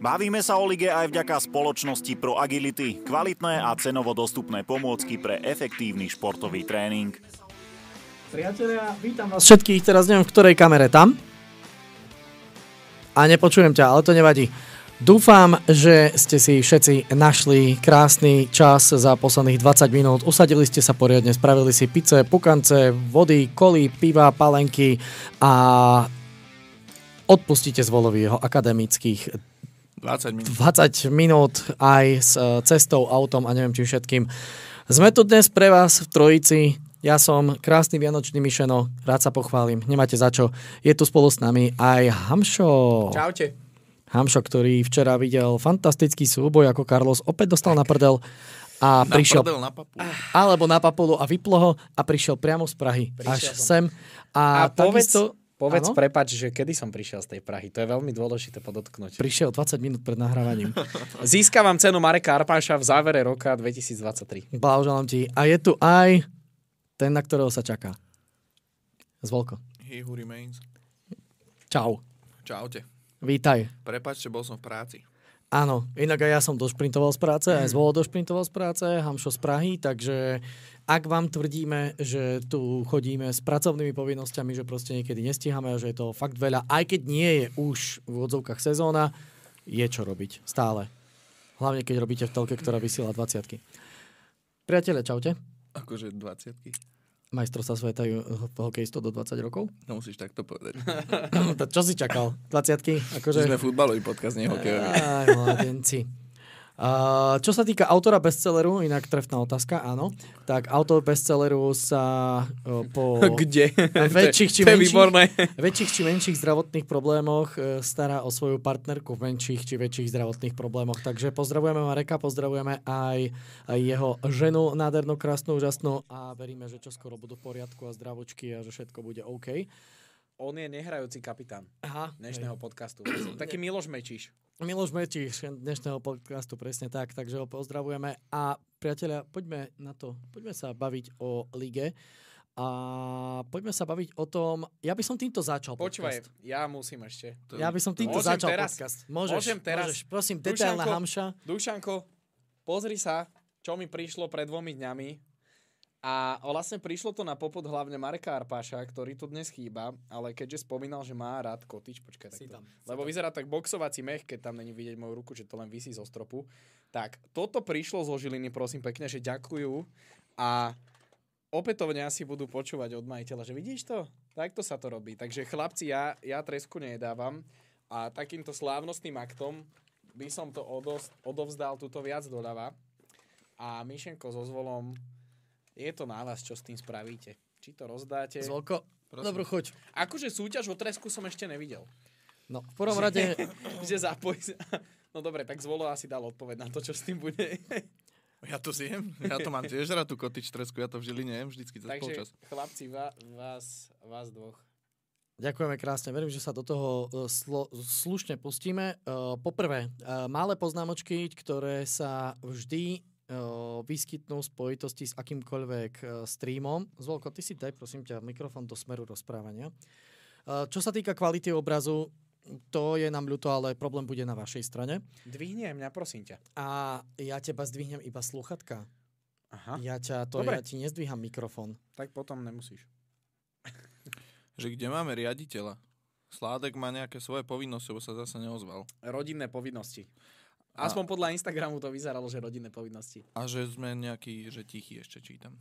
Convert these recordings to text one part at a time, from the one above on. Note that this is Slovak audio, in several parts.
Bavíme sa o lige aj vďaka spoločnosti Pro Agility, kvalitné a cenovo dostupné pomôcky pre efektívny športový tréning. Priatelia, vítam vás všetkých, teraz neviem v ktorej kamere, tam? A nepočujem ťa, ale to nevadí. Dúfam, že ste si všetci našli krásny čas za posledných 20 minút. Usadili ste sa poriadne, spravili si pice, pukance, vody, koly, piva, palenky a odpustíte Zvolovi jeho akademických 20 minút. 20 minút aj s e, cestou, autom a neviem čím všetkým. Sme tu dnes pre vás v Trojici. Ja som krásny Vianočný Mišeno, rád sa pochválim, nemáte za čo. Je tu spolu s nami aj Hamšo. Čaute. Hamšo, ktorý včera videl fantastický súboj, ako Carlos opäť dostal na prdel a Na prišiel, prdel, na papu. alebo na papulu a vyplo ho a prišiel priamo z Prahy Prišiel až som. sem. A, A, povedz, takisto, povedz Áno? prepač, že kedy som prišiel z tej Prahy. To je veľmi dôležité podotknúť. prišiel 20 minút pred nahrávaním. Získavam cenu Mareka Arpáša v závere roka 2023. Blahoželám ti. A je tu aj ten, na ktorého sa čaká. Zvolko. He who remains. Čau. Čaute. Vítaj. Prepačte, bol som v práci. Áno, inak aj ja som došprintoval z práce, aj Zvolo došprintoval z práce, Hamšo z Prahy, takže ak vám tvrdíme, že tu chodíme s pracovnými povinnosťami, že proste niekedy nestíhame a že je to fakt veľa, aj keď nie je už v odzovkách sezóna, je čo robiť. Stále. Hlavne, keď robíte v telke, ktorá vysiela 20 Priatelia, čaute. Akože 20 Majstrovstvá sveta hokejistov do 20 rokov. No musíš takto povedať. To čo si čakal? 20 Akože... Že... Sme futbalový podcast, nie hokejový. Aj, mladenci. Uh, čo sa týka autora bestselleru, inak trefná otázka, áno, tak autor bestselleru sa uh, po Kde? väčších či, menších, väčších či menších zdravotných problémoch uh, stará o svoju partnerku v menších či väčších zdravotných problémoch. Takže pozdravujeme Mareka, pozdravujeme aj, aj jeho ženu, nádhernú, krásnu, úžasnú a veríme, že čo skoro budú v poriadku a zdravočky a že všetko bude OK. On je nehrajúci kapitán Aha, dnešného podcastu. Taký Miloš Mečíš. Miloš Mečiš dnešného podcastu, presne tak, takže ho pozdravujeme. A priatelia, poďme na to, poďme sa baviť o lige. A poďme sa baviť o tom, ja by som týmto začal Počúvaj, podcast. ja musím ešte. To- Ja by som týmto Môžem začal teraz? podcast. Môžeš, Môžem teraz? Môžeš, prosím, detailná hamša. Dušanko, pozri sa, čo mi prišlo pred dvomi dňami. A vlastne prišlo to na popod hlavne Mareka Arpáša, ktorý tu dnes chýba, ale keďže spomínal, že má rád kotič, počkaj, Si takto. tam, Lebo vyzerá tak boxovací mech, keď tam není vidieť moju ruku, že to len vysí zo stropu. Tak, toto prišlo zo Žiliny, prosím pekne, že ďakujú a opätovne asi budú počúvať od majiteľa, že vidíš to? Takto sa to robí. Takže chlapci, ja, ja tresku nedávam a takýmto slávnostným aktom by som to odos- odovzdal túto viac doľava. A Myšenko so zvolom, je to na vás, čo s tým spravíte. Či to rozdáte. Zvolko, Prosím. dobro, choď. Akože súťaž o tresku som ešte nevidel. No, v prvom rade, že zapoj. No dobre, tak zvolo asi dal odpoveď na to, čo s tým bude. Ja to zjem. Ja to mám tiež rád, tú kotič tresku. Ja to v Žiline jem vždycky cez Takže polčas. chlapci, va- vás, vás dvoch. ďakujeme krásne, verím, že sa do toho e, slo, slušne pustíme. E, Poprvé, e, malé poznámočky, ktoré sa vždy e, vyskytnú v spojitosti s akýmkoľvek e, streamom. Zvolko, ty si daj prosím ťa mikrofón do smeru rozprávania. E, Čo sa týka kvality obrazu, to je nám ľúto, ale problém bude na vašej strane. Dvihni aj mňa, prosím ťa. A ja teba zdvihnem iba sluchatka. Aha. Ja, ťa, to, Dobre. ja ti nezdvíham mikrofón. Tak potom nemusíš. Že kde máme riaditeľa? Sládek má nejaké svoje povinnosti, lebo sa zase neozval. Rodinné povinnosti. Aspoň podľa Instagramu to vyzeralo, že rodinné povinnosti. A že sme nejaký, že tichý ešte čítam.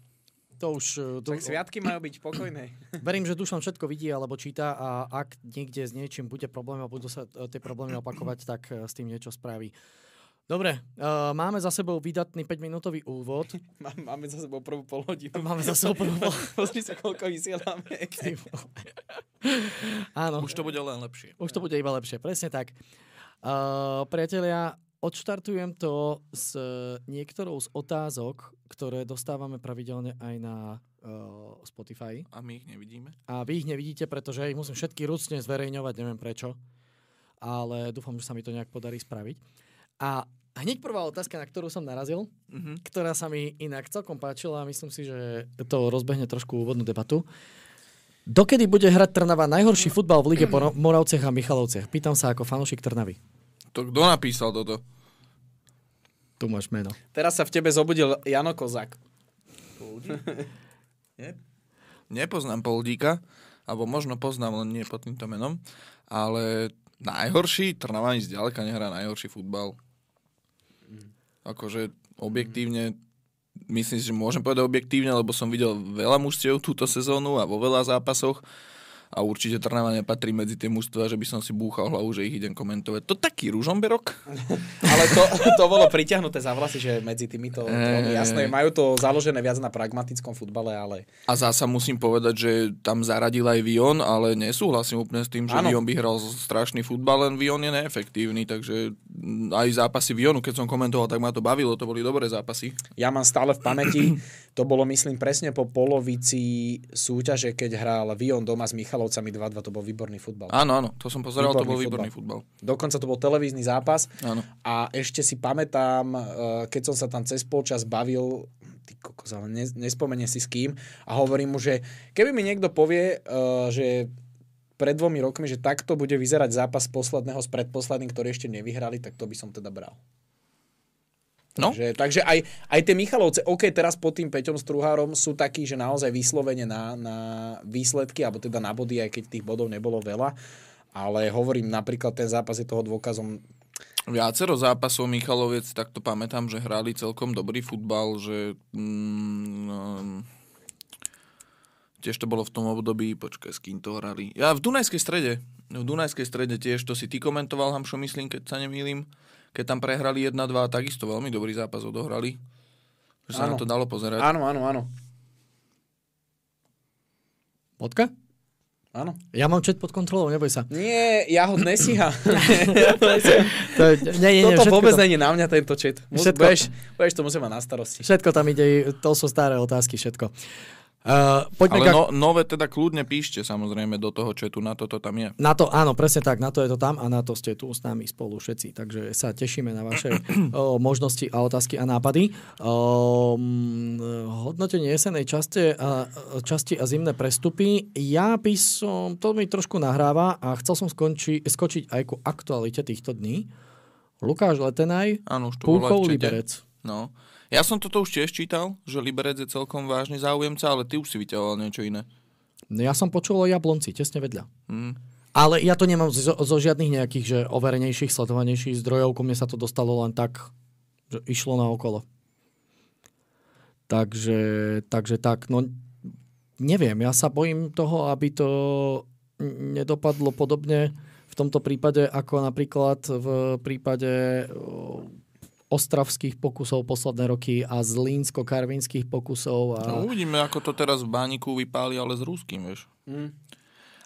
To už... e, Tak du- sviatky majú byť pokojné. Verím, že Dušan všetko vidí alebo číta a ak niekde s niečím bude problém a budú sa e, tie problémy opakovať, tak e, s tým niečo spraví. Dobre, uh, máme za sebou vydatný 5-minútový úvod. Má- Máme za sebou prvú pol hodinu. Máme za sebou prvú... Pozri sa, koľko vysielame. Áno, Už to bude len lepšie. už to bude iba lepšie, presne tak. Uh, priatelia, odštartujem to s e, niektorou z otázok, ktoré dostávame pravidelne aj na uh, Spotify. A my ich nevidíme? A vy ich nevidíte, pretože ich musím všetky rucne zverejňovať, neviem prečo. Ale dúfam, že sa mi to nejak podarí spraviť. A hneď prvá otázka, na ktorú som narazil, Mhm. ktorá sa mi inak celkom páčila a myslím si, že to rozbehne trošku úvodnú debatu. Dokedy bude hrať Trnava najhorší futbal v lige po Moravciach a Michalovciach? Pýtam sa ako fanúšik Trnavy. To kto napísal toto? Tu máš meno. Teraz sa v tebe zobudil Jano Kozák. Nepoznám Poldíka, alebo možno poznám, len nie pod týmto menom, ale najhorší, Trnava ani zďaleka nehrá najhorší futbal. Akože objektívne, myslím si, že môžem povedať objektívne, lebo som videl veľa mužstiev túto sezónu a vo veľa zápasoch a určite Trnava nepatrí medzi tie mužstva, že by som si búchal hlavu, že ich idem komentovať. To taký ružomberok? Ale to, to bolo priťahnuté za vlasy, že medzi týmito Ej. jasné, majú to založené viac na pragmatickom futbale, ale A zasa musím povedať, že tam zaradil aj Vion, ale nesúhlasím úplne s tým, že Áno. Vion by hral strašný futbal, len Vion je neefektívny, takže aj zápasy Vionu, keď som komentoval, tak ma to bavilo, to boli dobré zápasy. ja mám stále v pamäti, to bolo myslím presne po polovici súťaže, keď hral Vion doma s Michalovcami 2-2, to bol výborný futbal. Áno, áno, to som pozeral, to bol Výborný výborný futbal. Dokonca to bol televízny zápas Áno. a ešte si pamätám, eh, keď som sa tam cez polčas bavil, ty kokos, ale nes- nespomeniem si s kým, a hovorím mu, že keby mi niekto povie, eh, že pred dvomi rokmi, že takto bude vyzerať zápas posledného s predposledným, ktorý ešte nevyhrali, tak to by som teda bral. No. Takže, takže aj, aj tie Michalovce, OK, teraz pod tým Peťom Struhárom sú takí, že naozaj vyslovene na, na výsledky, alebo teda na body, aj keď tých bodov nebolo veľa. Ale hovorím, napríklad ten zápas je toho dôkazom. Viacero zápasov Michaloviec, tak to pamätám, že hrali celkom dobrý futbal, že mm, um, tiež to bolo v tom období, počkaj, s kým to hrali. Ja v Dunajskej strede, v Dunajskej strede tiež, to si ty komentoval, Hamšo, myslím, keď sa nemýlim, keď tam prehrali 1-2, takisto veľmi dobrý zápas odohrali. Že sa Áno. na to dalo pozerať. Áno, áno, áno. Bodka? áno. Ja mám chat pod kontrolou, neboj sa. Nie, ja ho nesíha. To, nie, nie, nie, Toto vôbec to, není na mňa tento Všetko- budeš, budeš to musieť mať na starosti. všetko tam ide, to sú staré otázky, všetko. Uh, poďme Ale ka- no, nové teda kľudne píšte samozrejme do toho chatu, na toto tam je. Na to, áno, presne tak, na to je to tam a na to ste tu s nami spolu všetci. Takže sa tešíme na vaše o, možnosti a otázky a nápady. O, hodnotenie jesenej časti a, časti a zimné prestupy. Ja by som, to mi trošku nahráva a chcel som skonči, skočiť aj ku aktualite týchto dní. Lukáš Letenaj, Púkov. Liberec. No. Ja som toto už tiež čítal, že Liberec je celkom vážny záujemca, ale ty už si vyťahoval niečo iné. No Ja som počul o Jablonci, tesne vedľa. Hm. Ale ja to nemám zo, zo žiadnych nejakých že overenejších, sledovanejších zdrojov. Ku mne sa to dostalo len tak, že išlo na okolo. Takže, takže tak, no neviem, ja sa bojím toho, aby to nedopadlo podobne v tomto prípade, ako napríklad v prípade ostravských pokusov posledné roky a zlínsko-karvinských pokusov. A... No, uvidíme, ako to teraz v Bániku vypáli, ale s Ruským, vieš. Mm.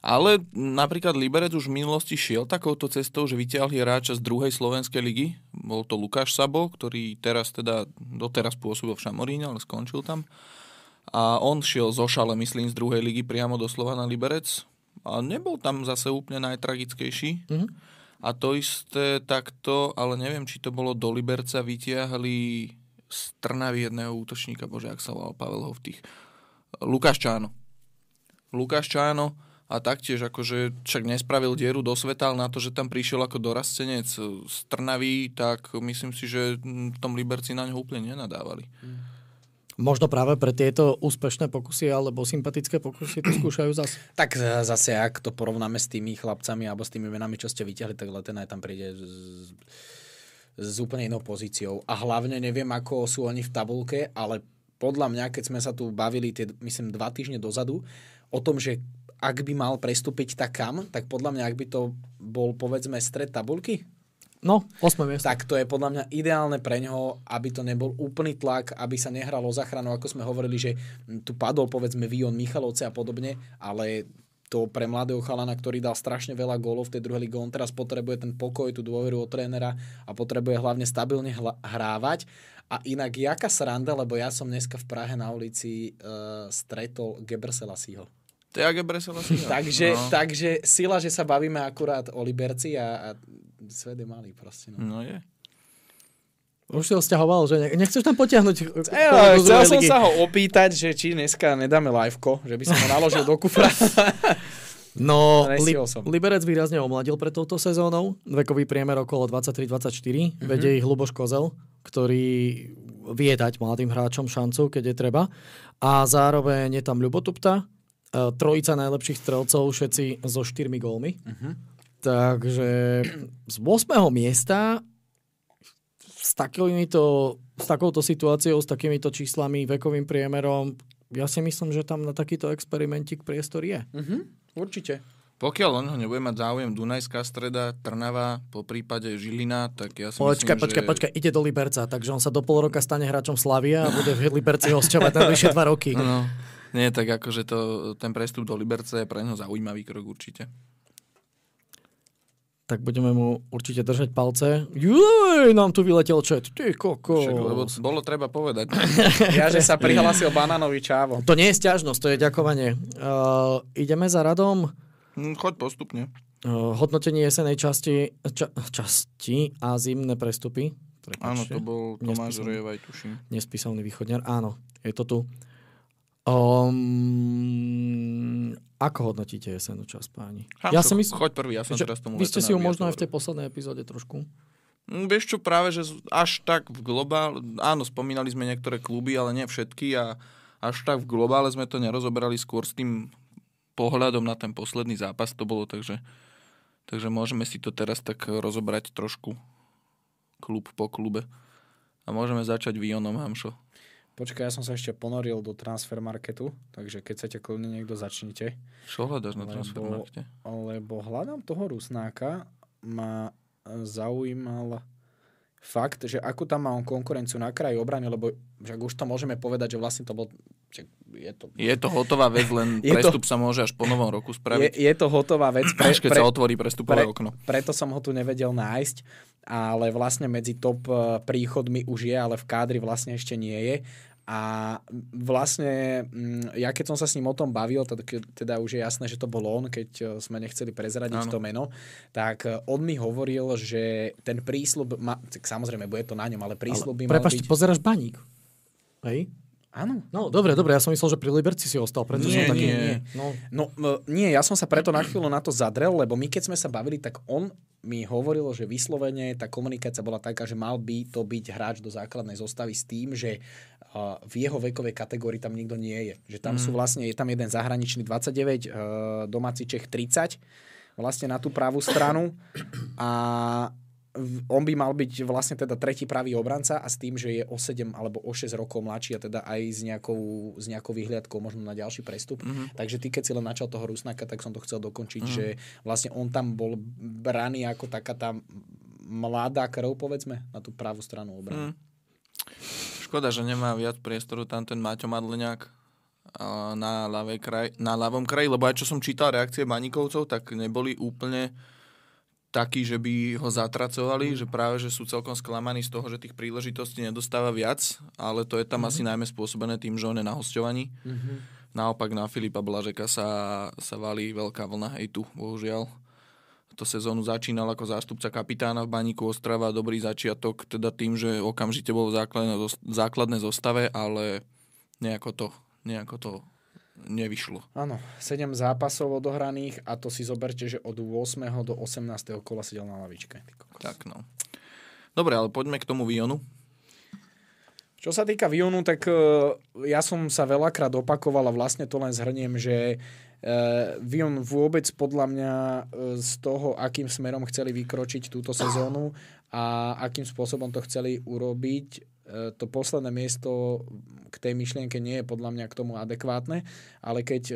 Ale napríklad Liberec už v minulosti šiel takouto cestou, že vyťahli hráča z druhej slovenskej ligy. Bol to Lukáš Sabo, ktorý teraz teda, doteraz pôsobil v Šamoríne, ale skončil tam. A on šiel zo šale, myslím, z druhej ligy priamo doslova na Liberec. A nebol tam zase úplne najtragickejší. Mhm. A to isté takto, ale neviem, či to bolo do Liberca, vytiahli z Trnavy jedného útočníka, bože, ak sa volal Pavel Hoftých. Lukáš Čáno. Lukáš Čáno a taktiež akože však nespravil dieru do sveta, ale na to, že tam prišiel ako dorastenec z Trnavy, tak myslím si, že v tom Liberci na ňo úplne nenadávali. Možno práve pre tieto úspešné pokusy alebo sympatické pokusy to skúšajú zase. Tak zase, ak to porovnáme s tými chlapcami alebo s tými menami, čo ste vyťahli, tak Letenaj tam príde s, s úplne inou pozíciou. A hlavne neviem, ako sú oni v tabulke, ale podľa mňa, keď sme sa tu bavili tie, myslím, dva týždne dozadu, o tom, že ak by mal prestúpiť tak kam, tak podľa mňa, ak by to bol, povedzme, stred tabulky, No, 8 miesto. tak to je podľa mňa ideálne pre ňoho, aby to nebol úplný tlak, aby sa nehralo o záchranu, ako sme hovorili, že tu padol povedzme Vion Michalovce a podobne, ale to pre mladého chalana, ktorý dal strašne veľa gólov v tej druhej lige, on teraz potrebuje ten pokoj, tú dôveru od trénera a potrebuje hlavne stabilne hla- hrávať. A inak jaká sranda, lebo ja som dneska v Prahe na ulici uh, stretol Gebrselasiho. To je Age Bresela si Takže, no. takže sila, že sa bavíme akurát o Liberci a, a svet je malý proste. No. no je. Už si ho stiahoval, že ne- nechceš tam potiahnuť E, kolegu z chcel som sa ho opýtať, že či dneska nedáme liveko, že by som ho naložil do kufra. No, li-. Liberec výrazne omladil pred touto sezónou. Vekový priemer okolo 23-24. Mm-hmm. Vedie ich Luboš Kozel, ktorý vie dať mladým hráčom šancu, keď je treba. A zároveň je tam Ľubotupta, trojica najlepších strelcov, všetci so štyrmi gólmi. Mhm. Takže z 8. miesta s, takýmito, s takouto situáciou, s takýmito číslami, vekovým priemerom, ja si myslím, že tam na takýto experimentik priestor je. Mhm, určite. Pokiaľ on ho nebude mať záujem Dunajská streda, Trnava, po prípade Žilina, tak ja si Počkaj, myslím, počkaj, že... počkaj, ide do Liberca, takže on sa do pol roka stane hráčom Slavia a bude v Liberci hosťovať najbližšie dva roky. No, nie, tak akože to, ten prestup do Liberce je pre neho zaujímavý krok určite. Tak budeme mu určite držať palce. Juj, nám tu vyletel čet. Ty koko. Však, lebo bolo treba povedať. Ja, že sa prihlásil banánový čávo. To nie je stiažnosť, to je ďakovanie. Uh, ideme za radom. Hm, Choď postupne. Uh, hodnotenie jesenej časti, ča, časti a zimné prestupy. Áno, Prepáčte. to bol Tomáš Nespísaný. Rojevaj, tuším. Nespisovný východňar. Áno, je to tu. Um, ako hodnotíte jesenú časť, páni? Hamšo, ja si myslím, Choď prvý, ja som že teraz tomu vy ste si ju možno aj v tej poslednej epizóde trošku... Hm, Vieš čo, práve, že až tak v globál... Áno, spomínali sme niektoré kluby, ale nie všetky a až tak v globále sme to nerozoberali skôr s tým pohľadom na ten posledný zápas to bolo, takže, takže môžeme si to teraz tak rozobrať trošku klub po klube. A môžeme začať Vionom, Hamšo. Počkaj, ja som sa ešte ponoril do transfer marketu, takže keď chcete kľudne niekto začnite. Čo hľadaš na Lebo- transfermarkte? Lebo hľadám toho Rusnáka, ma zaujímal fakt, že akú tam má on konkurenciu na kraji obrany, lebo však už to môžeme povedať, že vlastne to bol... Je to, Je to hotová vec, len Je to- prestup sa môže až po novom roku je, spraviť. je to hotová vec. Pre, Až keď pre, sa otvorí prestupové pre- okno. preto som ho tu nevedel nájsť, ale vlastne medzi top eh, príchodmi už je, ale v kádri vlastne ešte nie je. A vlastne, mm, ja keď som sa s ním o tom bavil, teda už je jasné, že to bol on, keď eh, sme nechceli prezradiť Áno. to meno, tak eh, on mi hovoril, že ten prísľub, má, tak samozrejme bude to na ňom, ale prísľub by mal Prepašte, byť... pozeráš baník. Hej? Áno. No, dobre, dobre, ja som myslel, že pri Liberci si ostal, preto Nie, som taký... nie. No, No m- nie, ja som sa preto na chvíľu na to zadrel, lebo my keď sme sa bavili, tak on mi hovoril, že vyslovene tá komunikácia bola taká, že mal by to byť hráč do základnej zostavy s tým, že v jeho vekovej kategórii tam nikto nie je. Že tam sú vlastne, je tam jeden zahraničný 29, uh, domáci Čech 30, vlastne na tú pravú stranu a on by mal byť vlastne teda tretí pravý obranca a s tým, že je o 7 alebo o 6 rokov mladší a teda aj s nejakou, s nejakou vyhliadkou možno na ďalší prestup. Mm-hmm. Takže ty, keď si len načal toho Rusnaka, tak som to chcel dokončiť, mm-hmm. že vlastne on tam bol braný ako taká tá mladá krv, povedzme, na tú pravú stranu obrany. Mm. Škoda, že nemá viac priestoru tam ten Maťo Madleniak a na, ľavej kraj, na ľavom kraji, lebo aj čo som čítal reakcie Baníkovcov, tak neboli úplne takí, že by ho zatracovali, že práve, že sú celkom sklamaní z toho, že tých príležitostí nedostáva viac, ale to je tam asi najmä spôsobené tým, že on je na hosťovaní. Naopak na Filipa Blažeka sa, sa valí veľká vlna hejtu, bohužiaľ. To sezónu začínal ako zástupca kapitána v Baníku Ostrava, dobrý začiatok, teda tým, že okamžite bol v základnej, základnej zostave, ale nejako to, nejako to nevyšlo. Áno, 7 zápasov odohraných a to si zoberte, že od 8. do 18. kola sedel na lavičke. Tak no. Dobre, ale poďme k tomu Vionu. Čo sa týka Vionu, tak e, ja som sa veľakrát opakoval a vlastne to len zhrniem, že e, Vion vôbec podľa mňa e, z toho, akým smerom chceli vykročiť túto sezónu a akým spôsobom to chceli urobiť, to posledné miesto k tej myšlienke nie je podľa mňa k tomu adekvátne, ale keď e,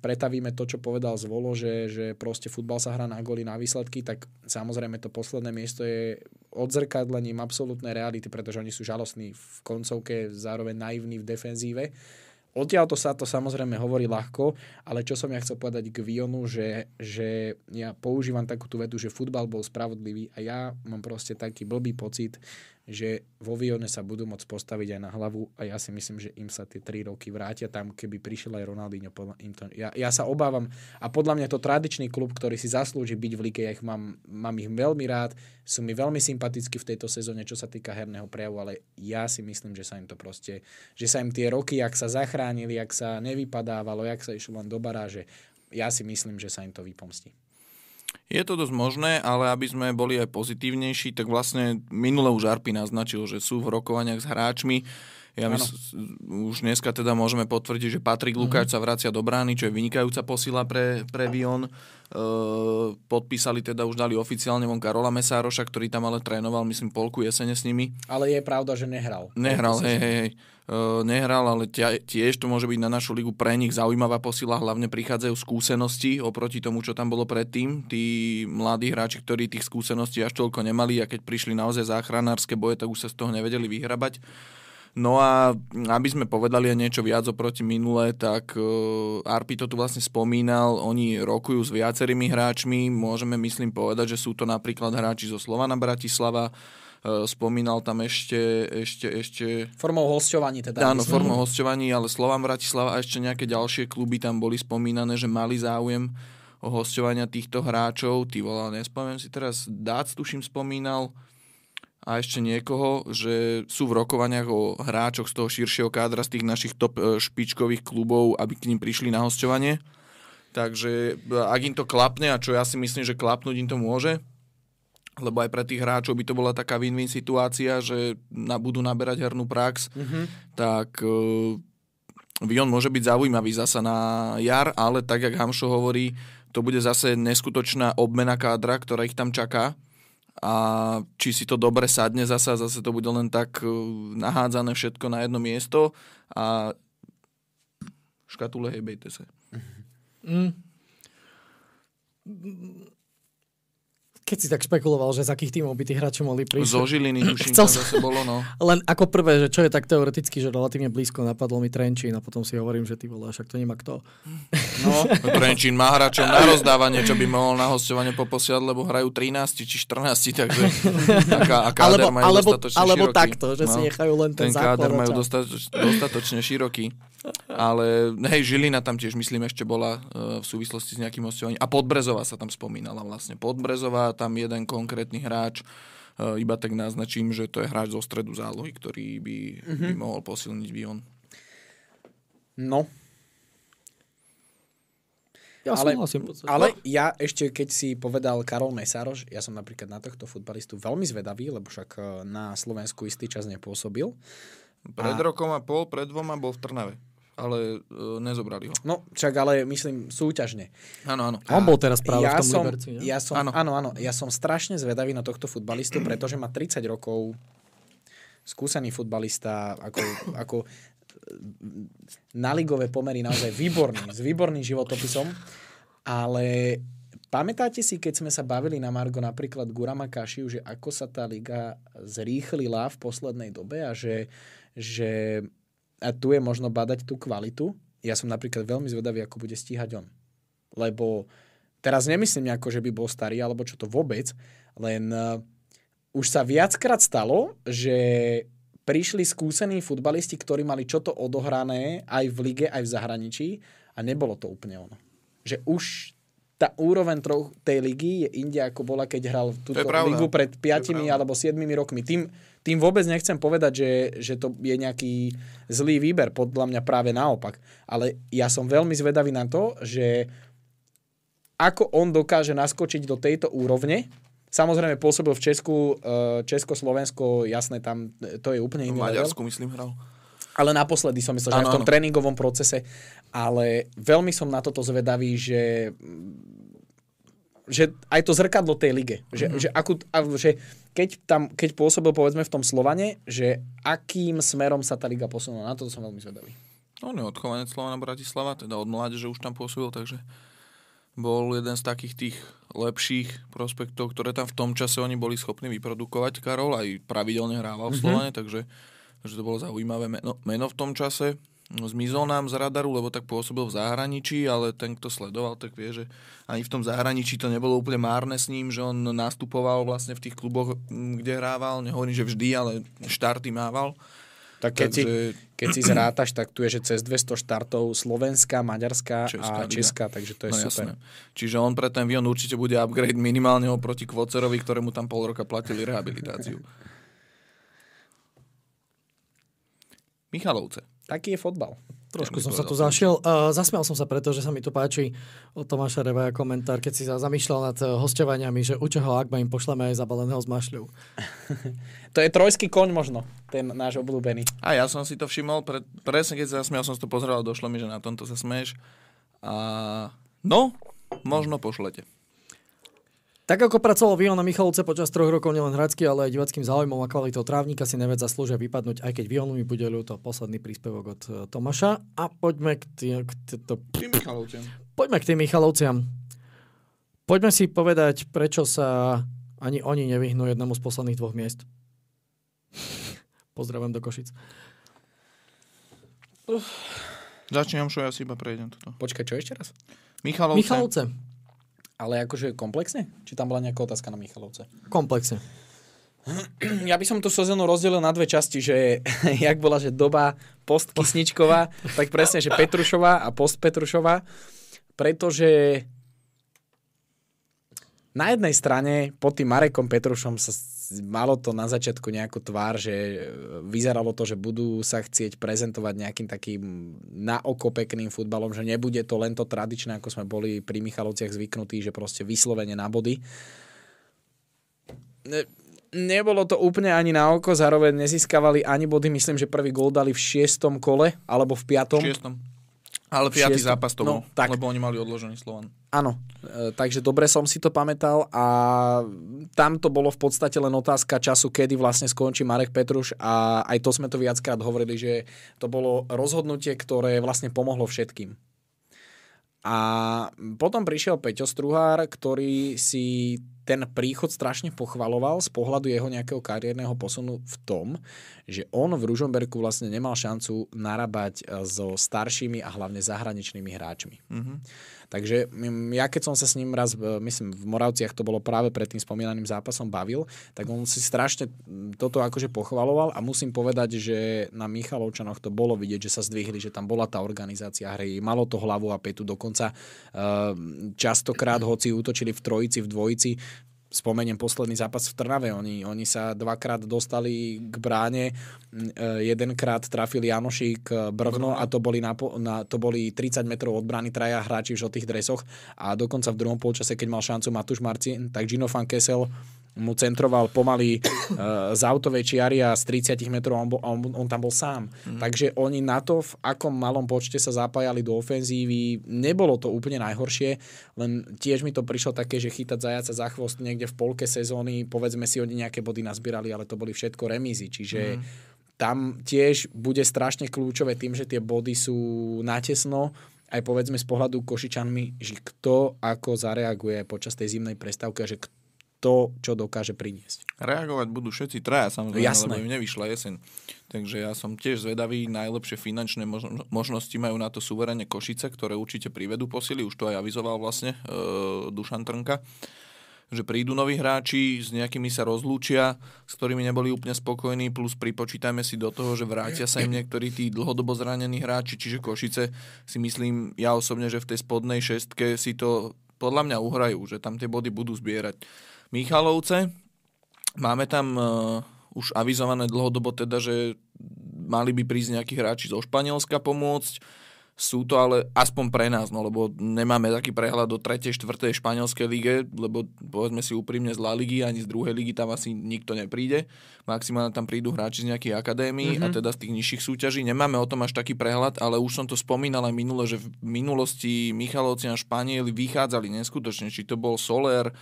pretavíme to, čo povedal Zvolo, že, že proste futbal sa hrá na góly, na výsledky, tak samozrejme to posledné miesto je odzrkadlením absolútnej reality, pretože oni sú žalostní v koncovke, zároveň naivní v defenzíve. Odtiaľ to sa to samozrejme hovorí ľahko, ale čo som ja chcel povedať k Vionu, že, že ja používam takú tú vetu, že futbal bol spravodlivý a ja mám proste taký blbý pocit, že vo Vione sa budú môcť postaviť aj na hlavu a ja si myslím, že im sa tie 3 roky vrátia tam, keby prišiel aj Ronaldinho. Im to, ja, ja sa obávam a podľa mňa to tradičný klub, ktorý si zaslúži byť v lige, ja ich mám, mám ich veľmi rád, sú mi veľmi sympatickí v tejto sezóne, čo sa týka herného prejavu, ale ja si myslím, že sa im to proste, že sa im tie roky, jak sa zachránili, jak sa nevypadávalo, jak sa išlo len do baráže, ja si myslím, že sa im to vypomstí. Je to dosť možné, ale aby sme boli aj pozitívnejší, tak vlastne minule už Arpi naznačil, že sú v rokovaniach s hráčmi. Ja mys- už dneska teda môžeme potvrdiť, že Patrik Lukáč mm-hmm. sa vracia do brány, čo je vynikajúca posila pre, pre Vion. E, podpísali teda, už dali oficiálne von Karola Mesároša, ktorý tam ale trénoval, myslím, polku jesene s nimi. Ale je pravda, že nehral. Nehral, hej, hej, hej. Uh, nehral, ale tia, tiež to môže byť na našu ligu pre nich zaujímavá posila, hlavne prichádzajú skúsenosti oproti tomu, čo tam bolo predtým. Tí mladí hráči, ktorí tých skúseností až toľko nemali a keď prišli naozaj záchranárske boje, tak už sa z toho nevedeli vyhrabať. No a aby sme povedali aj niečo viac oproti minule, tak uh, Arpi to tu vlastne spomínal, oni rokujú s viacerými hráčmi, môžeme myslím povedať, že sú to napríklad hráči zo Slovana Bratislava, uh, spomínal tam ešte, ešte, ešte... Formou hosťovaní teda. Áno, formou hosťovaní, ale Slovan Bratislava a ešte nejaké ďalšie kluby tam boli spomínané, že mali záujem o hosťovania týchto hráčov. Ty volal, nespomínam si teraz, Dác tuším spomínal, a ešte niekoho, že sú v rokovaniach o hráčoch z toho širšieho kádra, z tých našich top e, špičkových klubov, aby k ním prišli na hostovanie. Takže e, ak im to klapne, a čo ja si myslím, že klapnúť im to môže, lebo aj pre tých hráčov by to bola taká win-win situácia, že na, budú naberať hernú prax, mm-hmm. tak uh, Vion môže byť zaujímavý zasa na jar, ale tak, jak Hamšo hovorí, to bude zase neskutočná obmena kádra, ktorá ich tam čaká a či si to dobre sadne zasa, zase to bude len tak uh, nahádzané všetko na jedno miesto a škatule hejbejte sa. Mm keď si tak špekuloval, že z akých tímov by tí hráči mohli prísť. Zo Žiliny, tuším, Chcel zase bolo, no. Len ako prvé, že čo je tak teoreticky, že relatívne blízko napadlo mi Trenčín a potom si hovorím, že ty vole, však to nemá kto. No, Trenčín má hráčov na rozdávanie, čo by mohol na hostovanie poposiať, lebo hrajú 13 či 14, takže aká, a káder alebo, majú alebo, dostatočne alebo široký. takto, že no, si nechajú len ten, ten káder majú dostatoč, dostatočne široký. Ale hej, Žilina tam tiež myslím ešte bola uh, v súvislosti s nejakým hostovaním. A Podbrezová sa tam spomínala vlastne. Podbrezová, tam jeden konkrétny hráč, uh, iba tak naznačím, že to je hráč zo stredu zálohy, ktorý by, mm-hmm. by mohol posilniť Vion. No. Ja ale, súhlasím. Ale ja ešte, keď si povedal Karol Mesároš, ja som napríklad na tohto futbalistu veľmi zvedavý, lebo však e, na Slovensku istý čas nepôsobil. Pred a... rokom a pol, pred dvoma bol v Trnave ale uh, nezobrali ho. No, však ale myslím súťažne. Áno, áno. On bol teraz práve ja v tom som, Liberci, ja som, áno. áno, áno. Ja som strašne zvedavý na tohto futbalistu, pretože má 30 rokov, skúsený futbalista, ako, ako na ligové pomery naozaj výborný, s výborným životopisom, ale pamätáte si, keď sme sa bavili na Margo napríklad Gurama Kašiu, že ako sa tá liga zrýchlila v poslednej dobe a že, že a tu je možno badať tú kvalitu. Ja som napríklad veľmi zvedavý, ako bude stíhať on. Lebo teraz nemyslím nejako, že by bol starý, alebo čo to vôbec, len uh, už sa viackrát stalo, že prišli skúsení futbalisti, ktorí mali čo to odohrané aj v lige, aj v zahraničí a nebolo to úplne ono. Že už tá úroveň troch tej ligy je inde, ako bola, keď hral túto ligu pred 5 alebo 7 rokmi. Tým, tým vôbec nechcem povedať, že, že to je nejaký zlý výber, podľa mňa práve naopak. Ale ja som veľmi zvedavý na to, že ako on dokáže naskočiť do tejto úrovne, Samozrejme pôsobil v Česku, eh, Česko-Slovensko, jasné, tam to je úplne iný V Maďarsku, level. myslím, hral. Ale naposledy som myslel, že ano, aj v tom ano. tréningovom procese. Ale veľmi som na toto zvedavý, že že aj to zrkadlo tej lige. Že, mm-hmm. že, akú, že keď, tam, keď pôsobil povedzme v tom Slovane, že akým smerom sa tá liga posunula. Na to som veľmi zvedavý. On je odchovanec Slovana Bratislava, teda od mládeže už tam pôsobil, takže bol jeden z takých tých lepších prospektov, ktoré tam v tom čase oni boli schopní vyprodukovať. Karol aj pravidelne hrával v mhm. Slovane, mm-hmm. takže že to bolo zaujímavé meno, meno v tom čase. No, zmizol nám z radaru, lebo tak pôsobil v zahraničí, ale ten, kto sledoval, tak vie, že ani v tom zahraničí to nebolo úplne márne s ním, že on nastupoval vlastne v tých kluboch, kde hrával, nehovorím, že vždy, ale štarty mával. Tak keď, Takže... si, keď si zrátaš, tak tu je, že cez 200 štartov Slovenská, Maďarská Česká, a Česká, takže to je no, super. Jasné. Čiže on pre ten Vion určite bude upgrade minimálne oproti Kvocerovi, ktorému tam pol roka platili rehabilitáciu. Michalovce. Taký je fotbal. Trošku Ja som sa tu zašiel. Uh, zasmial som sa preto, že sa mi tu páči od Tomáša Revaja komentár, keď si sa zamýšľal nad uh, hostovaniami, že u čoho Akba im pošleme aj zabaleného s mašľou. To je trojský koň možno, ten náš obľúbený. A ja som si to všimol, pre, presne keď sa zasmial, som si to pozeral, došlo mi, že na tomto sa smeješ. A no, možno pošlete. Tak ako pracoval Vion na Michalovce počas troch rokov nielen hradsky, ale aj divackým záujmom a kvalitou trávnika si neved zaslúžia vypadnúť, aj keď Vionu mi bude ľúto. Posledný príspevok od uh, Tomáša. A poďme k, tý, k to, Tým Michalovciam. poďme k tým Michalovciam. Poďme si povedať, prečo sa ani oni nevyhnú jednému z posledných dvoch miest. Pozdravujem do Košic. Začínam, čo ja si iba prejdem toto. Počkaj, čo ešte raz? Michalovce. Michalovce. Ale akože komplexne? Či tam bola nejaká otázka na Michalovce? Komplexne. Ja by som tú sezónu rozdelil na dve časti, že jak bola, že doba postkysničková, tak presne, že Petrušová a postpetrušová, pretože na jednej strane pod tým Marekom Petrušom sa malo to na začiatku nejakú tvár, že vyzeralo to, že budú sa chcieť prezentovať nejakým takým na oko pekným futbalom, že nebude to len to tradičné, ako sme boli pri Michalovciach zvyknutí, že proste vyslovene na body. Ne- nebolo to úplne ani na oko, zároveň nezískavali ani body, myslím, že prvý gól dali v šiestom kole, alebo v piatom. V šiestom. Ale piatý Šiestom. zápas to No, bol, tak. lebo oni mali odložený Slovan. Áno, e, takže dobre som si to pamätal a tam to bolo v podstate len otázka času, kedy vlastne skončí Marek Petruš a aj to sme to viackrát hovorili, že to bolo rozhodnutie, ktoré vlastne pomohlo všetkým. A potom prišiel Peťo Struhár, ktorý si ten príchod strašne pochvaloval z pohľadu jeho nejakého kariérneho posunu v tom, že on v Ružomberku vlastne nemal šancu narábať e, so staršími a hlavne zahraničnými hráčmi. Mhm. Takže mm, ja keď som sa s ním raz, e, myslím, v Moravciach to bolo práve pred tým spomínaným zápasom bavil, tak on si strašne mm, toto akože pochvaloval a musím povedať, že na Michalovčanoch to bolo vidieť, že sa zdvihli, že tam bola tá organizácia hry, malo to hlavu a petu, dokonca uh, častokrát, hoci útočili v trojici, v dvojici, spomeniem posledný zápas v Trnave. Oni, oni sa dvakrát dostali k bráne, m, e, jedenkrát trafili Janošík Brvno a to boli, na, na, to boli 30 metrov od brány traja hráči v žltých dresoch a dokonca v druhom polčase, keď mal šancu Matúš Marcin, tak Gino van Kessel mu centroval pomaly uh, z autovej čiary a z 30 metrov on, bol, on, on tam bol sám. Mm. Takže oni na to, v akom malom počte sa zapájali do ofenzívy, nebolo to úplne najhoršie, len tiež mi to prišlo také, že chytať zajaca za chvost niekde v polke sezóny, povedzme si, oni nejaké body nazbierali, ale to boli všetko remízy, čiže mm. tam tiež bude strašne kľúčové tým, že tie body sú natesno, aj povedzme z pohľadu Košičanmi, že kto ako zareaguje počas tej zimnej prestávky a že kto čo dokáže priniesť. Reagovať budú všetci traja, samozrejme, Jasné. lebo im nevyšla jeseň. Takže ja som tiež zvedavý, najlepšie finančné možno- možnosti majú na to suverene Košice, ktoré určite privedú posily, už to aj avizoval vlastne e, Dušan Trnka že prídu noví hráči, s nejakými sa rozlúčia, s ktorými neboli úplne spokojní, plus pripočítajme si do toho, že vrátia sa im niektorí tí dlhodobo zranení hráči, čiže Košice si myslím, ja osobne, že v tej spodnej šestke si to podľa mňa uhrajú, že tam tie body budú zbierať. Michalovce, máme tam uh, už avizované dlhodobo teda, že mali by prísť nejakí hráči zo Španielska pomôcť, sú to ale aspoň pre nás, no, lebo nemáme taký prehľad do 3. 4. španielskej lige, lebo povedzme si úprimne z La Ligy ani z druhej ligy tam asi nikto nepríde. Maximálne tam prídu hráči z nejakých akadémií mm-hmm. a teda z tých nižších súťaží. Nemáme o tom až taký prehľad, ale už som to spomínal aj minule, že v minulosti Michalovci a Španieli vychádzali neskutočne, či to bol Soler,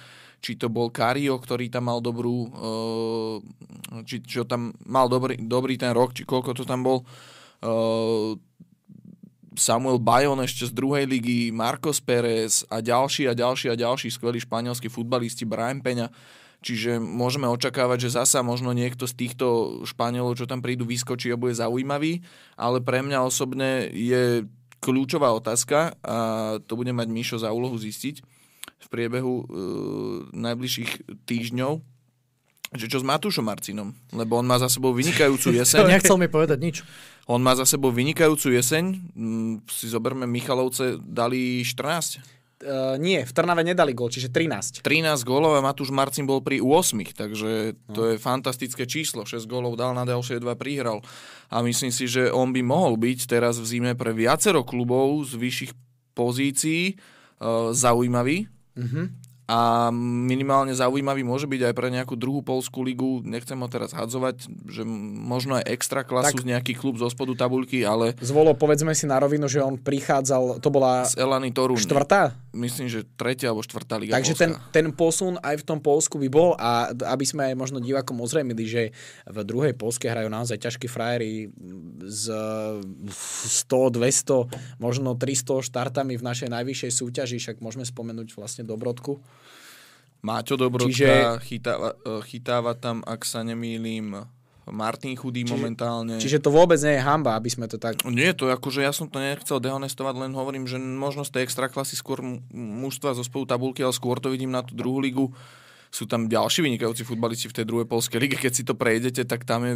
či to bol Cario, ktorý tam mal dobrú, uh, či čo tam mal dobrý, dobrý ten rok, či koľko to tam bol. Uh, Samuel Bajon ešte z druhej ligy, Marcos Pérez a ďalší a ďalší a ďalší skvelí španielskí futbalisti, Brian Peňa. Čiže môžeme očakávať, že zasa možno niekto z týchto Španielov, čo tam prídu, vyskočí a bude zaujímavý, ale pre mňa osobne je kľúčová otázka a to bude mať Mišo za úlohu zistiť v priebehu e, najbližších týždňov, že čo s Matúšom Marcinom, lebo on má za sebou vynikajúcu jeseň. Nechcel mi povedať nič. On má za sebou vynikajúcu jeseň. Mm, Si zoberme, Michalovce dali 14. Uh, nie, v Trnave nedali gól, čiže 13. 13 gólov a Matúš Marcin bol pri 8, takže to je fantastické číslo. 6 gólov dal, na ďalšie 2 prihral. A myslím si, že on by mohol byť teraz v zime pre viacero klubov z vyšších pozícií uh, zaujímavý. Mhm. A minimálne zaujímavý môže byť aj pre nejakú druhú polskú ligu. Nechcem ho teraz hadzovať, že možno aj extra klasu Tak- nejaký klub zo spodu tabulky, ale Zvolo, povedzme si na rovinu, že on prichádzal, to bola z Elany Torun. štvrtá, Myslím, že tretia alebo štvrtá liga takže ten, ten posun aj v tom Polsku by bol a aby sme aj možno divákom ozrejmili, že v druhej Polske hrajú naozaj ťažkí frajeri z 100, 200, možno 300 štartami v našej najvyššej súťaži, však môžeme spomenúť vlastne Dobrodku. Máťo Dobrodka Čiže- chytáva, e, chytáva tam, ak sa nemýlim, Martin Chudý momentálne. Čiže to vôbec nie je hamba, aby sme to tak... Nie, to akože ja som to nechcel dehonestovať, len hovorím, že možno z tej extraklasy skôr mu- mužstva zo spolu tabulky, ale skôr to vidím na tú druhú ligu. Sú tam ďalší vynikajúci futbalisti v tej druhej polskej lige. Keď si to prejdete, tak tam je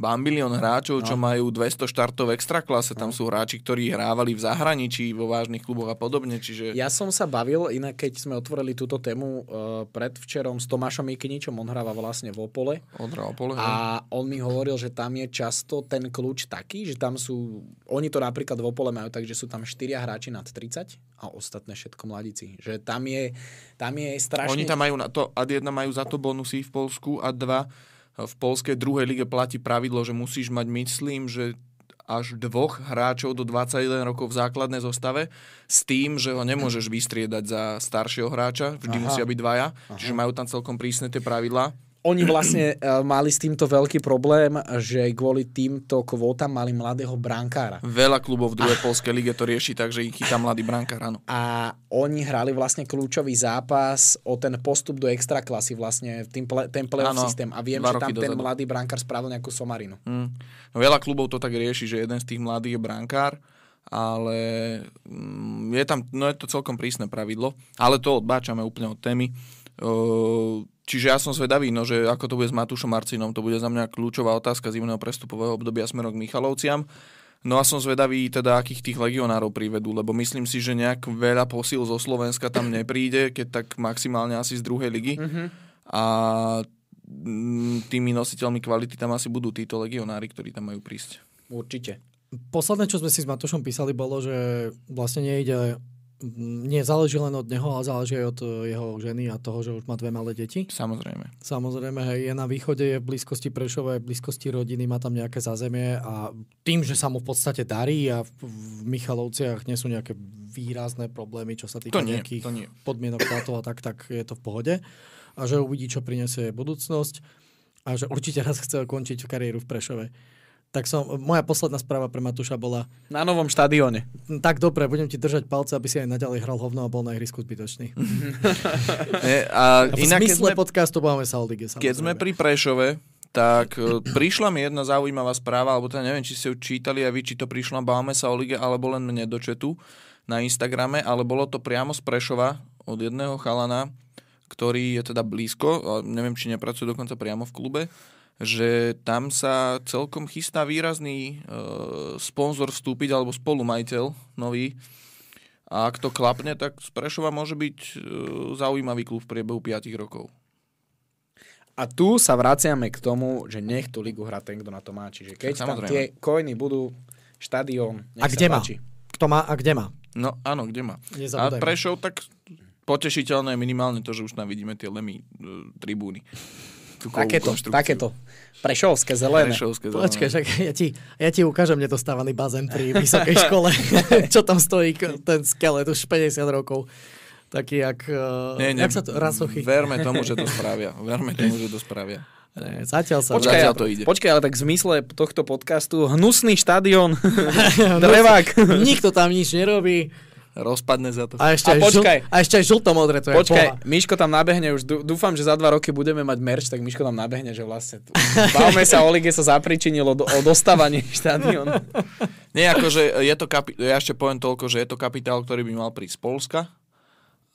bambilión hráčov, čo majú 200 štartov v extraklase. Tam sú hráči, ktorí hrávali v zahraničí, vo vážnych kluboch a podobne. Čiže Ja som sa bavil, inak keď sme otvorili túto tému uh, predvčerom s Tomášom Mikiničom, on hráva vlastne v Opole. odhral pole. hej. A on mi hovoril, že tam je často ten kľúč taký, že tam sú, oni to napríklad v Opole majú tak, že sú tam štyria hráči nad 30 a ostatné všetko mladíci. Že tam je, tam je strašne... Oni tam majú na to, ad jedna majú za to bonusy v Polsku a dva v polskej druhej lige platí pravidlo, že musíš mať, myslím, že až dvoch hráčov do 21 rokov v základnej zostave s tým, že ho nemôžeš vystriedať za staršieho hráča, vždy Aha. musia byť dvaja, čiže majú tam celkom prísne tie pravidlá. Oni vlastne uh, mali s týmto veľký problém, že kvôli týmto kvótam mali mladého brankára. Veľa klubov v druhej polskej lige to rieši tak, že ich chytá mladý brankár, áno. A oni hrali vlastne kľúčový zápas o ten postup do extraklasy, vlastne tým ple, ten playoff Áno, systém. A viem, že tam ten mladý brankár spravil nejakú somarinu. Mm. No, veľa klubov to tak rieši, že jeden z tých mladých je brankár, ale mm, je tam, no je to celkom prísne pravidlo, ale to odbáčame úplne od témy. Uh, Čiže ja som zvedavý, no, že ako to bude s Matúšom Marcinom, to bude za mňa kľúčová otázka zimného prestupového obdobia smerom k Michalovciam. No a som zvedavý teda, akých tých legionárov privedú, lebo myslím si, že nejak veľa posil zo Slovenska tam nepríde, keď tak maximálne asi z druhej ligy. Mm-hmm. A mm, tými nositeľmi kvality tam asi budú títo legionári, ktorí tam majú prísť. Určite. Posledné, čo sme si s Matošom písali, bolo, že vlastne nejde nie záleží len od neho, ale záleží aj od eh, jeho ženy a toho, že už má dve malé deti. Samozrejme. Samozrejme, hej, je na východe, je v blízkosti Prešova, je v blízkosti rodiny, má tam nejaké zázemie a tým, že sa mu v podstate darí a v, v Michalovciach nie sú nejaké výrazné problémy, čo sa týka To nie, nejakých to nie. podmienok platov a tak, tak je to v pohode. A že uvidí, čo prinesie budúcnosť a že určite raz chce končiť kariéru v Prešove. Tak som, moja posledná správa pre Matúša bola, Na novom štadióne. tak dobre, budem ti držať palce, aby si aj naďalej hral hovno a bol na ihrisku zbytočný. E, a A v inak, keď zmysle sme, podcastu bavíme sa o lige, keď sme pri Prešove, tak e, prišla mi jedna zaujímavá správa, alebo teda neviem, či ste ju čítali a vy, či to prišlo, bávame sa o lige, alebo len mne do četu na Instagrame, ale bolo to priamo z Prešova od jedného chalana, ktorý je teda blízko, a neviem, či nepracuje dokonca priamo v klube, že tam sa celkom chystá výrazný e, sponzor vstúpiť, alebo spolumajiteľ nový. A ak to klapne, tak z Prešova môže byť e, zaujímavý klub v priebehu 5 rokov. A tu sa vraciame k tomu, že nech tú ligu hrá ten, kto na to má. Čiže keď tam Samozrejme. tie coiny budú, štadión, nech A sa kde má? páči. Kto má a kde má? No áno, kde má. A. Prešov tak potešiteľné je minimálne to, že už tam vidíme tie lemmy e, tribúny. Takéto, takéto. Prešovské, zelené. Prešovské zelené. Počkaj, však ja ti, ja ti ukážem nedostávaný bazén pri vysokej škole, čo tam stojí ten skelet už 50 rokov. Taký, jak, uh, Nie, nie, jak sa to, rancochy. verme tomu, že to spravia. Verme tomu, že to spravia. Ne, zatiaľ sa... Počkaj, Zatiaľ to ide. počkaj, ale tak v zmysle tohto podcastu hnusný štadión, drevák. Nikto tam nič nerobí. Rozpadne za to. A ešte, A aj, počkaj. žl- a ešte aj žltomodré, to je Počkaj. Miško tam nabehne už, dú- dúfam, že za dva roky budeme mať merch, tak Miško tam nabehne, že vlastne tu- bavme sa o lige sa zapričinilo do, o dostávanie štadiónu. Nie, akože je to kapi- ja ešte poviem toľko, že je to kapitál, ktorý by mal prísť z Polska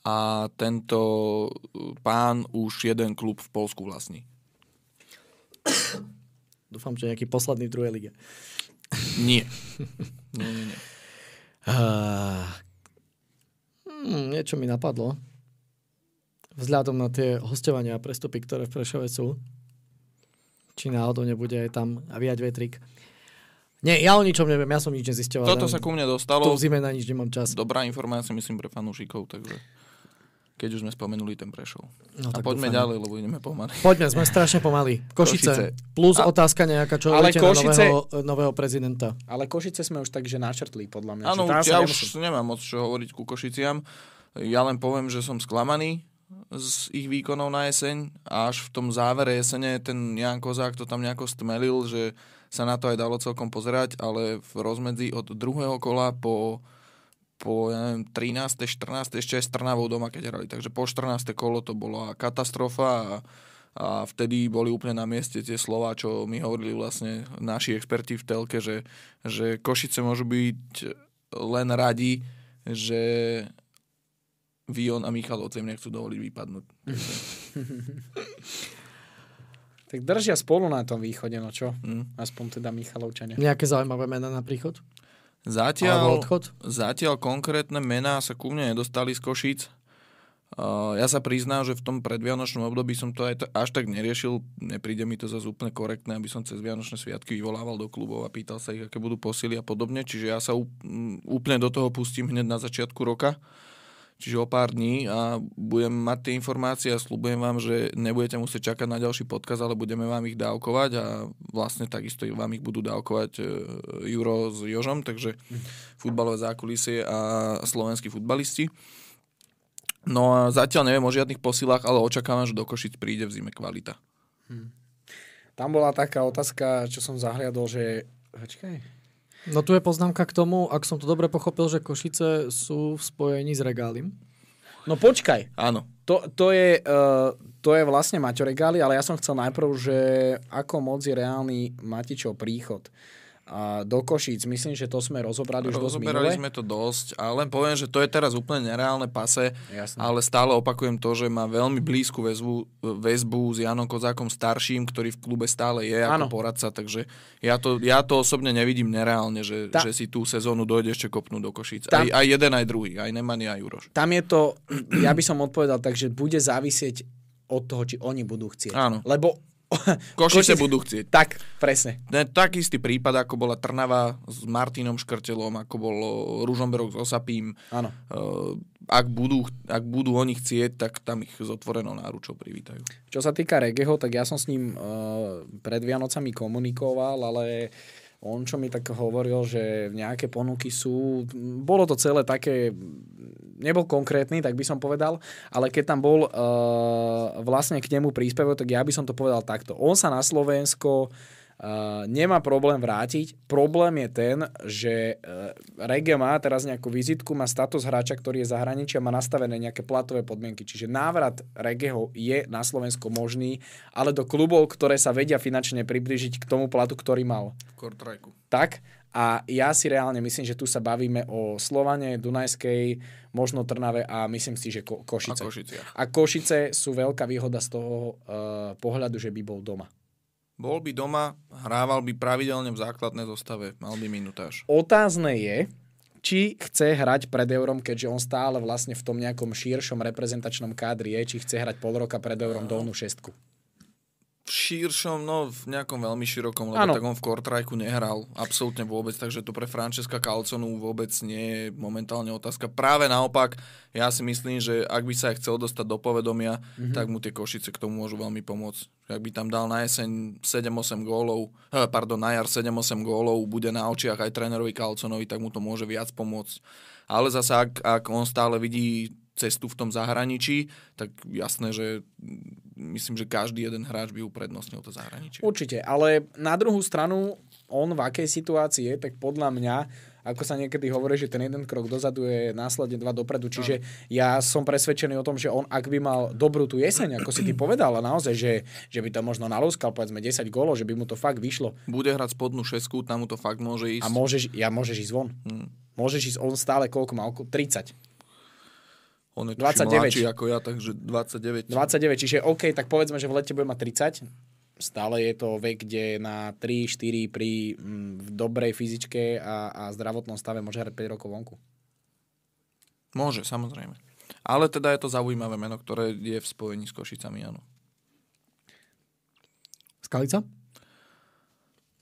a tento uh, pán už jeden klub v Polsku vlastní. Dúfam, že nejaký posledný v druhej lige. Nie. Nie, nie, nie. Uh, Hmm, niečo mi napadlo. Vzhľadom na tie hostovania a prestupy, ktoré v Prešove sú. Či náhodou nebude aj tam viať vetrik. Nie, ja o ničom neviem, ja som nič nezisťoval. Toto sa ku mne dostalo. Tu zime na nič nemám čas. Dobrá informácia, myslím, pre fanúšikov, takže keď už sme spomenuli ten Prešov. No, a poďme dúfam. ďalej, lebo ideme pomaly. Poďme, sme strašne pomalí. Košice. Košice. Plus A- otázka nejaká, čo ale Košice- nového, nového prezidenta. Ale Košice sme už tak, že načrtli, podľa mňa. Áno, ja nemusím- už nemám moc čo hovoriť ku Košiciam. Ja len poviem, že som sklamaný z ich výkonov na jeseň a až v tom závere jesene ten Jan Kozák to tam nejako stmelil, že sa na to aj dalo celkom pozerať, ale v rozmedzi od druhého kola po po ja neviem, 13. 14. ešte aj s Trnavou doma, keď hrali. Takže po 14. kolo to bola katastrofa a, a vtedy boli úplne na mieste tie slova, čo mi hovorili vlastne naši experti v telke, že, že Košice môžu byť len radi, že Vion a Michalovce im nechcú dovoliť vypadnúť. Tak držia spolu na tom východe, no čo? Hm. Aspoň teda Michalovčania. Nejaké zaujímavé mená na príchod? Zatiaľ, odchod? zatiaľ konkrétne mená sa ku mne nedostali z Košíc. Uh, ja sa priznám, že v tom predvianočnom období som to aj t- až tak neriešil. Nepríde mi to zase úplne korektné, aby som cez Vianočné sviatky vyvolával do klubov a pýtal sa ich, aké budú posily a podobne. Čiže ja sa úplne do toho pustím hneď na začiatku roka. Čiže o pár dní a budem mať tie informácie a slúbujem vám, že nebudete musieť čakať na ďalší podkaz, ale budeme vám ich dávkovať a vlastne takisto vám ich budú dávkovať e, Juro s Jožom, takže futbalové zákulisie a slovenskí futbalisti. No a zatiaľ neviem o žiadnych posilách, ale očakávam, že do Košic príde v zime kvalita. Tam bola taká otázka, čo som zahliadol, že... Počkaj. No tu je poznámka k tomu, ak som to dobre pochopil, že Košice sú v spojení s Regálim. No počkaj. Áno. To, to, je, uh, to je vlastne Maťo Regáli, ale ja som chcel najprv, že ako moc je reálny Matičov príchod a do Košíc. Myslím, že to sme rozobrali už dosť minule. sme to dosť, ale len poviem, že to je teraz úplne nereálne pase, Jasné. ale stále opakujem to, že má veľmi blízku väzbu, väzbu s Janom Kozákom starším, ktorý v klube stále je ako Áno. poradca, takže ja to, ja to osobne nevidím nereálne, že, Tá- že si tú sezónu dojde ešte kopnúť do Košíc. Tam- Aj, aj jeden, aj druhý, aj Nemanja, aj Juroš. Tam je to, ja by som odpovedal tak, že bude závisieť od toho, či oni budú chcieť. Áno. Lebo... Košice Košice- budú chcieť. Tak, presne. Ne, tak istý prípad, ako bola Trnava s Martinom Škrtelom, ako bol Ružomberok s Osapím. Áno. Uh, ak, budú, ak budú oni chcieť, tak tam ich s otvorenou náručou privítajú. Čo sa týka Regeho, tak ja som s ním uh, pred Vianocami komunikoval, ale on čo mi tak hovoril, že nejaké ponuky sú, bolo to celé také, nebol konkrétny, tak by som povedal, ale keď tam bol uh, vlastne k nemu príspevok, tak ja by som to povedal takto. On sa na Slovensko Uh, nemá problém vrátiť. Problém je ten, že uh, Rege má teraz nejakú vizitku, má status hráča, ktorý je zahraničí a má nastavené nejaké platové podmienky. Čiže návrat Regeho je na Slovensko možný, ale do klubov, ktoré sa vedia finančne približiť k tomu platu, ktorý mal. Kortrajku. Tak? A ja si reálne myslím, že tu sa bavíme o Slovane, Dunajskej, možno Trnave a myslím si, že Ko- A Košice. A Košice sú veľká výhoda z toho uh, pohľadu, že by bol doma. Bol by doma, hrával by pravidelne v základnej zostave, mal by minutáž. Otázne je, či chce hrať pred eurom, keďže on stále vlastne v tom nejakom širšom reprezentačnom kádri je, či chce hrať pol roka pred eurom dolnú šestku. V širšom, no v nejakom veľmi širokom, lebo Áno. tak on v Kortrajku nehral absolútne vôbec, takže to pre Francesca Calconu vôbec nie je momentálne otázka. Práve naopak, ja si myslím, že ak by sa aj chcel dostať do povedomia, mm-hmm. tak mu tie Košice k tomu môžu veľmi pomôcť. Ak by tam dal na jeseň 7-8 gólov, eh, pardon, na jar 7-8 gólov, bude na očiach aj trénerovi Calconovi, tak mu to môže viac pomôcť. Ale zase, ak, ak on stále vidí cestu v tom zahraničí, tak jasné, že myslím, že každý jeden hráč by uprednostnil to zahraničie. Určite, ale na druhú stranu, on v akej situácii je, tak podľa mňa, ako sa niekedy hovorí, že ten jeden krok dozadu je následne dva dopredu, čiže ja som presvedčený o tom, že on ak by mal dobrú tú jeseň, ako si ty povedal, a naozaj, že, že by to možno nalúskal, povedzme 10 gólov, že by mu to fakt vyšlo Bude hrať spodnú šesku, tam mu to fakt môže ísť. a môžeš, ja môžeš ísť von. Hm. Môžeš ísť, on stále koľko má? Okolo 30. On je 29. 29. mladší ako ja, takže 29. 29, čiže OK, tak povedzme, že v lete bude mať 30. Stále je to vek, kde na 3-4 pri mm, v dobrej fyzičke a, a zdravotnom stave môže hrať 5 rokov vonku. Môže, samozrejme. Ale teda je to zaujímavé meno, ktoré je v spojení s Košicami, áno. Skalica?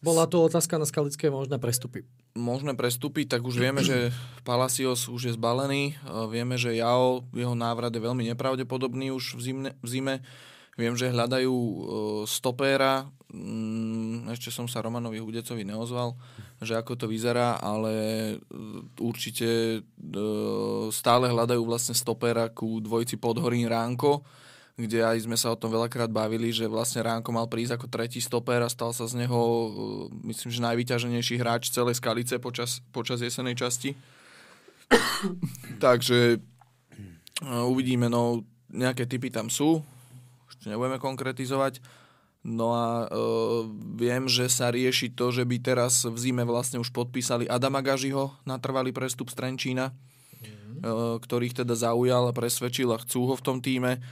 Bola tu otázka na skalické možné prestupy. Možné prestúpiť, tak už vieme, že Palacios už je zbalený. E, Vieme, že Jao, jeho návrat je veľmi nepravdepodobný už v, zimne, v zime. Viem, že hľadajú e, stopéra. Mm, Ešte som sa Romanovi Hudecovi neozval, že ako to vyzerá, ale e, určite stále hľadajú vlastne stopéra ku dvojici Podhorín Ránko, kde aj sme sa o tom veľakrát bavili, že vlastne Ránko mal prísť ako tretí stoper a stal sa z neho, e, myslím, že najvyťaženejší hráč celej skalice počas, počas jesenej časti. Takže e, uvidíme, no nejaké typy tam sú, ešte nebudeme konkretizovať. No a e, viem, že sa rieši to, že by teraz v zime vlastne už podpísali Adama Gažiho na trvalý prestup z Trenčína, mm. e, ktorých teda zaujal a presvedčil a chcú ho v tom týme.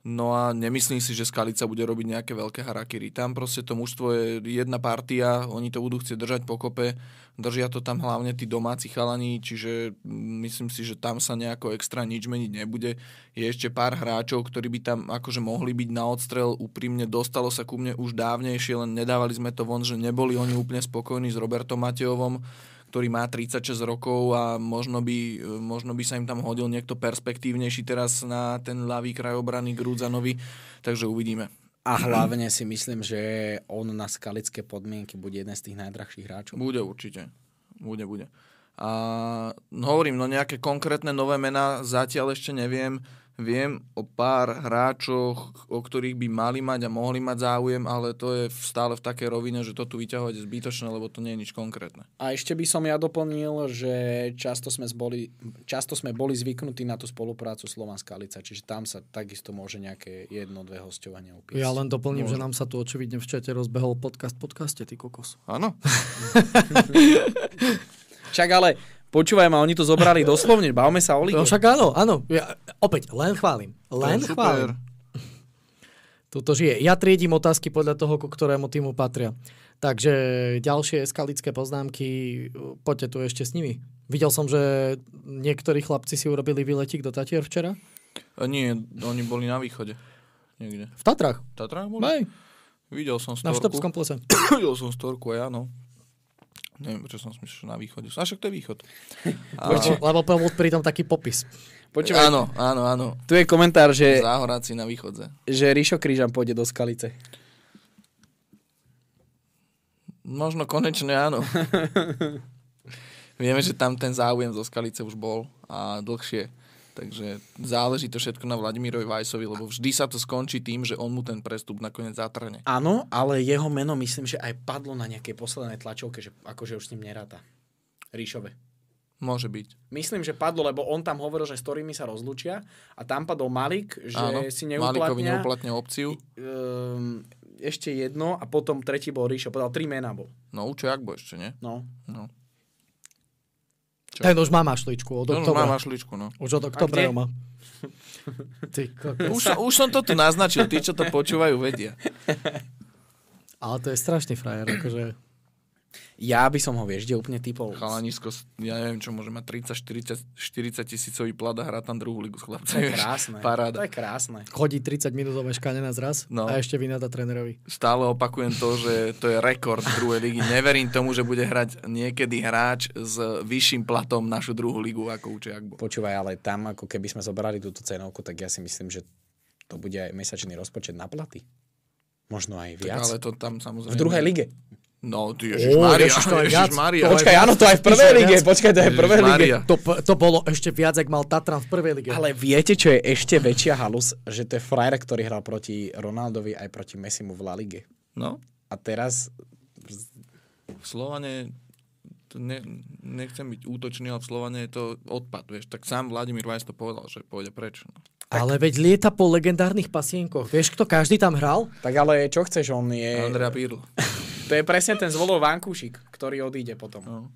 No a nemyslím si, že Skalica bude robiť nejaké veľké harakiri. Tam proste to mužstvo je jedna partia, oni to budú chcieť držať pokope, držia to tam hlavne tí domáci chalani, čiže mm, myslím si, že tam sa nejako extra nič meniť nebude. Je ešte pár hráčov, ktorí by tam akože mohli byť na odstrel, úprimne dostalo sa ku mne už dávnejšie, len nedávali sme to von, že neboli oni úplne spokojní s Robertom Matejovom, ktorý má 36 rokov a možno by, možno by sa im tam hodil niekto perspektívnejší teraz na ten ľavý kraj obrany Grúdzanovi, takže uvidíme. A hlavne si myslím, že on na skalické podmienky bude jeden z tých najdrahších hráčov. Bude určite. Bude, bude. A no hovorím, no nejaké konkrétne nové mená zatiaľ ešte neviem. Viem o pár hráčoch, o ktorých by mali mať a mohli mať záujem, ale to je stále v takej rovine, že to tu vyťahovať je zbytočné, lebo to nie je nič konkrétne. A ešte by som ja doplnil, že často sme, boli, často sme boli zvyknutí na tú spoluprácu Slovan Skalica, čiže tam sa takisto môže nejaké jedno, dve hostovania upísať. Ja len doplním, Môže. že nám sa tu očividne v čete rozbehol podcast podcaste, ty kokos. Áno. Čak ale, počúvaj ma, oni to zobrali doslovne, bavme sa o lige. No však áno, áno. Ja, opäť, len chválim. Len To chválim. Tuto žije. Ja triedím otázky podľa toho, ku ktorému týmu patria. Takže ďalšie skalické poznámky, poďte tu ešte s nimi. Videl som, že niektorí chlapci si urobili výletík do Tatier včera. A nie, oni boli na východe. Niekde. V Tatrách. V Tatrách boli? Videl som na storku. Štrbskom plese. Videl som storku aj áno. Neviem, prečo som myslel, že na východe. A však to je východ. A, Lebo, lebo bol pri tom taký popis. Počúvaj, áno, áno, áno. tu je komentár, že, Záhoráci na východze. že Ríšo Krížan pôjde do Skalice. Možno konečne áno. Vieme, že tam ten záujem zo Skalice už bol a dlhšie. Takže záleží to všetko na Vladimirovi Vajsovi, lebo vždy sa to skončí tým, že on mu ten prestup nakoniec zatrne. Áno, ale jeho meno myslím, že aj padlo na nejakej poslednej tlačovke, že akože už s ním neráta. Ríšove. Môže byť. Myslím, že padlo, lebo on tam hovoril, že s ktorými sa rozlučia a tam padol Malik, že Áno, si Malikovi neuplatnia. neuplatňa opciu. Um, ešte jedno a potom tretí bol Ríšo. Povedal, tri mená bol. No Učejak bo ešte, nie? No. No. Ten už má mašličku od No, no oktobra. má mašličku, no. Už od oktobra ho má. Ty. Už, som- už som to tu naznačil, tí, čo to počúvajú, vedia. Ale to je strašný frajer, akože... Ja by som ho, vieš, kde úplne typol. Chalanisko, ja neviem, čo môže mať 30, 40, 40 tisícový plat a hrá tam druhú ligu s To je chlapcami. krásne. Paráda. To je krásne. Chodí 30 minútové škane na zraz No. a ešte vynáda trénerovi. Stále opakujem to, že to je rekord druhej ligy. Neverím tomu, že bude hrať niekedy hráč s vyšším platom našu druhú ligu ako Uče Agbo. Počúvaj, ale tam, ako keby sme zobrali túto cenovku, tak ja si myslím, že to bude aj mesačný rozpočet na platy. Možno aj Tak, viac. ale to tam samozrejme... V druhej lige. No, ty Ježiš, to je viac. Ježišmaria. To Počkaj, áno, to aj v prvej lige. Počkaj, to aj v prvej lige. To, to bolo ešte viac, ak mal Tatran v prvej lige. Ale viete, čo je ešte väčšia halus? Že to je frajer, ktorý hral proti Ronaldovi aj proti Messimu v La Lige. No, A teraz v Slovane ne, nechcem byť útočný, ale v Slovane je to odpad, vieš. Tak sám Vladimír Vajs to povedal, že pôjde preč. No. Ale veď lieta po legendárnych pasienkoch. Vieš, kto každý tam hral? Tak ale čo chceš, on je... Andrea Pirlo. To je presne ten zvolov Vankúšik, ktorý odíde potom. No.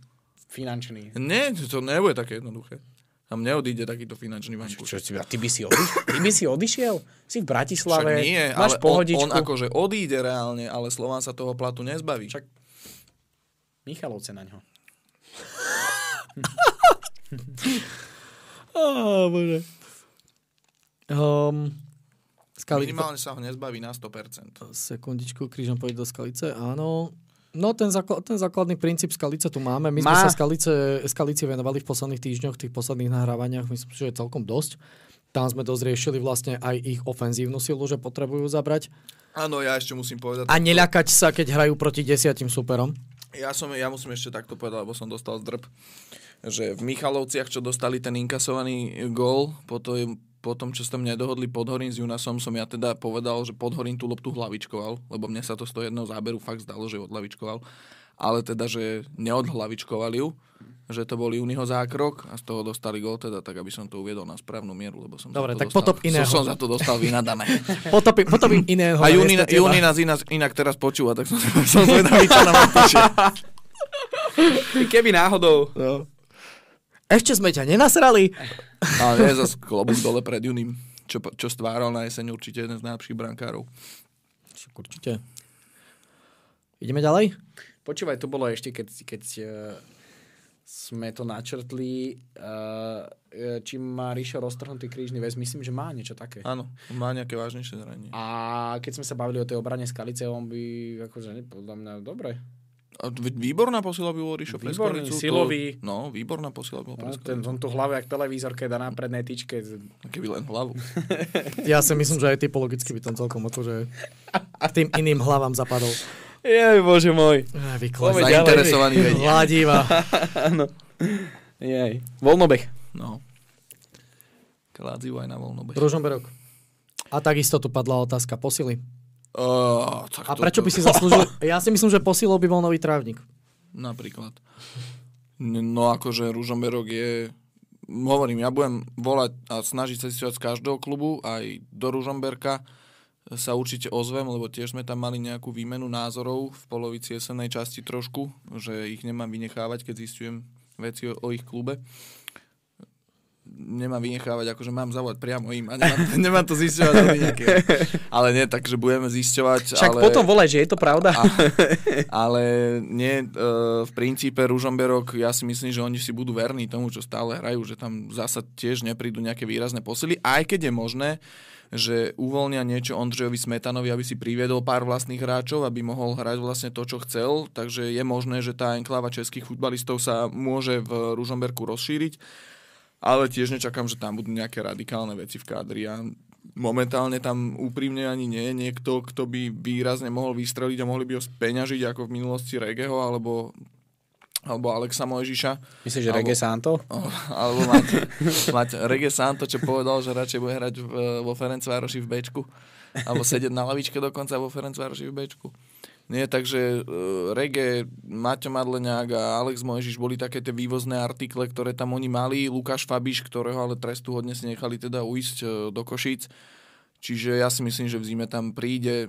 Finančný. Nie, to nebude také jednoduché. Tam neodíde takýto finančný vankúš. Čo, a ty by si odišiel? Ty by si odišiel? Si v Však Bratislave, nie, máš ale on, pohodičku. on akože odíde reálne, ale Slován sa toho platu nezbaví. Však- Michalovce na ňo. Á, bože. Um, skali... Minimálne sa ho nezbaví na 100%. Sekundičku, krížom pôjde do Skalice, áno. No ten, zákl- ten základný princíp Skalice tu máme. My sme Má. sa Skalice, Skalici venovali v posledných týždňoch, v tých posledných nahrávaniach, myslím, že je celkom dosť. Tam sme dosť riešili vlastne aj ich ofenzívnu silu, že potrebujú zabrať. Áno, ja ešte musím povedať... A neľakať sa, keď hrajú proti desiatim superom. Ja, som, ja musím ešte takto povedať, lebo som dostal zdrb, že v Michalovciach, čo dostali ten inkasovaný gól, po, to, po tom, čo sa tam nedohodli Podhorín s Junasom, som ja teda povedal, že Podhorín tú loptu hlavičkoval, lebo mne sa to z toho jedného záberu fakt zdalo, že odhlavičkoval. Ale teda, že neodhlavičkovali ju, že to bol Juniho zákrok a z toho dostali gól, teda tak, aby som to uviedol na správnu mieru, lebo som Dobre, za to tak dostal, potop iného. Som, som za to dostal vynadané. Potopím, potopím iného. A Juni. Juni nás inak, inak teraz počúva, tak som, som zvedavý, čo nám. Keby náhodou. No. Ešte sme ťa nenasrali. Ale nie zase klobúk dole pred Junim, čo, čo stváral na jeseň určite jeden z najlepších brankárov. Určite. Ideme ďalej? Počúvaj, to bolo ešte, keď, keď uh, sme to načrtli, uh, či má Ríšo roztrhnutý krížny väz. Myslím, že má niečo také. Áno, má nejaké vážnejšie zranenie. A keď sme sa bavili o tej obrane Skalice, on by, akože, podľa mňa, dobre. A výborná posila by bol Ríšo pre Výborný, silový. To, no, výborná posila by bol No, ten, on tu hlavu, jak televízor, keď dá na prednej tyčke. Keby len hlavu. Ja si myslím, že aj typologicky by tam celkom akože k tým iným hlavám zapadol. Jej, bože môj. Aj, vy Poďme klesy. ďalej. Zainteresovaní vedia. Hladíva. Áno. Jej. Voľnobeh. No. Kládziu aj na voľnobeh. Ružomberok. A takisto tu padla otázka posily. Tak A toto- prečo by si zaslúžil? Ja si myslím, že posilou by bol nový trávnik. Napríklad. No akože Ružomberok je... Hovorím, ja budem volať a snažiť sa zistovať z každého klubu, aj do Ružomberka sa určite ozvem, lebo tiež sme tam mali nejakú výmenu názorov v polovici jesennej časti trošku, že ich nemám vynechávať, keď zistujem veci o, o ich klube. Nemám vynechávať, akože mám zavolať priamo im a nemám, nemám to zisťovať od. Ale nie, takže budeme zisťovať. Však ale... potom volaj, že je to pravda. A, ale nie, e, v princípe Ružomberok, ja si myslím, že oni si budú verní tomu, čo stále hrajú, že tam zasa tiež neprídu nejaké výrazné posily, aj keď je možné, že uvoľnia niečo Ondřejovi Smetanovi, aby si priviedol pár vlastných hráčov, aby mohol hrať vlastne to, čo chcel, takže je možné, že tá enkláva českých futbalistov sa môže v Ružomberku rozšíriť, ale tiež nečakám, že tam budú nejaké radikálne veci v kádri a momentálne tam úprimne ani nie je niekto, kto by výrazne mohol vystreliť a mohli by ho speňažiť ako v minulosti Regeho alebo, alebo Alexa Mojžiša. Myslíš, že Alebo- Rege Santo? Alebo mať, mať Rege Santo, čo povedal, že radšej bude hrať v, vo Ferencvároši v Bčku. Alebo sedieť na lavičke dokonca vo Ferencvároši v Bčku. Nie, takže uh, Rege, Maťo Madleňák a Alex Mojžiš boli také tie vývozné artikle, ktoré tam oni mali. Lukáš Fabiš, ktorého ale trestu hodne si nechali teda uísť uh, do Košíc. Čiže ja si myslím, že v zime tam príde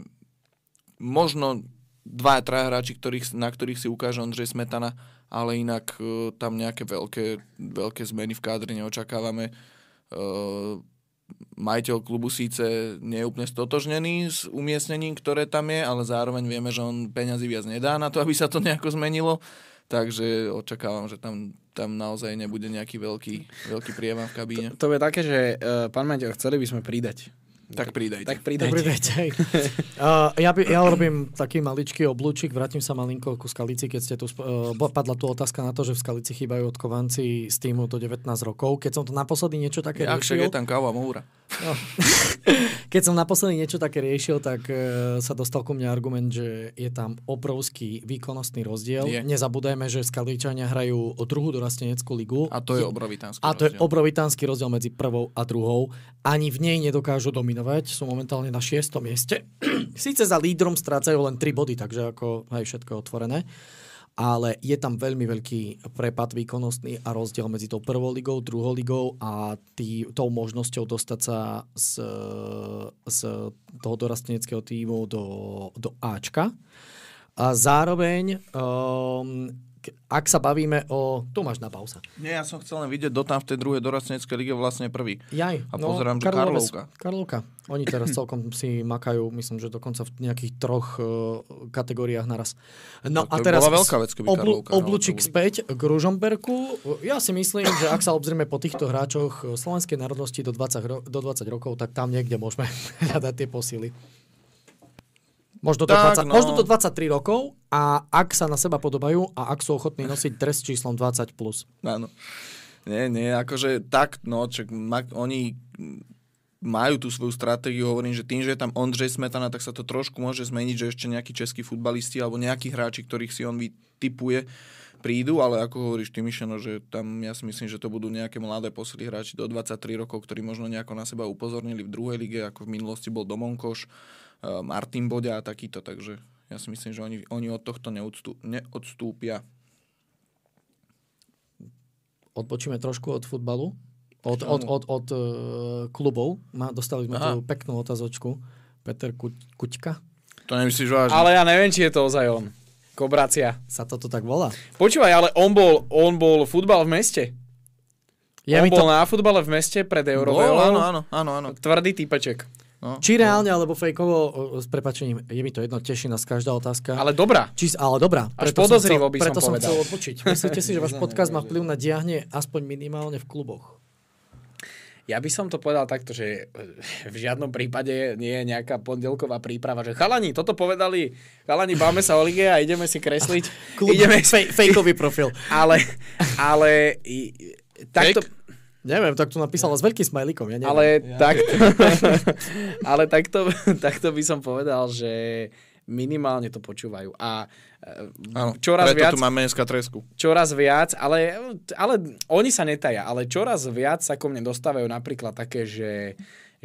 možno dva, traja hráči, ktorých, na ktorých si ukáže Ondřej Smetana, ale inak uh, tam nejaké veľké, veľké zmeny v kádri neočakávame. Uh, majiteľ klubu síce nie je úplne stotožnený s umiestnením, ktoré tam je, ale zároveň vieme, že on peňazí viac nedá na to, aby sa to nejako zmenilo. Takže očakávam, že tam, tam naozaj nebude nejaký veľký, veľký prievan v kabíne. To je také, že uh, pán Maťo, chceli by sme pridať. Tak pridajte. Tak pridajte. deň. Uh, ja, by, ja robím taký maličký oblúčik, vrátim sa malinko ku Skalici, keď ste tu, uh, padla tu otázka na to, že v Skalici chýbajú odkovanci z týmu do 19 rokov. Keď som to naposledy niečo také Jak však riešil, je tam káva moura. No. Keď som naposledy niečo také riešil, tak e, sa dostal ku mne argument, že je tam obrovský výkonnostný rozdiel. Je. Nezabúdajme, že Skaličania hrajú o druhú dorasteneckú ligu. A to je obrovitánsky A to je rozdiel. obrovitánsky rozdiel medzi prvou a druhou. Ani v nej nedokážu dominovať. Sú momentálne na šiestom mieste. Síce za lídrom strácajú len 3 body, takže ako aj všetko je otvorené. Ale je tam veľmi veľký prepad výkonnostný a rozdiel medzi tou prvou ligou, druhou ligou a tý, tou možnosťou dostať sa z, z toho dorasteneckého týmu do, do Ačka. A zároveň um, ak sa bavíme o... Tu máš na pausa. Nie, ja som chcel len vidieť, do tam v tej druhej dorasteneckej lige vlastne prvý. Jaj, A pozerám, že Karlovec- Karlovka. Karlovka. Oni teraz celkom si makajú, myslím, že dokonca v nejakých troch uh, kategóriách naraz. No Tak a teraz bola veľká vec, keby Karlovka hrala oblúčik späť k Ružomberku. Ja si myslím, že ak sa obzrieme po týchto hráčoch eh, slovenskej národnosti do 20, ro- do 20 rokov, tak tam niekde môžeme hľadať tie posily. Možno do, Tak, 20, no. možno do 23 rokov a ak sa na seba podobajú a ak sú ochotní nosiť dres číslom 20+. Plus. Áno. Nie, nie, akože tak, no, čak, ma, oni majú tú svoju stratégiu, hovorím, že tým, že je tam Ondřej Smetana, tak sa to trošku môže zmeniť, že ešte nejakí českí futbalisti alebo nejakí hráči, ktorých si on vytipuje, prídu, ale ako hovoríš ty, Mišeno, že tam ja si myslím, že to budú nejaké mladé posily hráči do 23 rokov, ktorí možno nejako na seba upozornili v druhej lige, ako v minulosti bol Domonkoš, Martin Boďa a takýto, takže ja si myslím, že oni, oni od tohto neodstú, neodstúpia. Odpočíme trošku od futbalu, od, od, od, od uh, klubov. Má, dostali sme Aha. tu peknú otázočku. Peter Kuť, Kuťka To nemyslíš vážne? Ale ja neviem, či je to ozaj on. Kobracia. sa toto tak volá. Počúvaj, ale on bol, on bol futbal v meste. Je on mi to, bol na futbale v meste pred Bol, Eurovelou. áno, áno, áno, áno. Tvrdý typeček. No. či reálne alebo fejkovo, s prepačením, je mi to jedno, teší nás každá otázka. Ale dobrá. Či, ale dobrá. Až preto podozrivo som chcel, by som preto som povedal. chcel odpočiť. Myslíte si, že váš podcast má vplyv na diahne aspoň minimálne v kluboch? Ja by som to povedal takto, že eh, v žiadnom prípade nie je nejaká pondelková príprava, že chalani, toto povedali, chalani, báme sa o lige a ideme si kresliť. Klub, ideme fej, fejkový profil. Ale, ale takto, Neviem, tak tu napísala s veľkým smajlikom. Ja neviem. ale, takto, ale takto, takto by som povedal, že minimálne to počúvajú. A eh, Áno, čoraz preto viac, tu máme dneska tresku. čoraz viac, ale, ale oni sa netaja, ale čoraz viac sa ko mne dostávajú napríklad také, že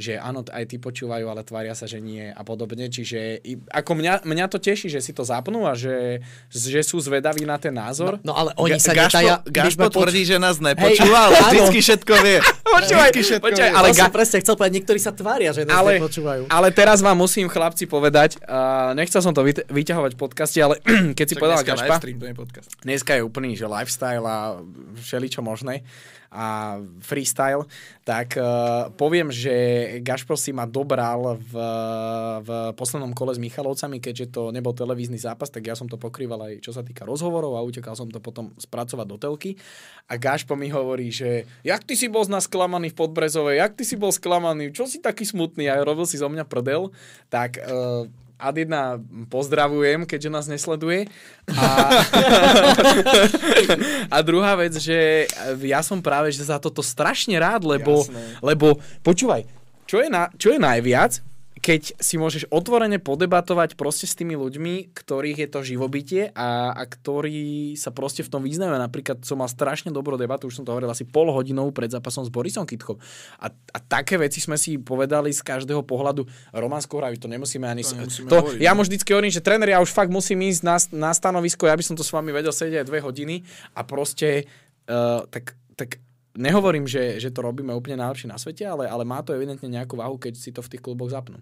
že áno, aj ty počúvajú, ale tvária sa, že nie a podobne. Čiže ako mňa, mňa to teší, že si to zapnú a že, že sú zvedaví na ten názor. No ale oni Ga- sa Gašpo- netaja... Gašpo poč- tvrdí, že nás nepočúva, ale vždycky všetko vie. Počúvaj, Vždycky všetko počúvaj, vie. ale ga- som presne chcel povedať, niektorí sa tvária, že nás ale, nepočúvajú. ale teraz vám musím chlapci povedať, uh, nechcel som to vyt- vyťahovať v podcaste, ale keď si Čak povedal dneska Gašpa, to je podcast. dneska je úplný, že lifestyle a všeličo možné a freestyle, tak uh, poviem, že Gašpo si ma dobral v, v poslednom kole s Michalovcami, keďže to nebol televízny zápas, tak ja som to pokrýval aj čo sa týka rozhovorov a utekal som to potom spracovať do telky. A Gašpo mi hovorí, že jak ty si bol z nás sklamaný v Podbrezovej, jak ty si bol sklamaný, čo si taký smutný? A robil si zo mňa prdel, tak uh, Ad jedna pozdravujem, keďže nás nesleduje. A, a druhá vec, že ja som práve že za toto strašne rád, lebo, lebo počúvaj, čo je, na, čo je najviac, keď si môžeš otvorene podebatovať proste s tými ľuďmi, ktorých je to živobytie a, a ktorí sa proste v tom vyznajú. Napríklad som mal strašne dobrú debatu, už som to hovoril asi pol hodinou pred zápasom s Borisom Kytchom. A, a také veci sme si povedali z každého pohľadu. Roman Skohravi, to nemusíme ani... To nemusíme to, hovoriť, ja mu vždycky hovorím, že tréner, ja už fakt musím ísť na, na stanovisko, ja by som to s vami vedel sedieť aj dve hodiny a proste uh, tak, tak nehovorím, že, že to robíme úplne najlepšie na svete, ale, ale má to evidentne nejakú váhu, keď si to v tých kluboch zapnú.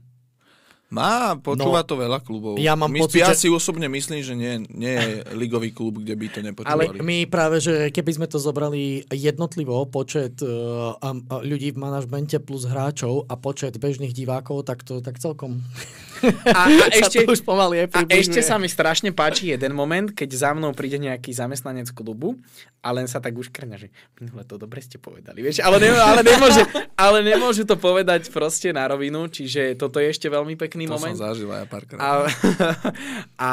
Má, No, počúva to veľa klubov. ja mám My, pocit, ja že- si osobne myslím, že nie, nie je ligový klub, kde by to Ale nepočúvali. my práve, že keby sme to zobrali jednotlivo, počet uh, ľudí v manažmente plus hráčov a počet bežných divákov, tak to tak celkom A, a sa ešte, to už pomaly a ešte sa mi strašne páči jeden moment, keď za mnou príde nejaký zamestnanec klubu a len sa tak uškrňa, že minule to dobre ste povedali, vieš, ale, ne, ale, nemôže, ale nemôžu to povedať proste na rovinu, čiže toto je ešte veľmi pekný to moment. som zažil aj párkrát. A, a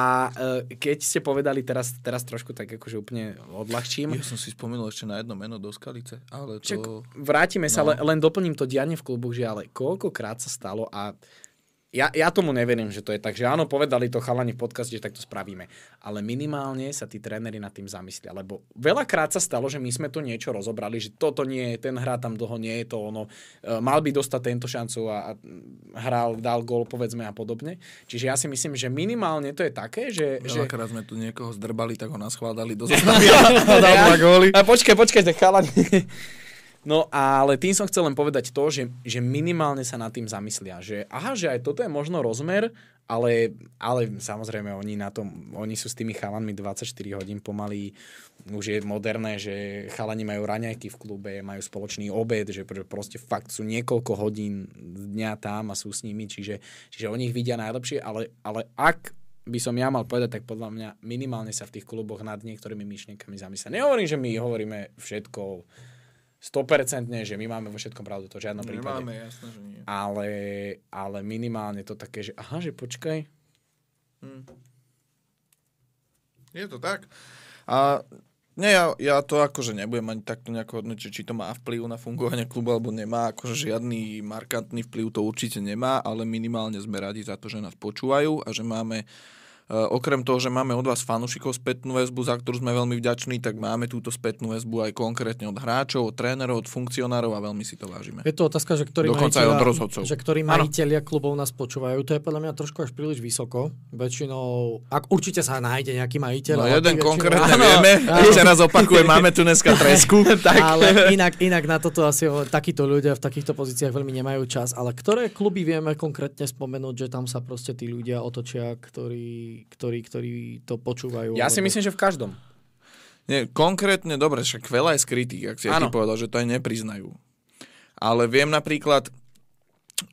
e, keď ste povedali teraz, teraz trošku tak akože úplne odľahčím, Ja som si spomenul ešte na jedno meno do Skalice, ale to... Však vrátime sa, No. no. len, len doplním to dianie v kluboch, že ale koľkokrát sa stalo a ja, ja tomu neverím, že to je tak, že áno, povedali to chalani v podcaste, že tak to spravíme. Ale minimálne sa tí tréneri nad tým zamyslia, lebo veľakrát sa stalo, že my sme tu niečo rozobrali, že toto nie je, ten hrá tam dlho, nie je to ono, e, mal by dostať tento šancu a, a hral, dal gól, povedzme a podobne. Čiže ja si myslím, že minimálne to je také, že... že Veľakrát sme tu niekoho zdrbali, tak ho naschvádali do zostavy a dal dva góly. a počkaj, počkaj, chalani. No ale tým som chcel len povedať to, že, že minimálne sa nad tým zamyslia, že aha, že aj toto je možno rozmer, ale, ale samozrejme oni na tom, oni sú s tými chalanmi 24 hodín pomaly, už je moderné, že chalani majú raňajky v klube, majú spoločný obed, že proste fakt sú niekoľko hodín dňa tam a sú s nimi, čiže, čiže oni ich vidia najlepšie, ale, ale ak by som ja mal povedať, tak podľa mňa minimálne sa v tých kluboch nad niektorými myšlienkami zamyslia. Nehovorím, že my hovoríme všetko 100% že my máme vo všetkom pravdu, to v žiadnom prípade. Nemáme, jasné, že nie. Ale, ale minimálne to také, že aha, že počkaj. Hm. Je to tak. A nie, ja, ja to akože nebudem ani takto nejako hodnotiť, či to má vplyv na fungovanie klubu alebo nemá. Akože žiadny markantný vplyv to určite nemá, ale minimálne sme radi za to, že nás počúvajú a že máme okrem toho, že máme od vás fanúšikov spätnú väzbu, za ktorú sme veľmi vďační, tak máme túto spätnú väzbu aj konkrétne od hráčov, od trénerov, od funkcionárov a veľmi si to vážime. Je to otázka, že ktorí Dokonca aj od rozhodcov. Že ktorí majiteľia klubov nás počúvajú. To je podľa mňa trošku až príliš vysoko. Väčšinou, ak určite sa nájde nejaký majiteľ. No jeden väčšinou- konkrétne Áno, vieme, ešte raz opakujem, máme tu dneska tresku. tak. Ale inak, inak na toto asi takíto ľudia v takýchto pozíciách veľmi nemajú čas. Ale ktoré kluby vieme konkrétne spomenúť, že tam sa proste tí ľudia otočia, ktorí, ktorí, ktorí to počúvajú? Ja si myslím, že v každom. Nie, konkrétne, dobre, však veľa je skrytých, ak si ty Áno. povedal, že to aj nepriznajú. Ale viem napríklad,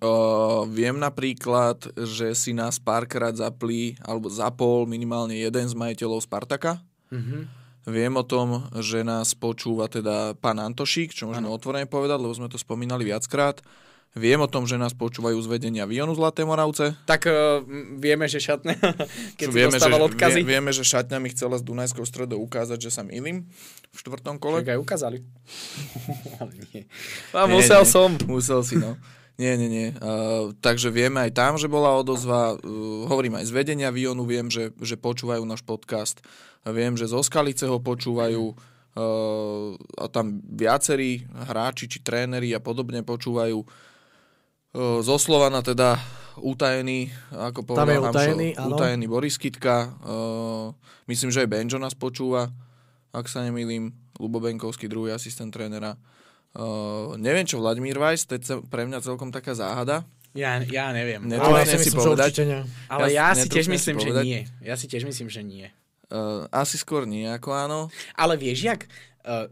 uh, viem napríklad, že si nás párkrát zapli, alebo zapol minimálne jeden z majiteľov Spartaka. Mhm. Viem o tom, že nás počúva teda pán Antošík, čo môžeme otvorene povedať, lebo sme to spomínali viackrát. Viem o tom, že nás počúvajú z vedenia Vionu Zlaté Moravce. Tak uh, vieme, že šatne, keď si vieme, že, odkazy. vie, vieme, že šatňa mi chcela s Dunajskou stredou ukázať, že sa milím v štvrtom kole. Tak aj ukázali. Ale nie. Nie, A musel nie. som. Musel si, no. Nie, nie, nie. Uh, takže vieme aj tam, že bola odozva. Uh, hovorím aj z vedenia Vionu, viem, že, že počúvajú náš podcast. Viem, že zo Skalice ho počúvajú. Uh, a tam viacerí hráči či tréneri a podobne počúvajú. Zo Slovana teda utajený, ako Tam je povedal Hamšo, utajený, utajený Boris Kitka. Uh, myslím, že aj Benjo nás počúva, ak sa nemýlim. Lubo Benkovský, druhý asistent trénera. Uh, neviem čo Vladimír Weiss, to je pre mňa celkom taká záhada. Ja, ja neviem. Ne- Ale ja si myslím, že povedať. nie. Ale Ja ja, si tiež netrúfnem si myslím, že nie. Ja si tiež myslím, že nie. Uh, asi skôr nie ako áno. Ale vieš, jak? Uh,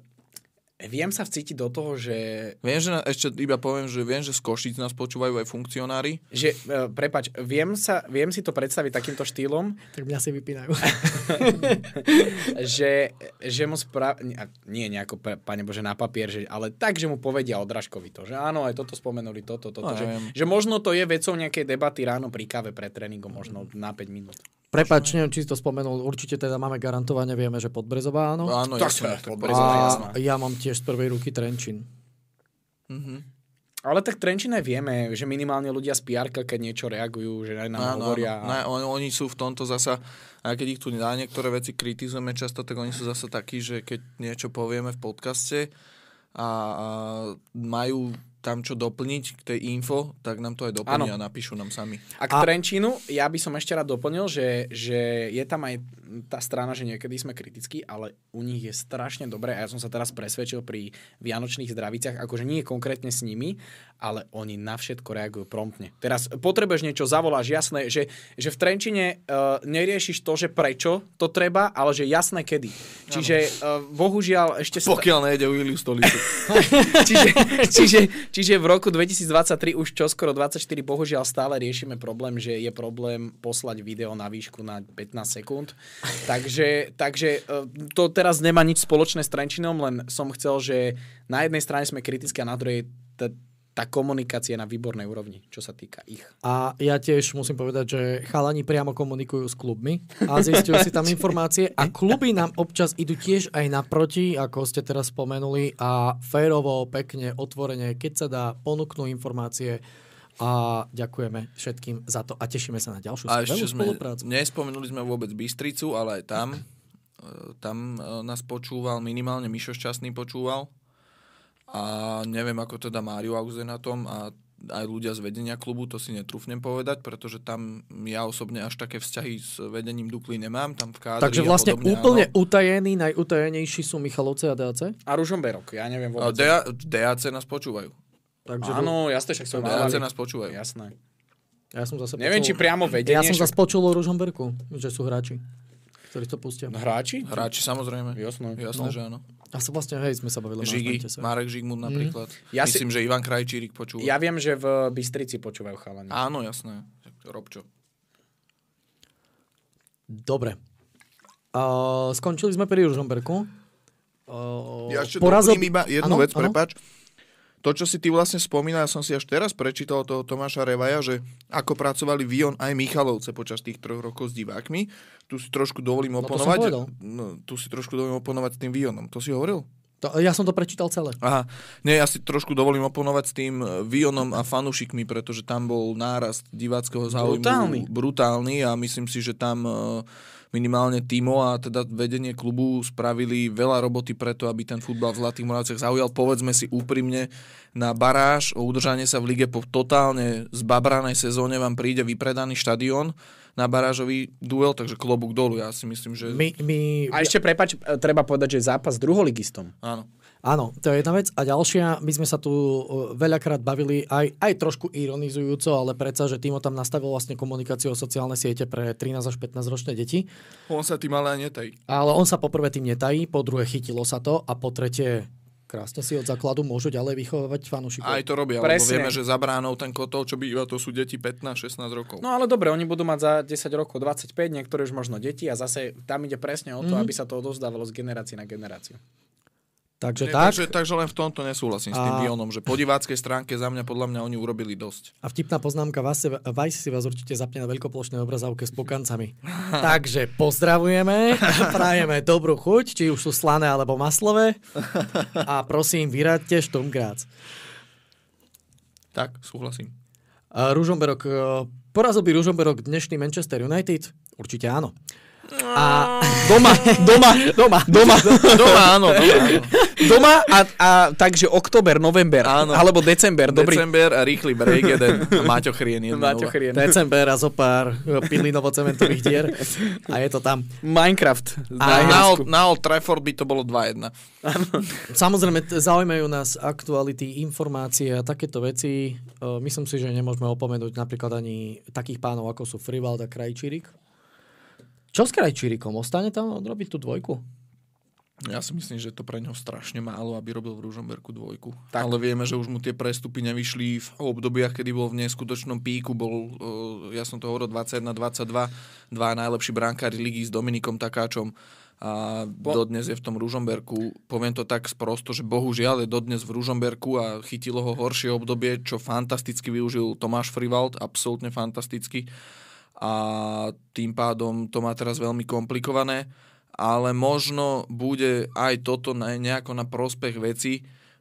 viem sa vcítiť do toho, že, Viem, že na, ešte iba poviem, že viem, že z Košic nás počúvajú aj funkcionári. že uh, prepač, viem, sa, viem si to predstaviť takýmto štýlom, Tak mňa si vypínajú. že, že mu spra... nie- nejako, pane Bože, na papier, že, ale tak, že mu povedia Odražkovi to, že áno, aj toto spomenuli, toto, toto. No, že, že možno to je vecou nejakej debaty ráno pri káve pred tréningom, možno na 5 minút. Prepač, neviem, či si to spomenul. Určite teda máme garantovane, vieme, že Podbrezová áno. Áno, Tak jasné, Podbrezová, jasné. A ja mám tiež z prvej ruky Trenčín. Mhm. Ale tak Trenčín aj vieme, že minimálne ľudia z PR, keď niečo reagujú, že aj nám Áno, hovoria. áno. Ne, on, oni sú v tomto zasa, aj keď ich tu na niektoré veci kritizujeme často, tak oni sú zasa takí, že keď niečo povieme v podcaste a, a majú tam čo doplniť k tej info, tak nám to aj doplnia a napíšu nám sami. A k Trenčínu, ja by som ešte rád doplnil, že, že je tam aj tá strana, že niekedy sme kritickí, ale u nich je strašne dobré a ja som sa teraz presvedčil pri Vianočných zdraviciach, akože nie konkrétne s nimi, ale oni na všetko reagujú promptne. Teraz potrebuješ niečo, zavoláš, jasné, že, že v Trenčine uh, neriešiš to, že prečo to treba, ale že jasné kedy. Čiže uh, bohužiaľ ešte... sta- Pokiaľ nejde o Iliu Stolicu. čiže, čiže, čiže v roku 2023 už čoskoro 24 bohužiaľ stále riešime problém, že je problém poslať video na výšku na 15 sekúnd. Takže, takže e, to teraz nemá nič spoločné s Trenčinom, len som chcel, že na jednej strane sme kritickí a na druhej tá komunikácia je na výbornej úrovni, čo sa týka ich. A ja tiež musím povedať, že chalani priamo komunikujú s klubmi a zistujú si tam informácie a kluby nám občas idú tiež aj naproti, ako ste teraz spomenuli a férovo, pekne, otvorene, keď sa dá, ponúknú informácie a ďakujeme všetkým za to a tešíme sa na ďalšiu A ešte sme, spoluprácu. nespomenuli sme vôbec Bystricu, ale aj tam, e, tam e, nás počúval, minimálne Mišo Šťastný počúval. A neviem, ako teda Mário Auze na tom. A aj ľudia z vedenia klubu, to si netrúfnem povedať, pretože tam ja osobne až také vzťahy s vedením Dukly nemám, tam v kádri Takže a vlastne podobne, úplne áno. utajení, najutajenejší sú Michalovce a DAC? A Ružomberok, ja neviem A vôbec. DA, DAC nás počúvajú. Takže Áno, jasne, však som DAC nás počúvajú. Jasné. Ja som zase Neviem, či počul, priamo vedenie. ja som však- zase počul o Ružomberku, že sú hráči, ktorí to pustia. Hráči? Hráči samozrejme. Jasné. Jasné, No. že áno. A sa vlastne, hej, sme sa bavili. manažmente sa. Marek Žigmund napríklad. Ja si- Myslím, že Ivan Krajčírik počúva. Ja viem, že v Bystrici počúvajú chalani. Áno, jasné. Robčo. Dobre. Uh, skončili sme pri Ružomberku. Uh, Ja ešte porazil- iba jednu Áno, vec, prepač. To, čo si ty vlastne spomínal, ja som si až teraz prečítal toho Tomáša Revaja, že ako pracovali Vion aj Michalovce počas tých troch rokov s divákmi. Tu si trošku dovolím No oponovať. povedal. no, tu si trošku dovolím oponovať s tým Vionom. To si hovoril? To, ja som to prečítal celé. Aha, nie, ja si trošku dovolím oponovať s tým eh, Vionom a fanúšikmi, pretože tam bol nárast diváckého záujmu Brutálny. brutálny a myslím si, že tam eh, minimálne Timo a teda vedenie klubu spravili veľa roboty preto, aby ten futbal v Zlatých Moravciach zaujal. Povedzme si úprimne, na baráž o udržanie sa v lige po totálne zbabranej sezóne vám príde vypredaný štadión na barážový duel, takže klobúk dolu. Ja si myslím, že... My, my, A ešte prepač, treba povedať, že zápas s druholigistom. Áno. Áno, to je jedna vec. A ďalšia, my sme sa tu veľakrát bavili aj, aj trošku ironizujúco, ale predsa, že Timo tam nastavil vlastne komunikáciu o sociálne siete pre 13 až 15 ročné deti. On sa tým ale aj netají. Ale on sa poprvé tým netají, po druhé chytilo sa to a po tretie krásne si od základu môžu ďalej vychovávať fanúšikov. Aj to robia, lebo Presne. vieme, že za bránou ten kotol, čo býva, to sú deti 15-16 rokov. No ale dobre, oni budú mať za 10 rokov 25, niektoré už možno deti a zase tam ide presne o to, Mhm. aby sa to odovzdávalo z generácie na generáciu. Takže Nie, tak. takže, takže len v tomto nesúhlasím s tým A- Dionom, že po diváckej stránke za mňa, podľa mňa oni urobili dosť. A vtipná poznámka, Vice si vás určite zapne na veľkoplošnej obrazávke s pokancami. Takže pozdravujeme, prajeme dobrú chuť, či už sú slané alebo maslové. A prosím, vyraďte Šturmgrác. Tak, súhlasím. A Ružomberok, e, porazil by Ružomberok dnešný Manchester United? Určite áno. A Doma, doma, doma, doma. Doma, áno, doma, áno. Doma a, a takže október, november, Áno. alebo december, dobrý. December a rýchly break jeden. A Maťo Chrien jedna Maťo. Chrien. december a zo pár e, pilinovo-cementových dier. A je to tam. Minecraft. A- Na. Old, na Old Trafford by to bolo 2-1. Samozrejme, zaujímajú nás aktuality, informácie a takéto veci. E, Myslím si, že nemôžeme opomenúť napríklad ani takých pánov, ako sú Frivald a Krajčírik. Čo s Krajčírikom? Ostane tam odrobiť tú dvojku? Ja si myslím, že je to pre neho strašne málo, aby robil v Ružomberku dvojku. Tak. Ale vieme, že už mu tie prestupy nevyšli v obdobiach, kedy bol v neskutočnom píku. Bol, uh, ja som to hovoril, 21-22, dva najlepší brankári ligy s Dominikom Takáčom a Po- dodnes je v tom Ružomberku. Poviem to tak sprosto, že bohužiaľ je dodnes v Ružomberku a chytilo ho horšie obdobie, čo fantasticky využil Tomáš Frivald, absolútne fantasticky. A tým pádom to má teraz veľmi komplikované ale možno bude aj toto nejako na prospech veci,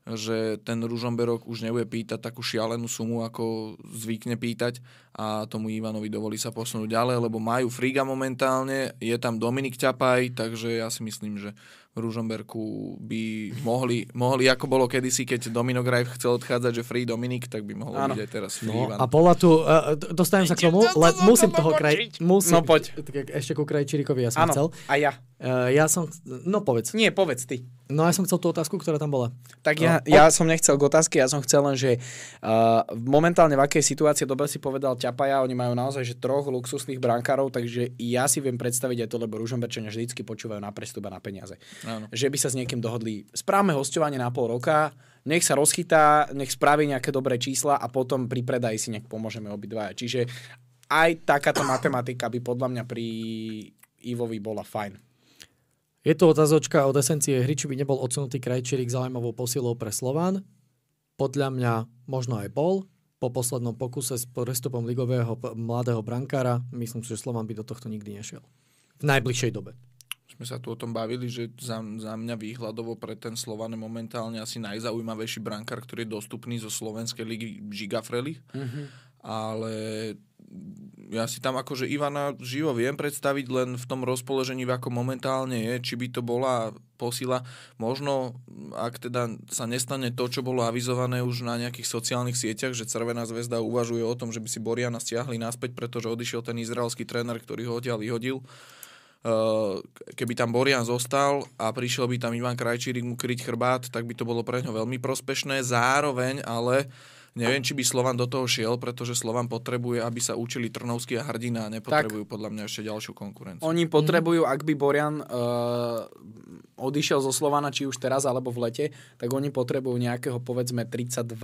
že ten Ružomberok už nebude pýtať takú šialenú sumu, ako zvykne pýtať a tomu Ivanovi dovolí sa posunúť ďalej, lebo majú Friga momentálne, je tam Dominik Ťapaj, takže ja si myslím, že Ružomberku by mohli, mohli, ako bolo kedysi, keď Domino Grajf chcel odchádzať, že Free Dominik, tak by mohol byť aj teraz Free No, Ivan. a bola tu, uh, dostanem sa k tomu, ale musím toho kraj... Musím, No, poď. tak Ešte ku Krajčírikovi ja som Áno, chcel. a ja. Uh, ja som... No povedz. Nie, povedz ty. No ja som chcel tú otázku, ktorá tam bola. Tak ja, No. ja som nechcel k otázke, ja som chcel len, že uh, momentálne v akej situácii, dobre si povedal Ťapaja, oni majú naozaj že troch luxusných brankárov, takže ja si viem predstaviť aj to, lebo Ružomberčania vždycky počúvajú na prestup a na peniaze. Áno. Že by sa s niekým dohodli, správame hostovanie na pol roka, nech sa rozchytá, nech spraví nejaké dobré čísla a potom pri predaji si nech pomôžeme obidvaja. Čiže aj takáto matematika by podľa mňa pri Ivovi bola fajn. Je tu otázočka od esencie hry, či by nebol odsunutý Krajčírik zaujímavou posilou pre Slován. Podľa mňa možno aj bol. Po poslednom pokuse s prestupom ligového mladého brankára, myslím si, že Slován by do tohto nikdy nešiel. V najbližšej dobe. Sme sa tu o tom bavili, že za, za mňa výhľadovo pre ten Slovan momentálne asi najzaujímavejší brankár, ktorý je dostupný zo slovenskej ligy Žiga Freli. Mhm. Ale ja si tam akože Ivana živo viem predstaviť len v tom rozpoložení, ako momentálne je, či by to bola posila. Možno, ak teda sa nestane to, čo bolo avizované už na nejakých sociálnych sieťach, že Červená zväzda uvažuje o tom, že by si Boriana stiahli naspäť, pretože odišiel ten izraelský tréner, ktorý ho odtiaľ vyhodil. Uh, keby tam Borian zostal a prišiel by tam Ivan Krajčírik mu kryť chrbát, tak by to bolo pre ňo veľmi prospešné. Zároveň ale Neviem, či by Slovan do toho šiel, pretože Slovan potrebuje, aby sa učili Trnovský a Hrdina a nepotrebujú tak, podľa mňa ešte ďalšiu konkurenciu. Oni potrebujú, ak by Borian uh, odišiel zo Slovana, či už teraz alebo v lete, tak oni potrebujú nejakého povedzme 32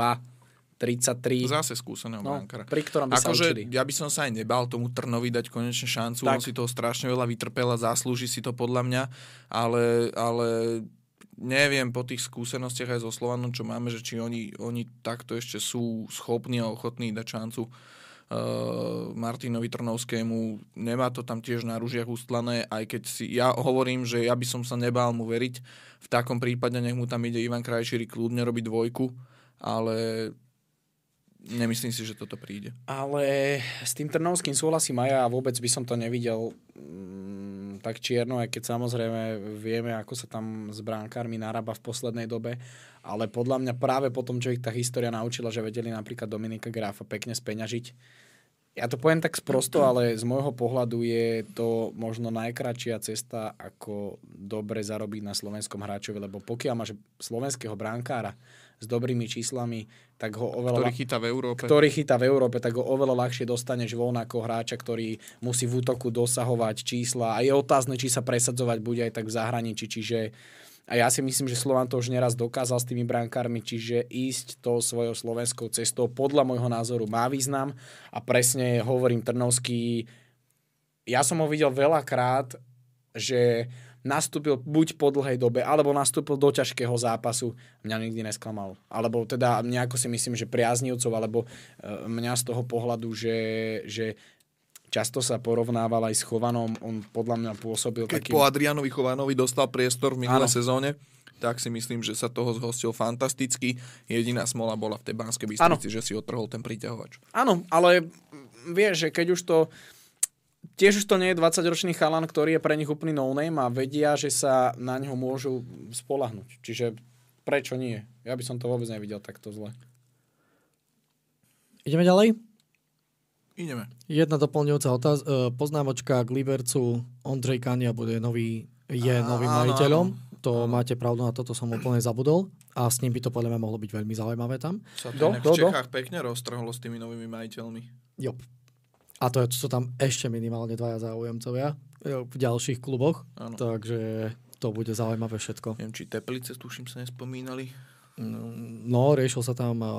33. Zase skúseného no, brankára. Pri ktorom by akože, ja by som sa aj nebal tomu Trnovi dať konečne šancu. Tak. On si toho strašne veľa vytrpel a zaslúži si to podľa mňa, ale, ale neviem po tých skúsenostiach aj so Slovanom, čo máme, že či oni, oni takto ešte sú schopní a ochotní dať šancu uh, Martinovi Trnovskému. Nemá to tam tiež na ružiach ustlané, aj keď si ja hovorím, že ja by som sa nebál mu veriť. V takom prípade nech mu tam ide Ivan Krajčíri kľudne robiť dvojku, ale nemyslím si, že toto príde. Ale s tým Trnovským súhlasím aj ja a vôbec by som to nevidel tak čierno, aj keď samozrejme vieme, ako sa tam s bránkármi narába v poslednej dobe, ale podľa mňa práve po tom, čo ich tá história naučila, že vedeli napríklad Dominika Gráfa pekne speňažiť, ja to poviem tak sprosto, ale z môjho pohľadu je to možno najkračšia cesta, ako dobre zarobiť na slovenskom hráčovi, lebo pokiaľ máš slovenského bránkára, s dobrými číslami, tak ho oveľa... Ktorý chytá v Európe. Ktorý chytá v Európe, tak ho oveľa ľahšie dostaneš von ako hráča, ktorý musí v útoku dosahovať čísla a je otázne, či sa presadzovať bude aj tak v zahraničí, čiže a ja si myslím, že Slovan to už neraz dokázal s tými brankármi, čiže ísť tou svojou slovenskou cestou podľa môjho názoru má význam a presne hovorím Trnovský, ja som ho videl veľakrát, že nastúpil buď po dlhej dobe, alebo nastúpil do ťažkého zápasu. Mňa nikdy nesklamal. Alebo teda nejako si myslím, že priaznivcov, alebo e, mňa z toho pohľadu, že, že často sa porovnával aj s Chovanom. On podľa mňa pôsobil Keď takým... po Adrianovi Chovanovi dostal priestor v minulé sezóne, tak si myslím, že sa toho zhostil fantasticky. Jediná smola bola v tej Banskej Bystrici, že si otrhol ten priťahovač. Áno, ale vieš, že keď už to tiež už to nie je 20-ročný chalan, ktorý je pre nich úplný no-name a vedia, že sa na ňo môžu spolahnuť. Čiže prečo nie? Ja by som to vôbec nevidel takto zle. Ideme ďalej? Ideme. Jedna doplňujúca otáz- e, poznámočka k Libercu. Ondrej Kania bude nový, je Á, novým majiteľom. Áno. To áno. máte pravdu, na toto som úplne zabudol. A s ním by to podľa mňa mohlo byť veľmi zaujímavé tam. Sa to do, do, v Čechách do. pekne roztrhlo s tými novými majiteľmi. Jo, a to sú tam ešte minimálne dvaja záujemcovia e, v ďalších kluboch. Ano. Takže to bude zaujímavé všetko. Neviem, či Teplice, tuším, sa nespomínali. No, no riešil sa tam e,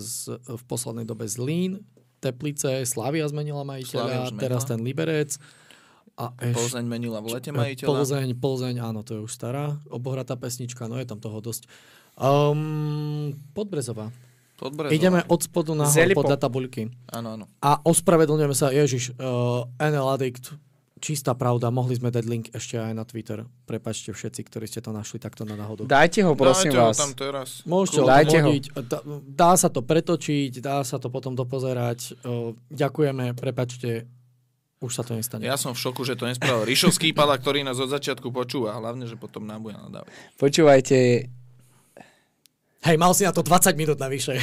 z, v poslednej dobe Zlín, Teplice, Slavia zmenila majiteľa, zmenila. teraz ten Liberec. A eš... Plzeň menila v lete majiteľa. Plzeň, Plzeň, áno, to je už stará obohratá pesnička, no je tam toho dosť. Um, Podbrezová. Ideme od spodu na podľa tabuľky. Áno, áno. A ospravedlňujeme sa, Ježiš, uh, NL Addict, čistá pravda, mohli sme dať link ešte aj na Twitter. Prepačte všetci, ktorí ste to našli takto na náhodu. Dajte ho, prosím Dajte vás. Ho tam teraz. Môžete ho Dajte ho. Dá, dá sa to pretočiť, dá sa to potom dopozerať. Uh, ďakujeme, prepačte, už sa to nestane. Ja som v šoku, že to nespravil Ríšovský pada, ktorý nás od začiatku počúva. Hlavne, že potom nám bude nadávať. Počúvajte, Hej, mal si na to 20 minút navyše.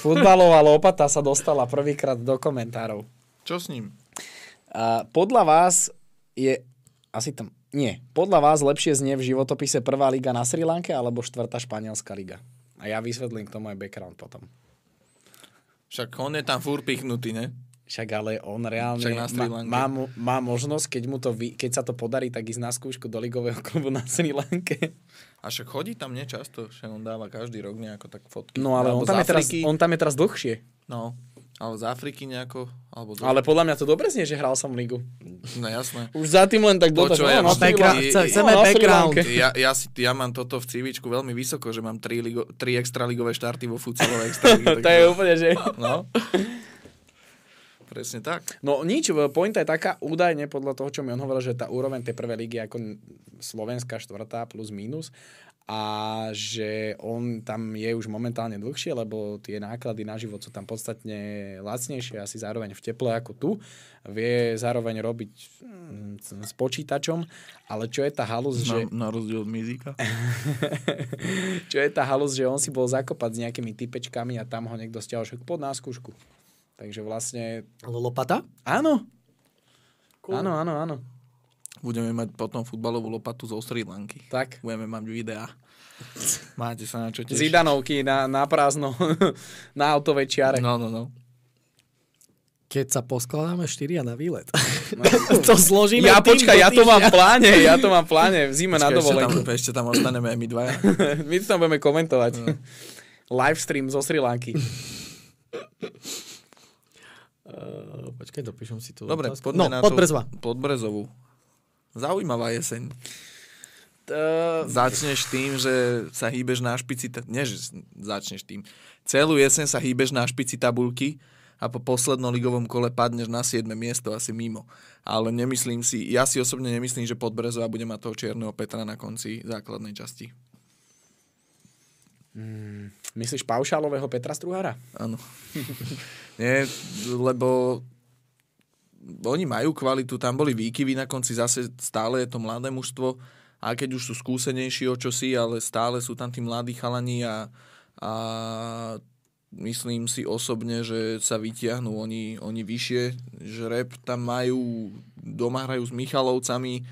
Futbalová lopata sa dostala prvýkrát do komentárov. Čo s ním? A podľa vás je... Asi tam... Nie. Podľa vás lepšie znie v životopise prvá liga na Sri Lanke alebo štvrtá španielská liga? A ja vysvetlím k tomu aj background potom. Však on je tam fúr pichnutý, ne? Však ale on reálne má, má, má možnosť, keď, mu to vy, keď sa to podarí, tak ísť na skúšku do ligového klubu na Sri Lanke. A však chodí tam nečasto, že on dáva každý rok nejako tak fotky. No ale on tam, je teraz, on tam je teraz dlhšie. No, ale z Afriky nejako. Alebo. Ale podľa mňa to dobre znie, že hral som ligu. No jasné. Už za tým len tak dotaž. No, ja no, background, chceme no, background. Ja, ja, si, ja mám toto v CVčku veľmi vysoko, že mám tri, ligo, tri extraligové štarty vo futsalovej extralíge. to je úplne, že... No. Presne tak. No nič, pointa je taká, údajne podľa toho, čo mi on hovoril, že tá úroveň tej prvej ligy je ako slovenská štvrtá plus minus a že on tam je už momentálne dlhšie, lebo tie náklady na život sú tam podstatne lacnejšie, asi zároveň v teple ako tu. Vie zároveň robiť mm, s počítačom, ale čo je tá halus, Na, že... na rozdiel od Mizika. čo je tá halus, že on si bol zakopať s nejakými typečkami a tam ho niekto stiahol však pod náskúšku. Takže vlastne... Lopata? Áno, Cool. áno, áno, áno. Budeme mať potom futbalovú lopatu zo Sri Lanky. Tak. Budeme mať videá. Máte sa na čo tešiť. Zidanovky na, na prázdno, na autovej čiare. No, no, no. Keď sa poskladáme štyria na výlet. to zložíme Ja počkaj, ja to mám v pláne, ja to mám v pláne, v zime na Počkaj, ešte, tam, dovolenku. ešte tam ostaneme aj my dvaja. My to tam budeme komentovať. Livestream zo Sri Lanky. Uh, počkaj, dopíšem si tu. Dobre, otázku. poďme no, na Podbrezva. to. Podbrezovú. Zaujímavá jeseň. Uh, Začneš tým, že sa hýbeš na špici... Nie, že začneš tým. Celú jeseň sa hýbeš na špici tabulky a po poslednom ligovom kole padneš na 7. miesto asi mimo. Ale nemyslím si, ja si osobne nemyslím, že Podbrezová bude mať toho čierneho Petra na konci základnej časti. myslíš paušálového Petra Struhára? Áno. Nie, lebo oni majú kvalitu, tam boli výkyvy na konci, zase stále je to mladé mužstvo, a keď už sú skúsenejší o čosi, ale stále sú tam tí mladí chalani a, a myslím si osobne, že sa vytiahnú oni, oni vyššie, že rep tam majú, doma hrajú s Michalovcami,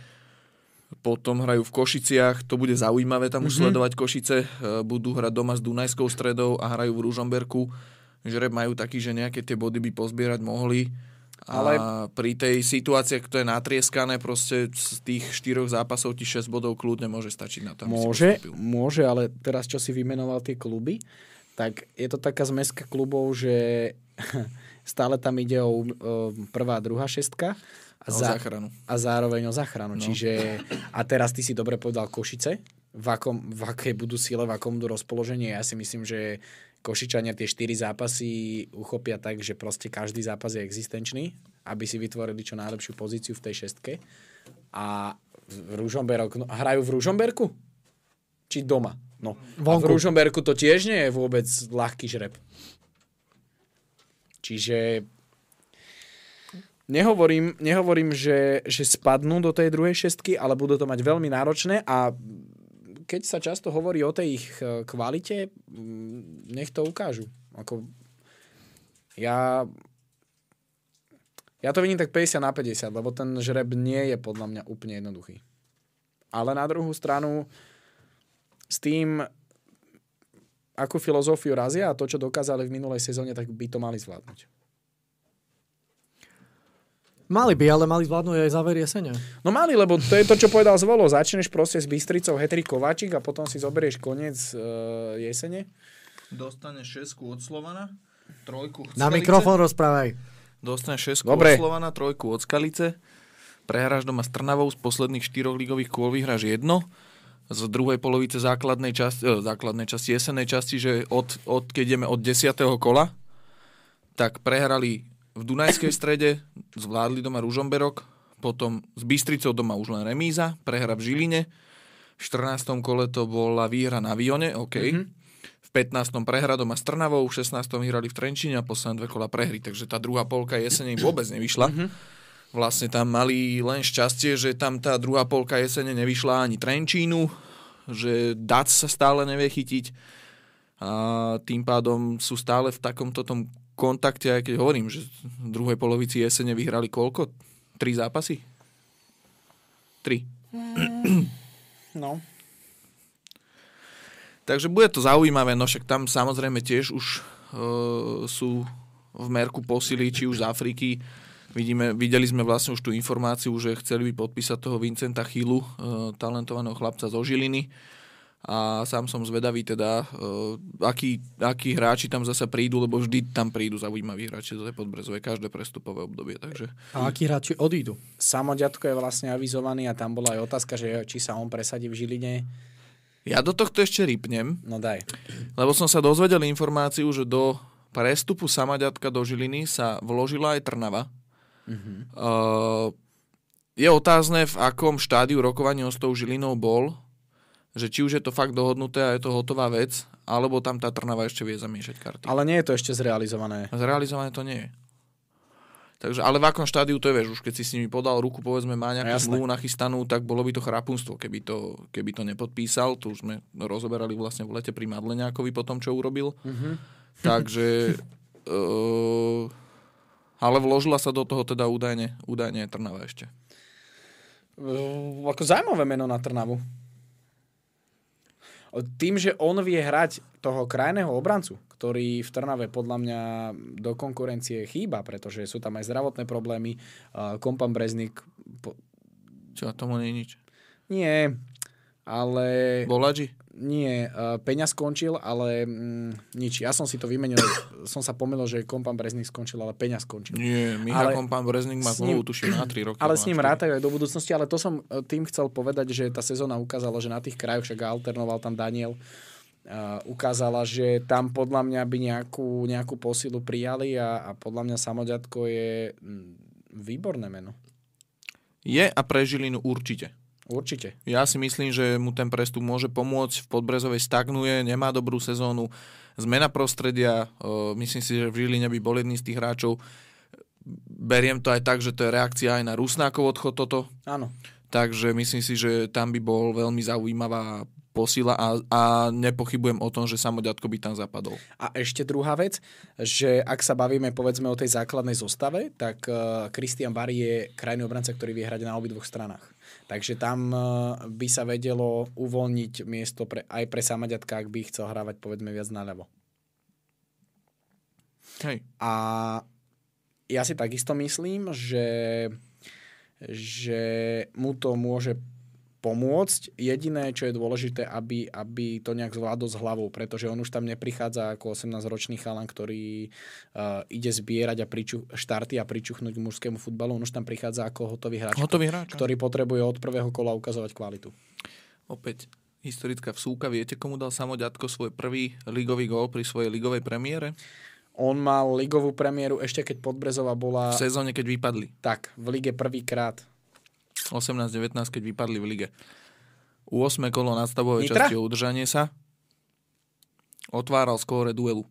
potom hrajú v Košiciach, to bude zaujímavé tam už mm-hmm. sledovať Košice, E, budú hrať doma s Dunajskou stredou a hrajú v Ružomberku, že rep majú taký, že nejaké tie body by pozbierať mohli. Ale... A pri tej situácii, to je natrieskané, proste z tých štyroch zápasov ti 6 bodov kľudne môže stačiť na to. Môže, môže, ale teraz čo si vymenoval tie kluby, tak je to taká zmeska klubov, že stále tam ide o, prvá, druhá šestka a, O za, záchranu. a zároveň o záchranu. No. Čiže, a teraz ty si dobre povedal Košice, v, akom, v akej budú sile, v akom budú rozpoloženie. Ja si myslím, že Košičania tie štyri zápasy uchopia tak, že proste každý zápas je existenčný, aby si vytvorili čo najlepšiu pozíciu v tej šestke. A v Ružomberok, no, hrajú v Ružomberku? Či doma? No. A v. Ružomberku to tiež nie je vôbec ľahký žreb. Čiže nehovorím, nehovorím že, že spadnú do tej druhej šestky, ale budú to mať veľmi náročné a keď sa často hovorí o tej ich e, kvalite, nech to ukážu. Ako ja, ja to vidím tak 50 na 50, lebo ten žreb nie je podľa mňa úplne jednoduchý. Ale na druhú stranu s tým, akú filozofiu razia a to, čo dokázali v minulej sezóne, tak by to mali zvládnuť. Mali by, ale mali zvládnuť aj záver jesene. No mali, lebo to je to, čo povedal Zvolo. Začneš proste s Bystricou Hetri Kováčik a potom si zoberieš koniec uh, jesene. Dostane šesku od Slovana, trojku od Na Skalice. mikrofón rozprávaj. Dostane šesku Dobre. od Slovana, trojku od Skalice. Prehráš doma s Trnavou, z posledných štyroch ligových kôl vyhráš jedno. Z druhej polovice základnej časti, eh, základnej časti, jesennej časti, že od, od, keď ideme od 10. kola, tak prehrali v Dunajskej strede, zvládli doma Ružomberok, potom s Bystricou doma už len remíza, prehra v Žiline, v 14. kole to bola výhra na Vione, OK. Mm-hmm. V 15. prehra doma s Trnavou, v 16. vyhrali v Trenčine a posledné dve kola prehry, takže tá druhá polka jesene vôbec nevyšla. Mm-hmm. Vlastne tam mali len šťastie, že tam tá druhá polka jesene nevyšla ani Trenčínu, že Dac sa stále nevie chytiť a tým pádom sú stále v takomto tom kontakte, aj keď hovorím, že v druhej polovici jesene vyhrali koľko? Tri zápasy? Tri. No. Takže bude to zaujímavé, no však tam samozrejme tiež už e, sú v merku posily, či už z Afriky. Vidíme, videli sme vlastne už tú informáciu, že chceli by podpísať toho Vincenta Chylu, e, talentovaného chlapca zo Žiliny. A sám som zvedavý teda, e, akí, akí hráči tam zase prídu, lebo vždy tam prídu zaujímaví hráči zo Podbrezové, každé prestupové obdobie. Takže A akí hráči odídu? Samoďatko je vlastne avizovaný a tam bola aj otázka, že či sa on presadí v Žiline. ja do tohto ešte rýpnem, No daj. Lebo som sa dozvedel informáciu, že do prestupu Samaďatka do Žiliny sa vložila aj Trnava. Mm-hmm. Uh, je otázne, v akom štádiu rokovania s tou Žilinou bol, že či už je to fakt dohodnuté a je to hotová vec, alebo tam tá Trnava ešte vie zamiešať karty. Ale nie je to ešte zrealizované. Zrealizované to nie je. Takže, ale v akom štádiu to je, vieš, už keď si s nimi podal ruku, povedzme, má nejakú zmluvu nachystanú, tak bolo by to chrapunstvo, keby to, keby to nepodpísal. Tu už sme rozoberali vlastne v lete pri Madleňákovi po tom, čo urobil. Mhm. Takže... Uh, ale vložila sa do toho teda údajne, údajne aj Trnava ešte. Uh, ako zaujímavé meno na Trnavu. Tým, že on vie hrať toho krajného obrancu, ktorý v Trnave podľa mňa do konkurencie chýba, pretože sú tam aj zdravotné problémy. Kompan Breznik po... Čo, tomu nie je nič. Nie, ale... Boladži? Nie, uh, Peňa skončil, ale mm, nič. Ja som si to vymenil, som sa pomýlil, že Kompan Breznik skončil, ale Peňa skončil. Nie, Michal Ale pán Breznik má zmluvu, tuším, na 3 roky. Ale s ním štyri. rátajú aj do budúcnosti, ale to som e, tým chcel povedať, že tá sezóna ukázala, že na tých krajoch, však alternoval tam Daniel, uh, ukázala, že tam podľa mňa by nejakú, nejakú posilu prijali a, a podľa mňa Samoďatko je mm, výborné meno. Je a pre Žilinu určite. Určite. Ja si myslím, že mu ten prestup môže pomôcť. V Podbrezovej stagnuje, nemá dobrú sezónu. Zmena prostredia, e, myslím si, že v Žiline by bol jedný z tých hráčov. Beriem to aj tak, že to je reakcia aj na Rusnákov odchod toto. Áno. Takže myslím si, že tam by bol veľmi zaujímavá posila a, a nepochybujem o tom, že samoďatko by tam zapadol. A ešte druhá vec, že ak sa bavíme povedzme o tej základnej zostave, tak Kristian uh, Barry je krajný obranca, ktorý vie hrať na obidvoch stranách. Takže tam uh, by sa vedelo uvoľniť miesto pre, aj pre Samaďatka, ak by chcel hrávať povedzme viac naľavo. Hej. A ja si takisto myslím, že, že mu to môže pomôcť. Jediné, čo je dôležité, aby, aby to nejak zvládol s hlavou, pretože on už tam neprichádza ako 18-ročný chalan, ktorý uh, ide zbierať a priču, štarty a pričuchnúť k mužskému futbalu. On už tam prichádza ako hotový hráč, Hotový hráč. ktorý potrebuje od prvého kola ukazovať kvalitu. Opäť historická vsúka. Viete, komu dal samoďatko svoj prvý ligový gól pri svojej ligovej premiére? On mal ligovú premiéru ešte keď Podbrezova bola V sezóne, keď vypadli. tak, v lige prvýkrát. 18-19, keď vypadli v lige. U 8 kolo nadstavovej Nitra? časti udržanie sa otváral skóre duelu.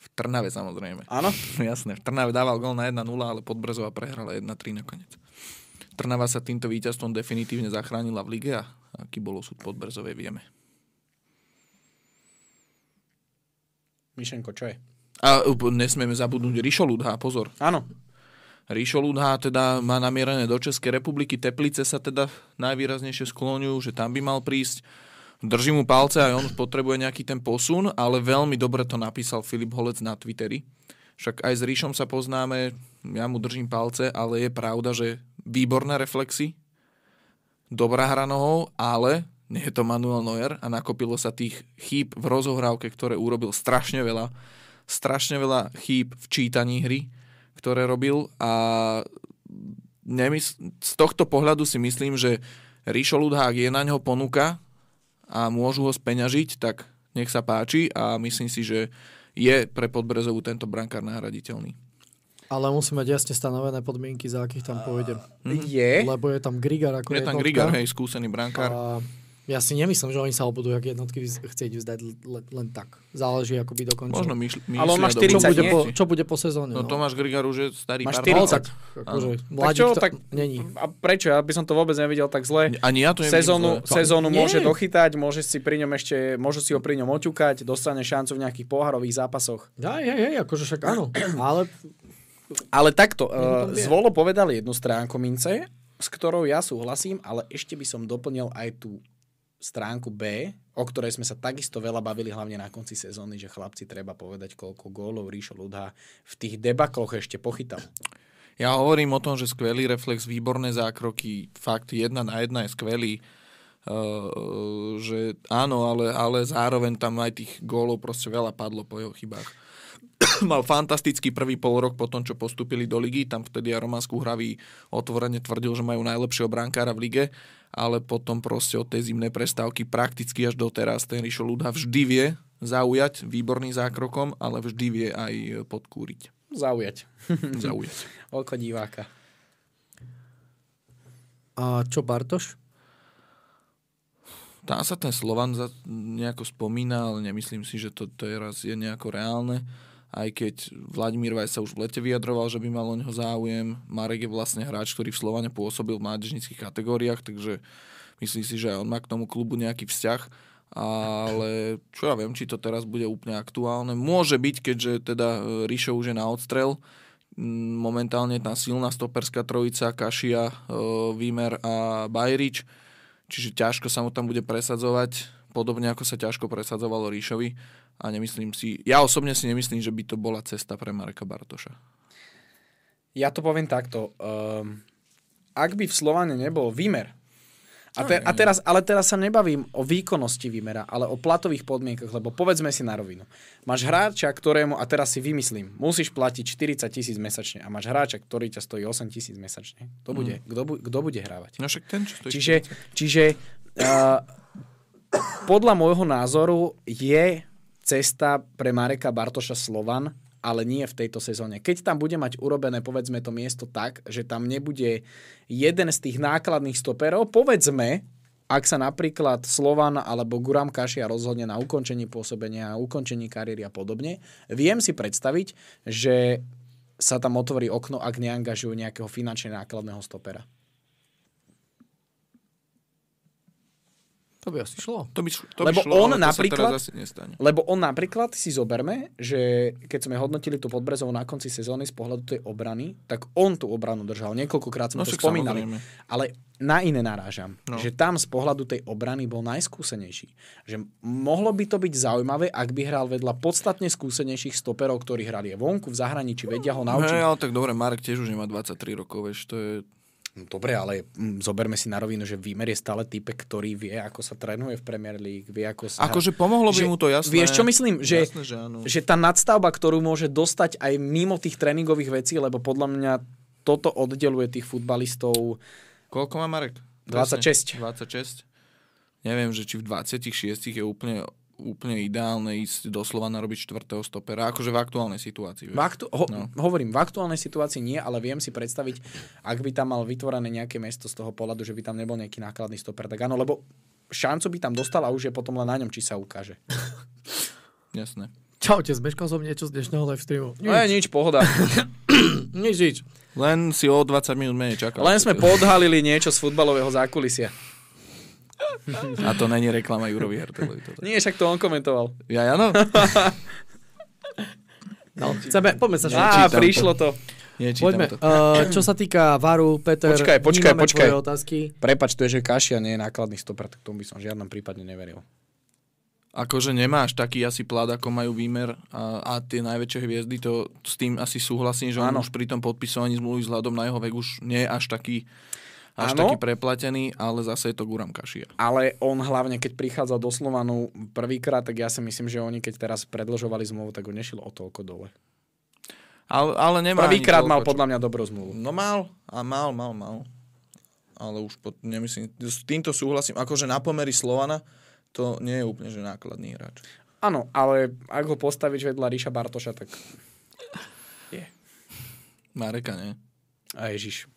V Trnave samozrejme. Áno? Jasné, v Trnave dával gól na 1-0, ale Podbrezova prehrala 1-3 nakoniec. Trnava sa týmto víťazstvom definitívne zachránila v lige a aký bol osud Podbrezovej vieme. Myšenko, čo je? A nesmieme zabudnúť Rišo Ludha, pozor. Áno, Ríšo Ludha teda má namierené do Českej republiky. Teplice sa teda najvýraznejšie skloňujú, že tam by mal prísť. Držím mu palce, aj on potrebuje nejaký ten posun, ale veľmi dobre to napísal Filip Holec na Twitteri. Však aj s Ríšom sa poznáme, ja mu držím palce, ale je pravda, že výborné reflexy, dobrá hra nohou, ale nie je to Manuel Neuer a nakopilo sa tých chýb v rozohrávke, ktoré urobil strašne veľa. Strašne veľa chýb v čítaní hry ktoré robil a nemysl- z tohto pohľadu si myslím, že Ríšo Ludhák je na ňo ponuka a môžu ho speňažiť, tak nech sa páči a myslím si, že je pre Podbrezovú tento brankár nahraditeľný. Ale musí mať jasne stanovené podmienky, za akých tam pôjde. je. Lebo je tam Grigar ako Je tam. Grigar, hej, skúsený brankár. A ja si nemyslím, že oni sa budú jak jednotky chcieť vzdať len, tak. Záleží, ako by dokončil. Možno myšl- Ale on má myslia čo, 40 bude po, čo bude po sezóne? No Tomáš Grigar už je starý Má pár 40. No, rokov. tak, akože, Tak čo, tak není. a prečo? Ja by som to vôbec nevidel tak zle. Ani ja to nevidím Sezónu, zle. sezónu Nie. môže dochytať, môže si pri ňom ešte, môžu si ho pri ňom oťukať, dostane šancu v nejakých pohárových zápasoch. Hej, hej, hej, akože však áno. Ale Ale takto, uh. Zvolo povedal jednu stránku mince, s ktorou ja súhlasím, ale ešte by som doplnil aj tú stránku B, o ktorej sme sa takisto veľa bavili hlavne na konci sezóny, že chlapci treba povedať, koľko gólov Ríšo Ludha v tých debakloch ešte pochytal. Ja hovorím o tom, že skvelý reflex, výborné zákroky, fakt jedna na jedna je skvelý. Uh, že áno, ale, ale zároveň tam aj tých gólov proste veľa padlo po jeho chybách. Mal fantastický prvý pol rok po tom, čo postúpili do ligy. Tam vtedy aj Roman Skúhravý otvorene tvrdil, že majú najlepšieho brankára v lige, ale potom proste od tej zimnej prestávky prakticky až doteraz ten Rišo Ludha vždy vie zaujať výborným zákrokom, ale vždy vie aj podkúriť. Zaujať. Zaujať. Oko diváka. a čo Bartoš? Tam sa ten Slovan za, nejako spomína, ale nemyslím si, že to teraz je nejako reálne. Aj keď Vladimír Vaj sa už v lete vyjadroval, že by mal o neho záujem. Marek je vlastne hráč, ktorý v Slovane pôsobil v mládežnických kategóriách, takže myslím si, že aj on má k tomu klubu nejaký vzťah. Ale čo ja viem, či to teraz bude úplne aktuálne. Môže byť, keďže teda e, Ríšo už je na odstrel. Momentálne tá silná stoperská trojica, Kašia, e, Výmer a Bajrič čiže ťažko sa mu tam bude presadzovať, podobne ako sa ťažko presadzovalo Ríšovi a nemyslím si, ja osobne si nemyslím, že by to bola cesta pre Mareka Bartoša. Ja to poviem takto. Um, ak by v Slovane nebol výmer, a, te, a teraz, ale teraz sa nebavím o výkonnosti výmera, ale o platových podmienkach, lebo povedzme si na rovinu. Máš hráča, ktorému, a teraz si vymyslím, musíš platiť 40 tisíc mesačne a máš hráča, ktorý ťa stojí 8 tisíc mesačne. To bude, mm. kto, bu, kto bude hrávať? No však ten, čo stojí Čiže, čiže uh, podľa môjho názoru je cesta pre Mareka Bartoša Slovan ale nie v tejto sezóne. Keď tam bude mať urobené, povedzme, to miesto tak, že tam nebude jeden z tých nákladných stoperov, povedzme, ak sa napríklad Slovan alebo Guram Kašia rozhodne na ukončení pôsobenia, ukončení kariéry a podobne, viem si predstaviť, že sa tam otvorí okno, ak neangažujú nejakého finančne nákladného stopera. To by asi šlo. To by, to lebo by šlo, on ale napríklad, to sa teraz asi nestane. Lebo on napríklad, si zoberme, že keď sme hodnotili tú podbrezovú na konci sezóny z pohľadu tej obrany, tak on tú obranu držal. Niekoľkokrát sme No to spomínali. samozrejme. Ale na iné narážam. No. Že tam z pohľadu tej obrany bol najskúsenejší. Že mohlo by to byť zaujímavé, ak by hral vedľa podstatne skúsenejších stoperov, ktorí hrali vonku, v zahraničí, vedia ho naučiť. Hej, ale tak dobre, Marek tiež už nemá 23 rokov, vieš, to je... No, Dobre, ale mm, zoberme si na rovinu, že Výmer je stále typek, ktorý vie, ako sa trénuje v Premier League, vie, ako sa... Akože pomohlo by Že- mu to, jasné. Vieš, čo myslím? Že, Jasné, že áno. že tá nadstavba, ktorú môže dostať aj mimo tých tréningových vecí, lebo podľa mňa toto oddeluje tých futbalistov. Koľko má Marek? 26. 26. Neviem, že či v 26 je úplne, úplne ideálne ísť doslova narobiť čtvrtého stopera, akože v aktuálnej situácii. V aktu- ho- No. Hovorím, v aktuálnej situácii nie, ale viem si predstaviť, ak by tam mal vytvorené nejaké miesto z toho pohľadu, že by tam nebol nejaký nákladný stoper, tak áno, lebo šancu by tam dostal a už je potom len na ňom, či sa ukáže. Jasné. Čaute, zmeškal som niečo z dnešného live streamu. No je nič, pohoda. Nič, nič. Len si o 20 minút menej čakal. Len sme podhalili niečo z futbalového zákulisia. A to není reklama Jurovi Hertelovi. Toto. Nie, však to on komentoval. Ja, áno? No, chceme, poďme sa Á, prišlo to. Nečítam Poďme. to. Uh, čo sa týka Varu, Peter, Počkaj, počkaj, počkaj. tvoje otázky. Prepač, to je, že Kašia nie je nákladný stoper, tak tomu by som v žiadnom prípade neveril. Akože nemáš taký asi plat, ako majú Výmer a, a tie najväčšie hviezdy, to s tým asi súhlasím, že on už pri tom podpisovaní zmluvy vzhľadom na jeho vek už nie je až taký, až Áno. taký preplatený, ale zase je to Guram Kašia. Ale on hlavne, keď prichádza do Slovanu prvýkrát, tak ja si myslím, že oni keď teraz predlžovali zmluvu, tak ho nešilo o toľko dole. Ale, ale nemá Prvýkrát mal čo- podľa mňa dobrú zmluvu. No mal, a mal, mal, mal. Ale už pod, nemyslím, s týmto súhlasím. Akože na pomery Slovana to nie je úplne že nákladný hráč. Áno, ale ak ho postavíš vedľa Ríša Bartoša, tak... Je. Mareka, nie? A Ježiš.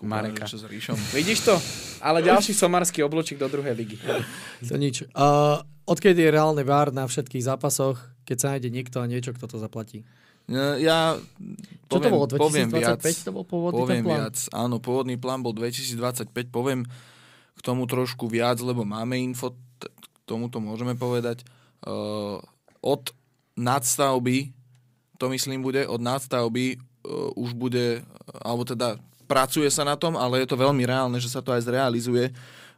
Mareka. Čo s Ríšom. Vidíš to? Ale ďalší somarský oblúčik do druhej ligy. To nič. Uh, odkedy je reálne VAR na všetkých zápasoch, keď sa nájde niekto a niečo, kto to zaplatí? No, Ja Čo poviem, to bolo? poviem viac. 2025 to bol pôvodný poviem ten plán? viac. Áno, pôvodný plán bol 2025. Poviem k tomu trošku viac, lebo máme info, t- k tomuto môžeme povedať. Uh, od nadstavby, to myslím bude, od nadstavby uh, už bude, alebo teda pracuje sa na tom, ale je to veľmi reálne, že sa to aj zrealizuje.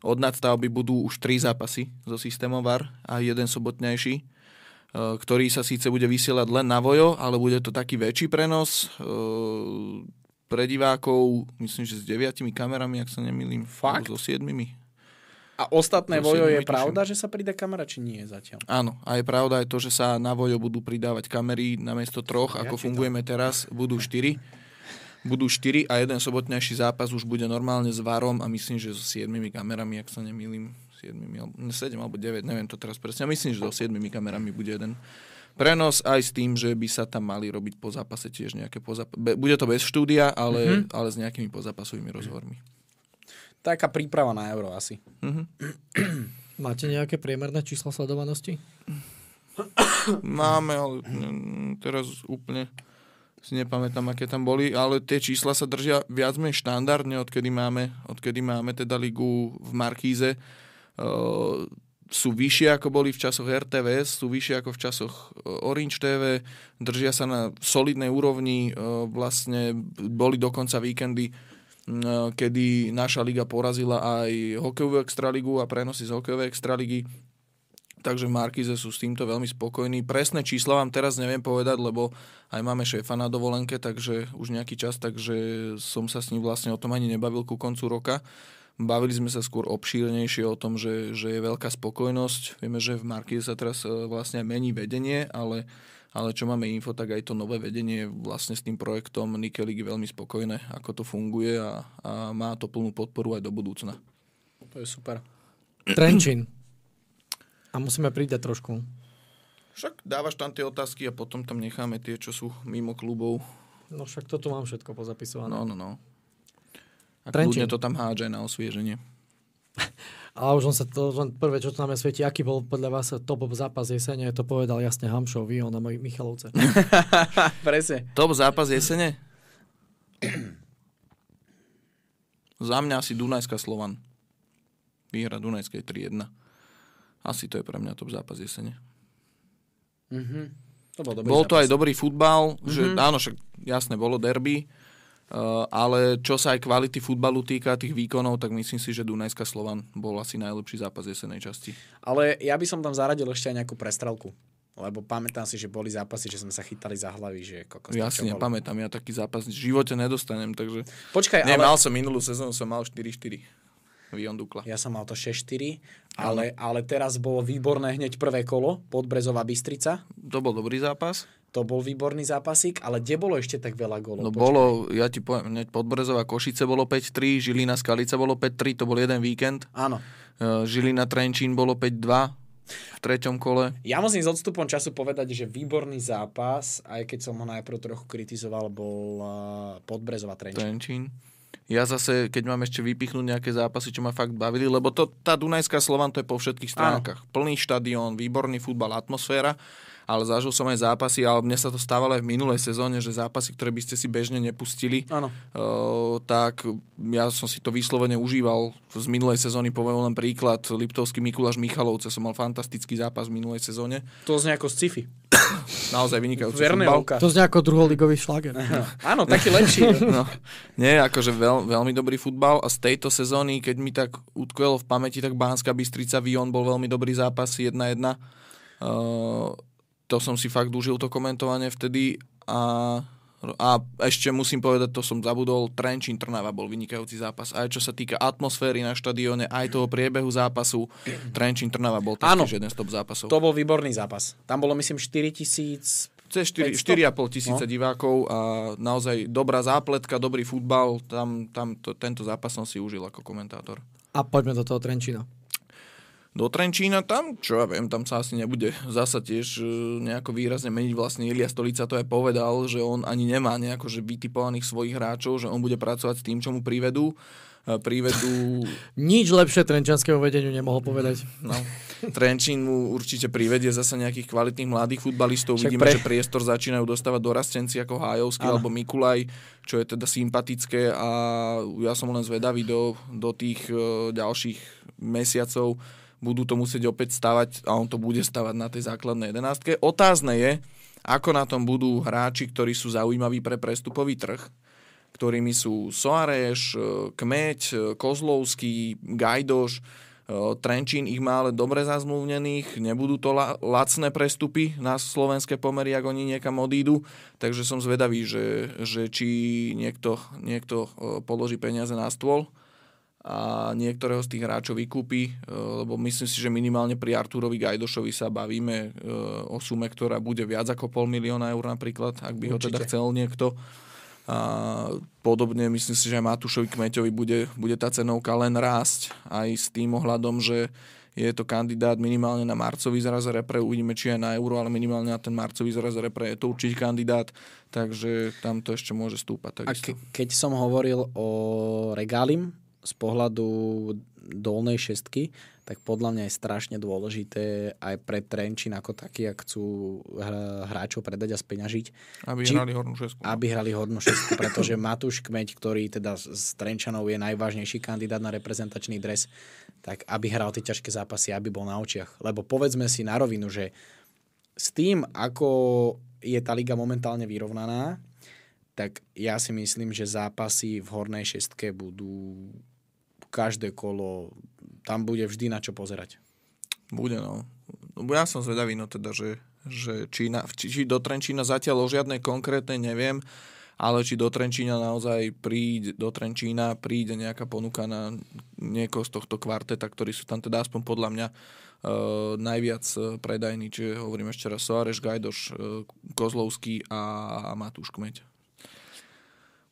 Od nadstavby budú už tri zápasy so systémom VAR a jeden sobotnejší eh, ktorý sa síce bude vysielať len na vojo, ale bude to taký väčší prenos eh, pre divákov, myslím, že s deviatimi kamerami, ak sa nemýlim. Fakt? So siedmimi. A ostatné si vojo je netuším. pravda, že sa pridá kamera, či nie zatiaľ? Áno, a je pravda aj to, že sa na vojo budú pridávať kamery namiesto troch, Ja ako fungujeme teraz, budú štyri. Budú štyri a jeden sobotnejší zápas už bude normálne s varom a myslím, že so siedmimi kamerami, ak sa nemýlim, siedmimi, alebo, ne, sedem alebo 9, neviem to teraz presne. Myslím, že so siedmimi kamerami bude jeden prenos aj s tým, že by sa tam mali robiť po zápase tiež nejaké pozap- be- Bude to bez štúdia, ale, mm-hmm. ale s nejakými pozápasovými rozhovormi. Taká príprava na euro asi. Mhm. Máte nejaké priemerné čísla sledovanosti? Máme, ale mm, teraz úplne si nepamätám, aké tam boli, ale tie čísla sa držia viac menej štandardne, odkedy máme, odkedy máme teda ligu v Markíze. Uh, sú vyššie ako boli v časoch RTVS, sú vyššie ako v časoch Orange TV, držia sa na solidnej úrovni, uh, vlastne boli dokonca víkendy, uh, kedy naša liga porazila aj hokejovú extraligu a prenosy z hokejovej extraligy takže Markize sú s týmto veľmi spokojní. Presné čísla vám teraz neviem povedať, lebo aj máme šéfa na dovolenke, takže už nejaký čas, takže som sa s ním vlastne o tom ani nebavil ku koncu roka. Bavili sme sa skôr obšírnejšie o tom, že, že je veľká spokojnosť. Vieme, že v Markize sa teraz e, vlastne mení vedenie, ale, ale čo máme info, tak aj to nové vedenie vlastne s tým projektom Nikelig je veľmi spokojné, ako to funguje a, a má to plnú podporu aj do budúcna. To je super. Trenčín. A musíme pridať trošku. Však dávaš tam tie otázky a potom tam necháme tie, čo sú mimo klubov. No však toto mám všetko pozapisované. No, no, no. A Trenčín. to tam hádže na osvieženie. A už on sa to, len prvé, čo to nám svieti, aký bol podľa vás top zápas jesene, to povedal jasne Hamšov, vy, on na mojich Michalovce. Presne. Top zápas jesene? Za mňa asi Dunajská Slovan. Výhra Dunajskej 3-1. Asi to je pre mňa top zápas jesene. Mhm. To bol dobrý Bol to zápas. aj dobrý futbal, že áno, však jasne, bolo derby, uh, ale čo sa aj kvality futbalu týka tých výkonov, tak myslím si, že Dunajská Slovan bol asi najlepší zápas jesenej časti. Ale ja by som tam zaradil ešte aj nejakú prestrelku. Lebo pamätám si, že boli zápasy, že sme sa chytali za hlavy, že kokos. Ja si nepamätám, ja taký zápas v živote nedostanem, takže... Počkaj, Nie, ale... mal som minulú sezónu, som mal 4-4. Vion Dukla. Ja som mal to 6-4, ale, ale teraz bolo výborné hneď prvé kolo, Podbrezová Bystrica. To bol dobrý zápas. To bol výborný zápasík, ale kde bolo ešte tak veľa golov? No Počkaj. bolo, ja ti poviem, Podbrezová Košice bolo 5-3, Žilina Skalica bolo 5-3, to bol jeden víkend. Áno. E, Žilina Trenčín bolo 5-2 v treťom kole. Ja musím s odstupom času povedať, že výborný zápas, aj keď som ho najprv trochu kritizoval, bol Podbrezová Trenčín. Trenčín. Ja zase, keď mám ešte vypichnúť nejaké zápasy, čo ma fakt bavili, lebo to, tá Dunajská Slovan to je po všetkých stránkach. Plný štadión, výborný futbal, atmosféra, ale zažil som aj zápasy, ale mne sa to stávalo aj v minulej sezóne, že zápasy, ktoré by ste si bežne nepustili. Uh, tak ja som si to vyslovene užíval. Z minulej sezóny poviem len príklad. Liptovský Mikuláš Michalovce som mal fantastický zápas v minulej sezóne. To znie ako sci-fi. Naozaj vynikajúci futbal. To znie ako druholigový šlager. Áno, taký lepší. No, nie, akože veľ, veľmi dobrý futbal a z tejto sezóny, keď mi tak utkvelo v pamäti, tak Bánska Bystrica Vion bol veľmi dobrý zápas 1-1. Uh, to som si fakt užil to komentovanie vtedy a a ešte musím povedať, to som zabudol, Trenčín Trnava bol vynikajúci zápas. Aj čo sa týka atmosféry na štadióne, aj toho priebehu zápasu, Trenčín Trnava bol taktiež jeden z top zápasov. To bol výborný zápas. Tam bolo, myslím, 4 tisíc... Cez 4, 500? 4,5 tisíca no. divákov a naozaj dobrá zápletka, dobrý futbal. Tam, tam to, tento zápas som si užil ako komentátor. A poďme do toho Trenčína. Do Trenčína tam, čo ja viem, tam sa asi nebude zasa tiež e, nejako výrazne meniť. Vlastne Ilia Stolica to aj povedal, že on ani nemá nejako že vytipovaných svojich hráčov, že on bude pracovať s tým, čo mu privedú. E, Privedú Nič lepšie trenčanskému vedeniu nemohol povedať. No, Trenčín mu určite privedie zase nejakých kvalitných mladých futbalistov. Však Vidíme, pre- že priestor začínajú dostávať dorastenci ako Hájovský alebo Mikulaj, čo je teda sympatické a ja som len zvedavý do, do tých e, ďalších mesiacov. Budú to musieť opäť stavať a on to bude stavať na tej základnej jedenástke. Otázne je, ako na tom budú hráči, ktorí sú zaujímaví pre prestupový trh ktorými sú Soares, e, Kmeď, e, Kozlovský, Gajdoš, e, Trenčín ich má ale dobre zazmluvnených, nebudú to la- lacné prestupy na slovenské pomery, ak oni niekam odídu, takže som zvedavý, že, že či niekto, niekto položí peniaze na stôl a niektorého z tých hráčov vykúpi, e, lebo myslím si, že minimálne pri Arturovi Gajdošovi sa bavíme e, o sume, ktorá bude viac ako pol milióna eur napríklad, ak by ho teda Určite. chcel niekto. A podobne myslím si, že aj Matúšovi Kmeťovi bude, bude tá cenovka len rásť aj s tým ohľadom, že je to kandidát minimálne na marcový zraz repre, uvidíme či aj na euro, ale minimálne na ten marcový zraz repre je to určite kandidát, takže tam to ešte môže stúpať A ke, keď som hovoril o Regalim z pohľadu dolnej šestky, tak podľa mňa je strašne dôležité aj pre Trenčín ako taký, ak chcú hr- hráčov predať a speňažiť, Aby Či- hrali hornú šesku. no. aby hrali hodnú šestku, pretože Matúš Kmeď, ktorý teda z- z Trenčanov je najvážnejší kandidát na reprezentačný dres, tak aby hral tie ťažké zápasy, aby bol na očiach. Lebo povedzme si na rovinu, že s tým, ako je tá liga momentálne vyrovnaná, tak ja si myslím, že zápasy v hornej šestke budú každé kolo, tam bude vždy na čo pozerať. Bude, no. Ja som zvedavý, no teda, že, že Čína, či, či do Trenčína zatiaľ o žiadnej konkrétnej neviem, ale či do Trenčína naozaj príde, do Trenčína príde nejaká ponuka na niekoho z tohto kvarteta, ktorí sú tam teda aspoň podľa mňa uh, najviac eh, predajní, čiže hovorím ešte raz Soares, Gajdoš, uh, Kozlovský a, a Matúš Kmeď.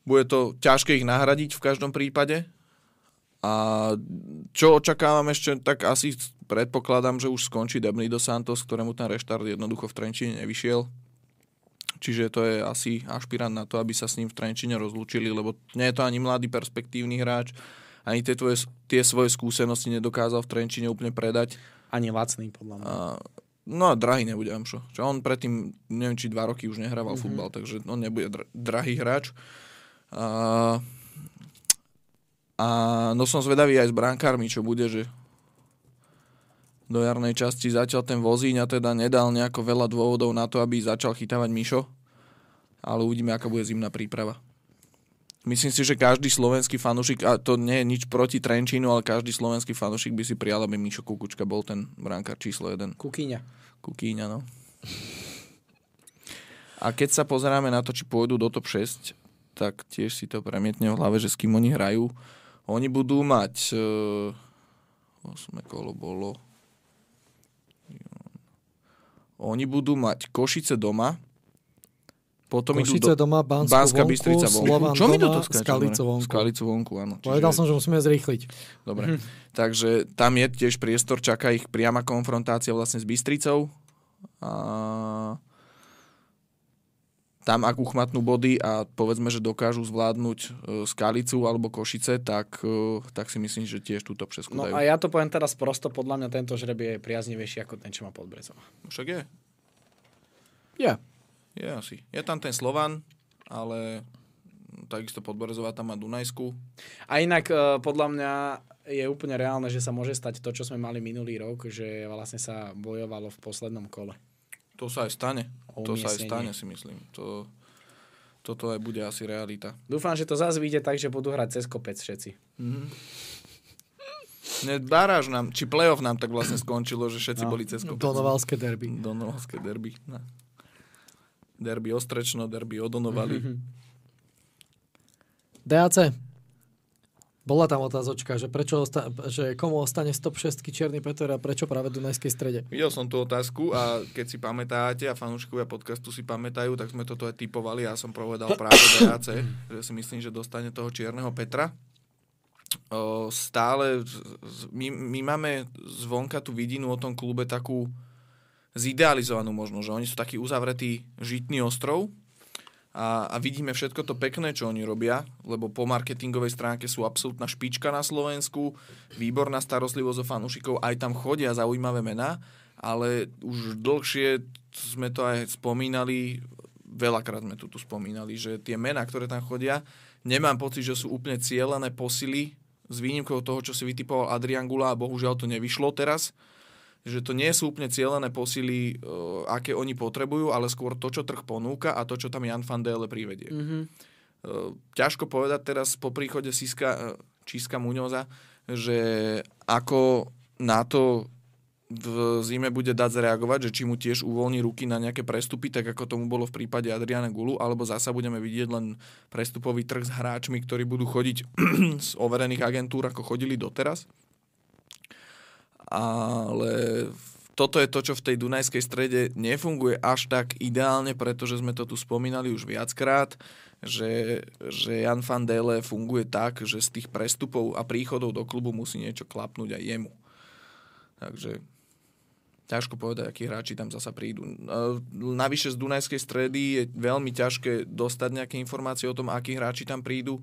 Bude to ťažké ich nahradiť v každom prípade, a čo očakávam ešte, tak asi predpokladám, že už skončí Debny do Santos, ktorému ten reštart jednoducho v Trenčine nevyšiel. Čiže to je asi ašpirant na to, aby sa s ním v Trenčine rozlúčili, lebo nie je to ani mladý perspektívny hráč, ani tie, tvoje, tie svoje skúsenosti nedokázal v Trenčine úplne predať. Ani lacný, podľa mňa. A, no a drahý nebude Amšo. Čo on predtým, neviem, či dva roky už nehrával mm-hmm. futbal, takže on nebude dr- drahý hráč. A, a no som zvedavý aj s brankármi, čo bude, že do jarnej časti zatiaľ ten vozíňa teda nedal nejako veľa dôvodov na to, aby začal chytávať Mišo, ale uvidíme, aká bude zimná príprava. Myslím si, že každý slovenský fanúšik, a to nie je nič proti Trenčínu, ale každý slovenský fanúšik by si prijal, aby Mišo Kukučka bol ten brankár číslo 1. Kukyňa. Kukíňa, no. A keď sa pozeráme na to, či pôjdu do top 6, tak tiež si to premietne v hlave, že s kým oni hrajú. Oni budú mať... Uh, 8 kolo bolo. Oni budú mať Košice doma, potom Košice idú do... doma, Banskú Banská vonku, Bystrica vonku. Slovan Čo mi doma, toto skáče? Skalicu vonku. Skalicu vonku, áno. Povedal som, že musíme zrýchliť. Dobre. Takže tam je tiež priestor, čaká ich priama konfrontácia vlastne s Bystricou. A tam ak uchmatnú body a povedzme, že dokážu zvládnuť e, Skalicu alebo Košice, tak, e, tak si myslím, že tiež túto přesku No a ja to poviem teraz prosto, podľa mňa tento žreb je priaznivejší ako ten, čo má pod Brezom. Však je. Je. Je asi. Je tam ten Slovan, ale takisto Podberezová tam má Dunajsku. A inak e, podľa mňa je úplne reálne, že sa môže stať to, čo sme mali minulý rok, že vlastne sa bojovalo v poslednom kole. To sa aj stane. To sa aj stane, si myslím. To, toto aj bude asi realita. Dúfam, že to zase vyjde tak, že budú hrať cez kopec všetci. Baráž nám, či playoff nám tak vlastne skončilo, že všetci No. boli cez kopec. Donovalské derby. Donovalské derby. No. Derby Ostrečno, derby Odonovali. DAC. Bola tam otázočka, že, prečo osta- že komu ostane z top 6 Čierny Peter a prečo práve Dunajskej strede. Videl som tú otázku a keď si pamätáte a fanúšikovia podcastu si pamätajú, tak sme toto aj typovali. Ja som povedal práve DAC, že si myslím, že dostane toho Čierneho Petra. O, stále, my, my máme zvonka tú vidinu o tom klube takú zidealizovanú možno, že oni sú taký uzavretý žitný ostrov a, a vidíme všetko to pekné, čo oni robia, lebo po marketingovej stránke sú absolútna špička na Slovensku, výborná starostlivosť o fanúšikov, aj tam chodia zaujímavé mená, ale už dlhšie sme to aj spomínali, veľakrát sme tu, tu spomínali, že tie mená, ktoré tam chodia, nemám pocit, že sú úplne cieľané posily, s výnimkou toho, čo si vytipoval Adrian Gula a bohužiaľ to nevyšlo teraz, že to nie sú úplne cieľené posily, uh, aké oni potrebujú, ale skôr to, čo trh ponúka a to, čo tam Jan van Dele privedie. Mm-hmm. Uh, ťažko povedať teraz po príchode Siska, uh, Číska Muňoza, že ako na to v zime bude dať zareagovať, že či mu tiež uvoľní ruky na nejaké prestupy, tak ako tomu bolo v prípade Adriana Gulu, alebo zasa budeme vidieť len prestupový trh s hráčmi, ktorí budú chodiť z overených agentúr, ako chodili doteraz. Ale toto je to, čo v tej Dunajskej strede nefunguje až tak ideálne, pretože sme to tu spomínali už viackrát, že, že Jan van Dele funguje tak, že z tých prestupov a príchodov do klubu musí niečo klapnúť aj jemu. Takže ťažko povedať, akí hráči tam zasa prídu. E, Navyše z Dunajskej stredy je veľmi ťažké dostať nejaké informácie o tom, akí hráči tam prídu.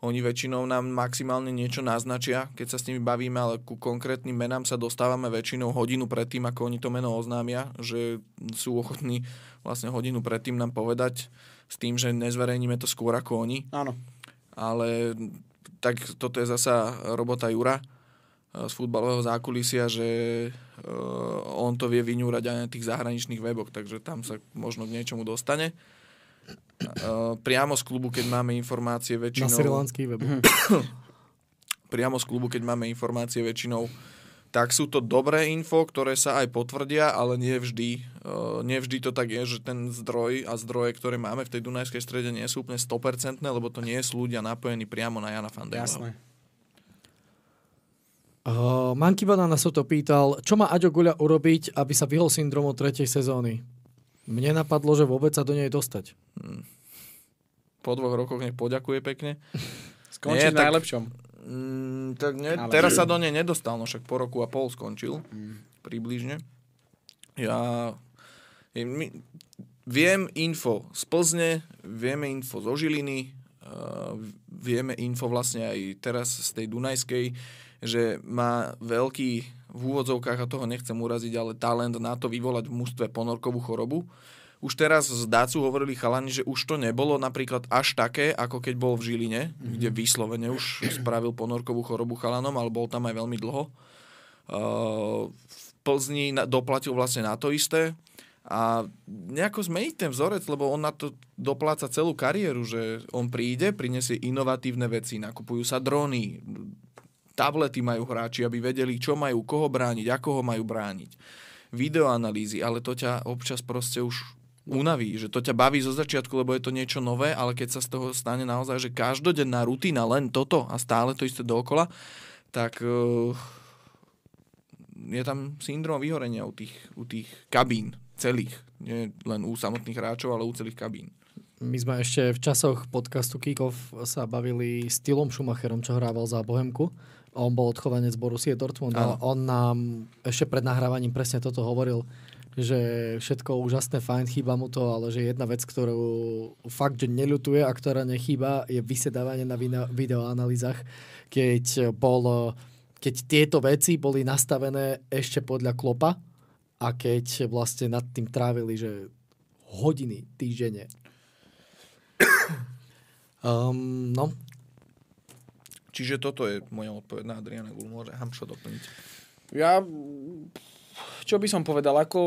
Oni väčšinou nám maximálne niečo naznačia, keď sa s nimi bavíme, ale ku konkrétnym menám sa dostávame väčšinou hodinu predtým, ako oni to meno oznámia, že sú ochotní vlastne hodinu predtým nám povedať s tým, že nezverejníme to skôr ako oni. Áno. Ale tak toto je zasa robota Jura eh, z futbalového zákulisia, že uh, on to vie vyňúrať aj na tých zahraničných weboch, takže tam sa možno k niečomu dostane. Uh, priamo z klubu, keď máme informácie Na väčšinou... srilanský web. priamo z klubu, keď máme informácie väčšinou, tak sú to dobré info, ktoré sa aj potvrdia, ale nie vždy. Uh, nie vždy to tak je, že ten zdroj a zdroje, ktoré máme v tej Dunajskej strede, nie sú úplne 100%, lebo to nie sú ľudia napojení priamo na Jana Fandela. Jasné. Uh, Manky Banana sa to pýtal, čo má Aďo Guľa urobiť, aby sa vyhol syndromu tretej sezóny? Mne napadlo, že vôbec sa do nej dostať. Po dvoch rokoch nech poďakuje pekne. Skončí Nie, tak- najlepšom. Mm, tak ne, Ale- teraz sa do nej nedostal, no však po roku a pol skončil, Mm. približne. Ja je- my, viem info z Plzne, vieme info zo Žiliny, uh, vieme info vlastne aj teraz z tej Dunajskej, že má veľký v úvodzovkách, a toho nechcem uraziť, ale talent na to vyvolať v mužstve ponorkovú chorobu. Už teraz z Dácu hovorili chalani, že už to nebolo napríklad až také, ako keď bol v Žiline, mm-hmm. kde vyslovene už spravil ponorkovú chorobu chalanom, ale bol tam aj veľmi dlho. Uh, v Plzni doplatil vlastne na to isté a nejako zmeniť ten vzorec, lebo on na to dopláca celú kariéru, že on príde, prinesie inovatívne veci, nakupujú sa drony, tablety majú hráči, aby vedeli, čo majú, koho brániť, ako ho majú brániť. Videoanalýzy, ale to ťa občas proste už unaví, že to ťa baví zo začiatku, lebo je to niečo nové, ale keď sa z toho stane naozaj, že každodenná rutina, len toto a stále to isté dookola, tak uh, je tam syndrom vyhorenia u tých, u tých kabín celých. Nie len u samotných hráčov, ale u celých kabín. My sme ešte v časoch podcastu Kikov sa bavili s Tylom Schumacherom, čo hrával za Bohemku. On bol odchovanec Borussie Dortmund a on nám ešte pred nahrávaním presne toto hovoril, že všetko úžasné, fajn, chýba mu to, ale že jedna vec, ktorú fakt, že neľutuje a ktorá nechýba, je vysedávanie na videoanalýzach, keď bol keď tieto veci boli nastavené ešte podľa klopa a keď vlastne nad tým trávili, že hodiny, týždene. Um, no, Čiže toto je moja odpoveď na Adriana Gul. Môže Hamšo doplniť. Ja, čo by som povedal, ako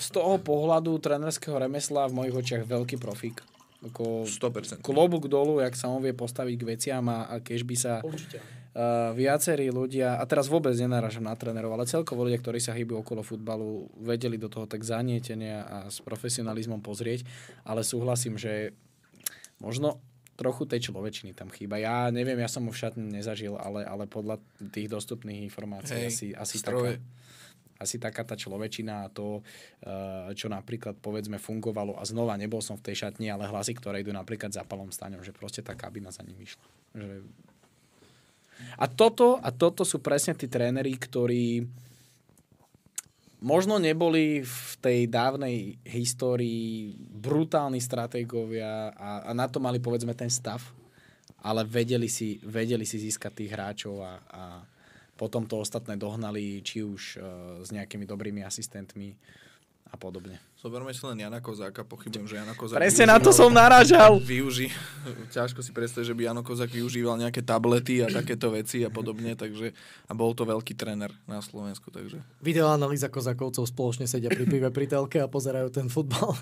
z toho pohľadu trénerského remesla v mojich očiach veľký profík. Ako 100%. klobúk dolu, jak sa on vie postaviť k veciam a, a keď by sa určite. uh, viacerí ľudia, a teraz vôbec nenarážam na trénerov, ale celkovo ľudia, ktorí sa hýbu okolo futbalu, vedeli do toho tak zanietenia a s profesionalizmom pozrieť, ale súhlasím, že možno trochu tej človečiny tam chýba. Ja neviem, ja som ho v šatni nezažil, ale, ale podľa tých dostupných informácií Hej, asi, asi stroje. taká asi taká tá človečina a to, eh, čo napríklad povedzme fungovalo a znova nebol som v tej šatni, ale hlasy, ktoré idú napríklad za Palom Staňom, že proste tá kabina za ním išla. Že... A, toto, a toto sú presne tí tréneri, ktorí možno neboli v tej dávnej histórii brutálni stratégovia a, a na to mali povedzme ten stav, ale vedeli si, vedeli si získať tých hráčov a, a potom to ostatné dohnali či už uh, s nejakými dobrými asistentmi a podobne. Zoberme si len Jana Kozáka, pochybujem, že Jana Kozák... Presne na to som narážal. Využi... Ťažko si predstaviť, že by Jano Kozák využíval nejaké tablety a takéto veci a podobne, takže... A bol to veľký tréner na Slovensku, takže... Videoanalýza kozakovcov spoločne sedia pri pive pri telke a pozerajú ten futbal.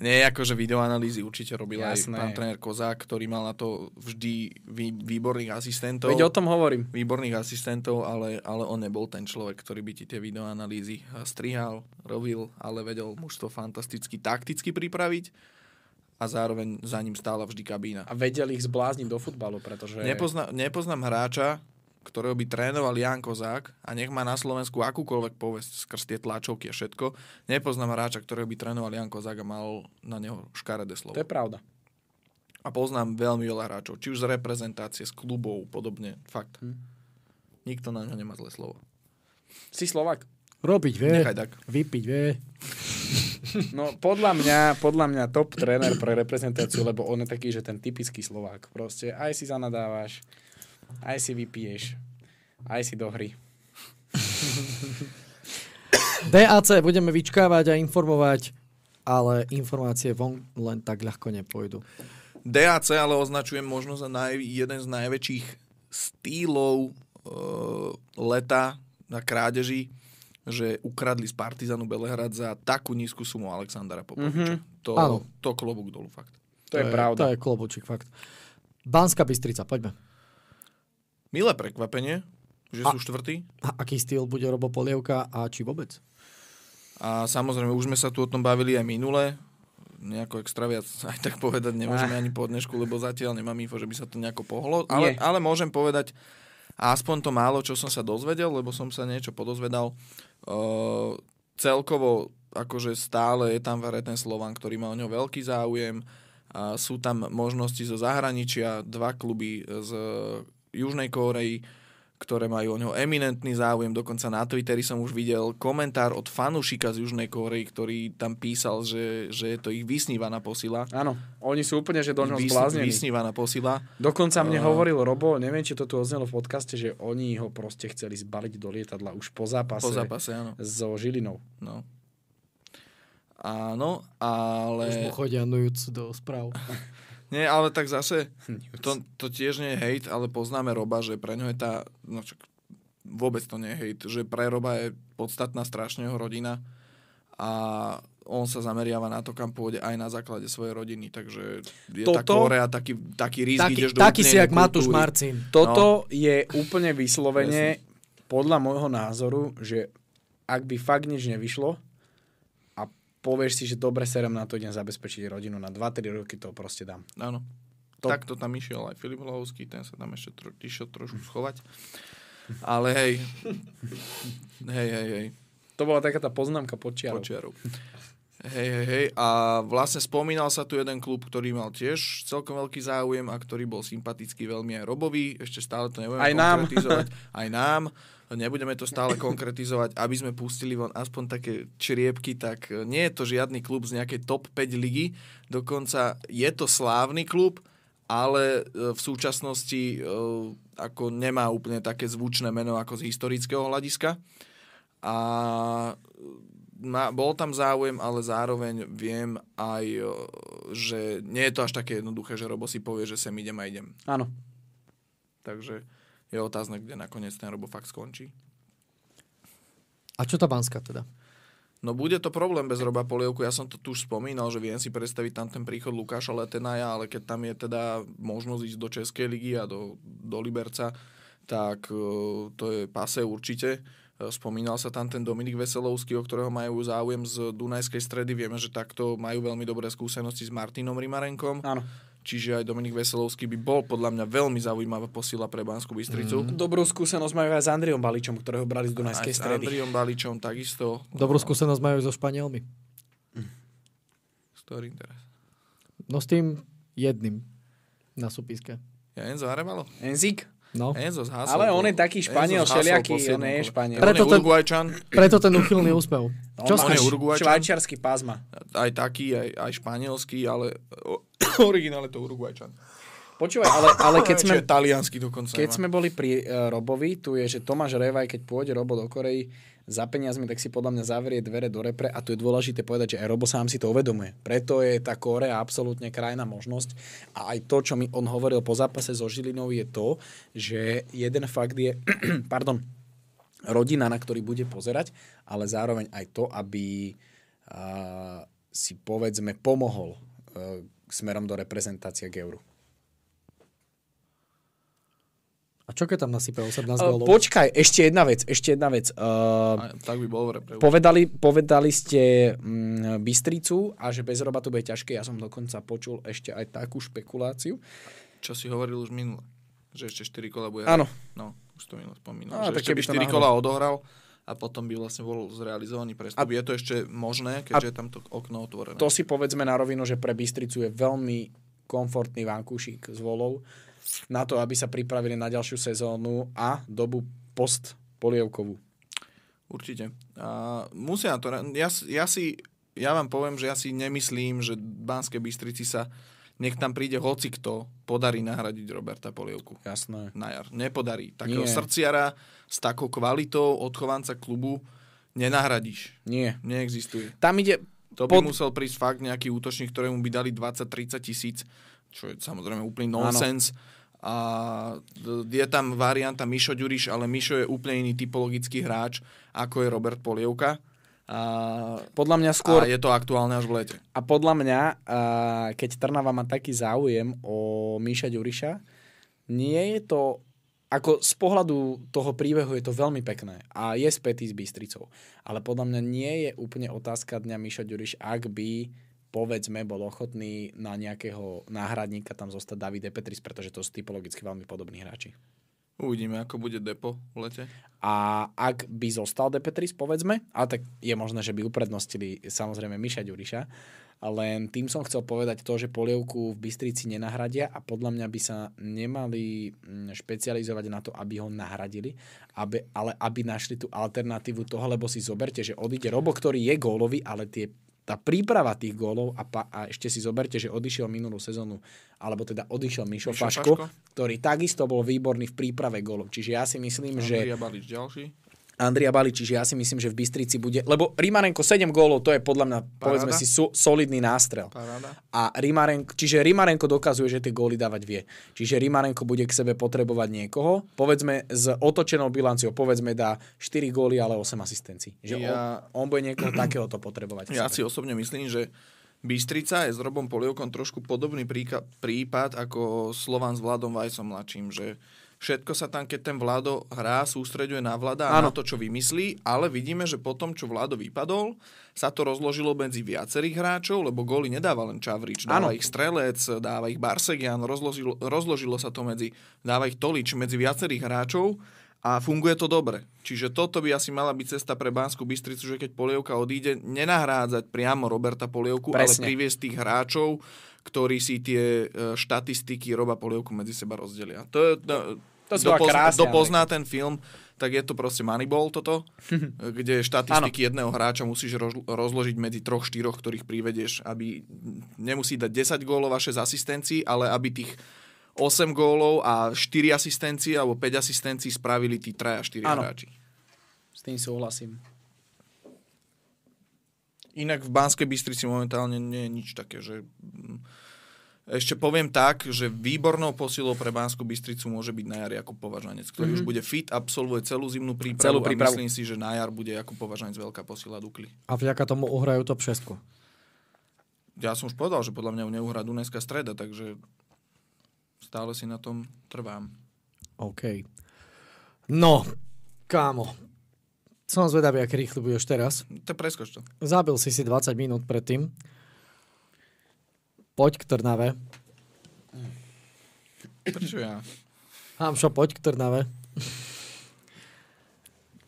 Nie, akože videoanalýzy určite robil Jasné. aj pán tréner Kozák, ktorý mal na to vždy vý, výborných asistentov. Veď o tom hovorím. výborných asistentov, ale, ale on nebol ten človek, ktorý by ti tie videoanalýzy strihal, robil, ale vedel mužstvo fantasticky takticky pripraviť a zároveň za ním stála vždy kabína. A vedeli ich zblázniť do futbalu, pretože... Nepozna, nepoznám hráča, ktorého by trénoval Jan Kozák a nech má na Slovensku akúkoľvek povesť skrz tie tlačovky a všetko. Nepoznám hráča, ktorého by trénoval Jan Kozák a mal na neho škaredé slovo. To je pravda. A poznám veľmi veľa hráčov, či už z reprezentácie, z klubov, podobne. Fakt. Hm. Nikto na ňo nemá zlé slovo. Si Slovak? Robiť vie, Nechaj tak. vypiť vie. No podľa mňa, podľa mňa top tréner pre reprezentáciu, lebo on je taký, že ten typický Slovák. Proste aj si zanadávaš, aj si vypiješ, aj si do hry. DAC budeme vyčkávať a informovať, ale informácie von len tak ľahko nepôjdu. DAC ale označujem možno za naj, jeden z najväčších stýlov uh, leta na krádeži že ukradli z Partizanu Belehrad za takú nízku sumu Alexandra Popoviča. Mm-hmm. To, Áno. to klobúk dolu, fakt. To, je, pravda. To je klobučík, fakt. Banská Bystrica, poďme. Milé prekvapenie, že A- sú štvrtí. A aký styl bude Robo Polievka a či vôbec? A samozrejme, už sme sa tu o tom bavili aj minule. Nejako extra viac aj tak povedať nemôžeme ani po dnešku, lebo zatiaľ nemám info, že by sa to nejako pohlo. Ale, Nie. ale môžem povedať aspoň to málo, čo som sa dozvedel, lebo som sa niečo podozvedal. Uh, celkovo akože stále je tam vare ten Slovan, ktorý má o ňo veľký záujem. A sú tam možnosti zo zahraničia, dva kluby z Južnej Kórei, ktoré majú o ňo eminentný záujem. Dokonca na Twitteri som už videl komentár od fanúšika z Južnej Kórei, ktorý tam písal, že, že je to ich vysnívaná posila. Áno, oni sú úplne, že do ňoho Vys- zbláznení. Vysnívaná posila. Dokonca mne A- hovoril Robo, neviem, či to tu odznelo v podcaste, že oni ho proste chceli zbaliť do lietadla už po zápase, Po zápase, áno. so Žilinou. No. Áno, Už ale... mu chodia do správ. Nie, ale tak zase, to, to tiež nie je hejt, ale poznáme Roba, že pre ňo je tá... No čak, vôbec to nie je hejt, že pre Roba je podstatná strašne jeho rodina a on sa zameriava na to, kam pôjde aj na základe svojej rodiny, takže je tá Toto- Korea taký, taký risk, Taký, ideš do taký si jak Matúš. Marcin. Toto je úplne vyslovene podľa môjho názoru, že ak by fakt nič nevyšlo povieš si, že dobre serem na to idem zabezpečiť rodinu na 2-3 roky, to proste dám. Áno. To- To... Takto tam išiel aj Filip Hlavovský, ten sa tam ešte tro, išiel trošku schovať. Ale hej, hej, hej, hej, To bola taká tá poznámka počiarov. počiarov. Hej, hej, hej. A vlastne spomínal sa tu jeden klub, ktorý mal tiež celkom veľký záujem a ktorý bol sympatický veľmi aj Robovi. Ešte stále to nebudeme Aj nám. Aj nám. Nebudeme to stále konkretizovať, aby sme pustili von aspoň také čriepky, tak e, nie je to žiadny klub z nejakej top 5 ligy. Dokonca je to slávny klub, ale e, v súčasnosti e, ako nemá úplne také zvučné meno ako z historického hľadiska. A bol tam záujem, ale zároveň viem aj, že nie je to až také jednoduché, že Robo si povie, že sem idem a idem. Áno. Takže je otázne, kde nakoniec ten Robo fakt skončí. A čo tá Banská teda? No bude to problém bez Roba Polievku. Ja som to tu už spomínal, že viem si predstaviť tam ten príchod Lukáša Letenaja, ale keď tam je teda možnosť ísť do Českej ligy a do, do Liberca, tak e, to je pase určite. E, Spomínal sa tam ten Dominik Veselovský, o ktorého majú záujem z Dunajskej stredy. Vieme, že takto majú veľmi dobré skúsenosti s Martinom Rimarenkom. Áno. Čiže aj Dominik Veselovský by bol podľa mňa veľmi zaujímavá posila pre Banskú Bystricu. Mm. Dobrú skúsenosť majú aj s Andriom Baličom, ktorého brali z Dunajskej Aj s. Andriom Baličom takisto. Dobrú skúsenosť majú so Španielmi. S ktorým teraz? No s tým jedným na súpiske. Ja Enzo Arevalo? Enzik? No. Enzo zhasol. Ale on je taký Španiel poslednom on je. Španiel. Preto ten- Uruguajčan, Preto ten uchylný úsmev. Čo on je Uruguajčan, Švajčiarsky pázma. aj taký, aj, aj španielský, ale originál je to Uruguajčan. Počúvaj, ale, ale keď sme, taliansky dokonca. keď sme boli pri uh, Robovi, tu je, že Tomáš Revaj, keď pôjde Robo do Korei za peniazmi, tak si podľa mňa zavrie dvere do repre a tu je dôležité povedať, že aj Robo sám si to uvedomuje. Preto je tá Korea absolútne krajná možnosť a aj to, čo mi on hovoril po zápase so Žilinou je to, že jeden fakt je, pardon, rodina, na ktorý bude pozerať, ale zároveň aj to, aby uh, si povedzme pomohol uh, smerom do reprezentácie k euru. A čo keď tam nasype 18 Uh, gólov? počkaj, ešte jedna vec, ešte jedna vec. Uh, A, tak by bol v repre. povedali, povedali ste mm, Bystricu a že bez roba to bude ťažké. Ja som dokonca počul ešte aj takú špekuláciu. Čo si hovoril už minule. Že ešte 4 kola bude. Áno. No, už to minule spomínal. No, že tak ešte keby by to 4 náhodou- kola odohral a potom by vlastne bol zrealizovaný prestup. Je to ešte možné, keďže je tam to okno otvorené. To si povedzme na rovinu, že pre Bystricu je veľmi komfortný vankúšik s volou na to, aby sa pripravili na ďalšiu sezónu a dobu post polievkovú. Určite. A musia to, ja, ja si ja vám poviem, že ja si nemyslím, že Banskej Bystrici sa nech tam príde hoci kto, podarí nahradiť Roberta Polievku. Jasné. Na jar. Nepodarí. Takého Nie. srdciara s takou kvalitou odchovanca klubu nenahradíš. Nie. Neexistuje. Tam ide... To by Pod- musel prísť fakt nejaký útočník, ktorému by dali 20-30 tisíc, čo je samozrejme úplný nonsens. A je tam varianta Mišo Ďuriš, ale Mišo je úplne iný typologický hráč, ako je Robert Polievka. A, Podľa mňa a skôr... je to aktuálne až v lete. A podľa mňa, a keď Trnava má taký záujem o Míša Ďuriša, nie je to... Ako z pohľadu toho príbehu je to veľmi pekné a je spätý s Bystricou. Ale podľa mňa nie je úplne otázka dňa Míša Ďuriš, ak by povedzme bol ochotný na nejakého náhradníka tam zostať Davide Petris, pretože to sú typologicky veľmi podobní hráči. Uvidíme, ako bude depo v lete. A ak by zostal Depetris, povedzme, ale tak je možné, že by uprednostili samozrejme Miša Ďuriša, len tým som chcel povedať to, že polievku v Bystrici nenahradia a podľa mňa by sa nemali mm, špecializovať na to, aby ho nahradili, aby, ale aby našli tú alternatívu toho, lebo si zoberte, že odíde Robo, ktorý je gólový, ale tie tá príprava tých gólov a, pa, a ešte si zoberte, že odišiel minulú sezónu, alebo teda odišiel Mišo, Mišo Faško, Faško. ktorý takisto bol výborný v príprave gólov. Čiže ja si myslím, že... Andria Balič ďalší. Andria Bali, čiže ja si myslím, že v Bystrici bude, lebo Rimarenko 7 gólov, to je podľa mňa, povedzme si, so, solidný nástrel. Paráda. A Rimarenko, čiže Rimarenko dokazuje, že tie góly dávať vie. Čiže Rimarenko bude k sebe potrebovať niekoho, povedzme s otočenou bilanciou, povedzme dá 4 góly, ale 8 asistencií. Že Ja- on, on bude niekoho takéhoto potrebovať. Ja si osobne myslím, že Bystrica je s Robom Polievkom trošku podobný príka- prípad ako Slovan s Vladom Vajsom mladším, že všetko sa tam, keď ten Vlado hrá, sústreďuje na Vlada a na to, čo vymyslí, ale vidíme, že potom, čo Vlado vypadol, sa to rozložilo medzi viacerých hráčov, lebo góly nedáva len Čavrič, dáva Áno. ich Strelec, dáva ich Barsegian, rozložilo, rozložilo sa to medzi, dáva ich Tolič medzi viacerých hráčov a funguje to dobre. Čiže toto by asi mala byť cesta pre Banskú Bystricu, že keď Polievka odíde, nenahrádzať priamo Roberta Polievku, ale Presne. priviesť tých hráčov, ktorí si tie e, štatistiky Roba Polievku medzi seba rozdelia. To to, To pozná, krásne, kto ale- ten film, tak je to proste Moneyball toto, kde štatistiky jedného hráča musíš roz- rozložiť medzi troch, štyroch, ktorých privedieš, aby nemusí dať 10 gólov a 6 asistencií, ale aby tých 8 gólov a 4 asistencie alebo 5 asistencií spravili tí 3 a 4 Áno. hráči. S tým súhlasím. Inak v Banskej Bystrici momentálne nie je nič také, že... Ešte poviem tak, že výbornou posilou pre Banskú Bystricu môže byť na jar Jakub Považanec, ktorý mm-hmm. už bude fit, absolvuje celú zimnú prípravu, Celú a prípravu. myslím si, že na jar bude Jakub Považanec veľká posila Dukly. A vďaka tomu uhrajú top 6. Ja som už povedal, že podľa mňa neuhrá Dunajská streda, takže stále si na tom trvám. OK. No, kámo. Som zvedavý, aký rýchly budeš teraz. To preskoč to. Zabil si si 20 minút predtým. Poď k Trnave. Prečo ja? Hamšo, poď k Trnave.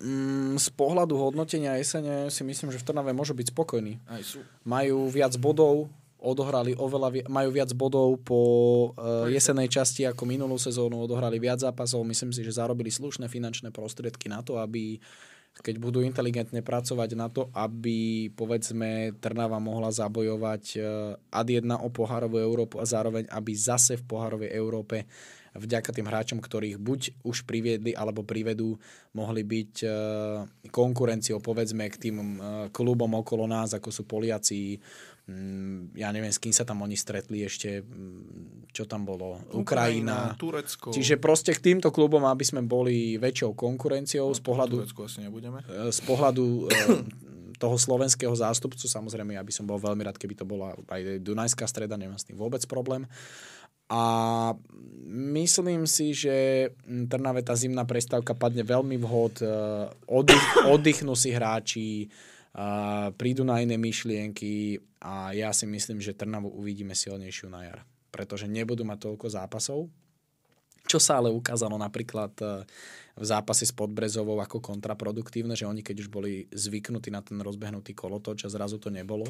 Mm, z pohľadu hodnotenia jesene si myslím, že v Trnave môžu byť spokojní. Aj sú. majú viac bodov, odohrali oveľa, vi- majú viac bodov po uh, jesenej časti ako minulú sezónu, odohrali viac zápasov, myslím si, že zarobili slušné finančné prostriedky na to, aby keď budú inteligentne pracovať na to, aby povedzme Trnava mohla zabojovať uh, ad 1 o pohárovú Európu a zároveň aby zase v pohárovej Európe vďaka tým hráčom, ktorých buď už priviedli alebo privedú, mohli byť uh, konkurenciou povedzme k tým uh, klubom okolo nás, ako sú Poliaci, ja neviem, s kým sa tam oni stretli ešte, mm, čo tam bolo, Ukrajina. Turecko. Čiže proste k týmto klubom, aby sme boli väčšou konkurenciou z pohľadu, Turecku asi nebudeme. z pohľadu e, toho slovenského zástupcu, samozrejme, ja by som bol veľmi rád, keby to bola aj Dunajská streda, nemám s tým vôbec problém. A myslím si, že mm, Trnave tá zimná prestávka padne veľmi vhod, e, oddych, oddychnú si hráči, a prídu na iné myšlienky a ja si myslím, že Trnavu uvidíme silnejšiu na jar. Pretože nebudú mať toľko zápasov, čo sa ale ukázalo napríklad e, v zápase s Podbrezovou ako kontraproduktívne, že oni keď už boli zvyknutí na ten rozbehnutý kolotoč a zrazu to nebolo,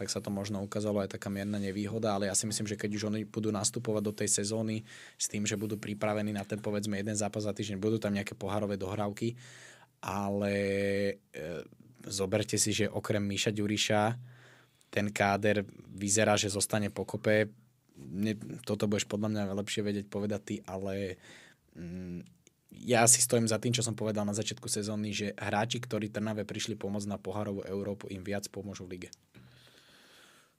tak sa to možno ukázalo aj taká mierna nevýhoda, ale ja si myslím, že keď už oni budú nastupovať do tej sezóny s tým, že budú pripravení na ten povedzme jeden zápas za týždeň, budú tam nejaké pohárové dohrávky, ale e, zoberte si, že okrem Míša Ďuriša ten káder vyzerá, že zostane pokope. Toto budeš podľa mňa lepšie vedieť povedať ty, ale mm, ja si stojím za tým, čo som povedal na začiatku sezóny, že hráči, ktorí Trnave prišli pomôcť na pohárovú Európu, im viac pomôžu v lige.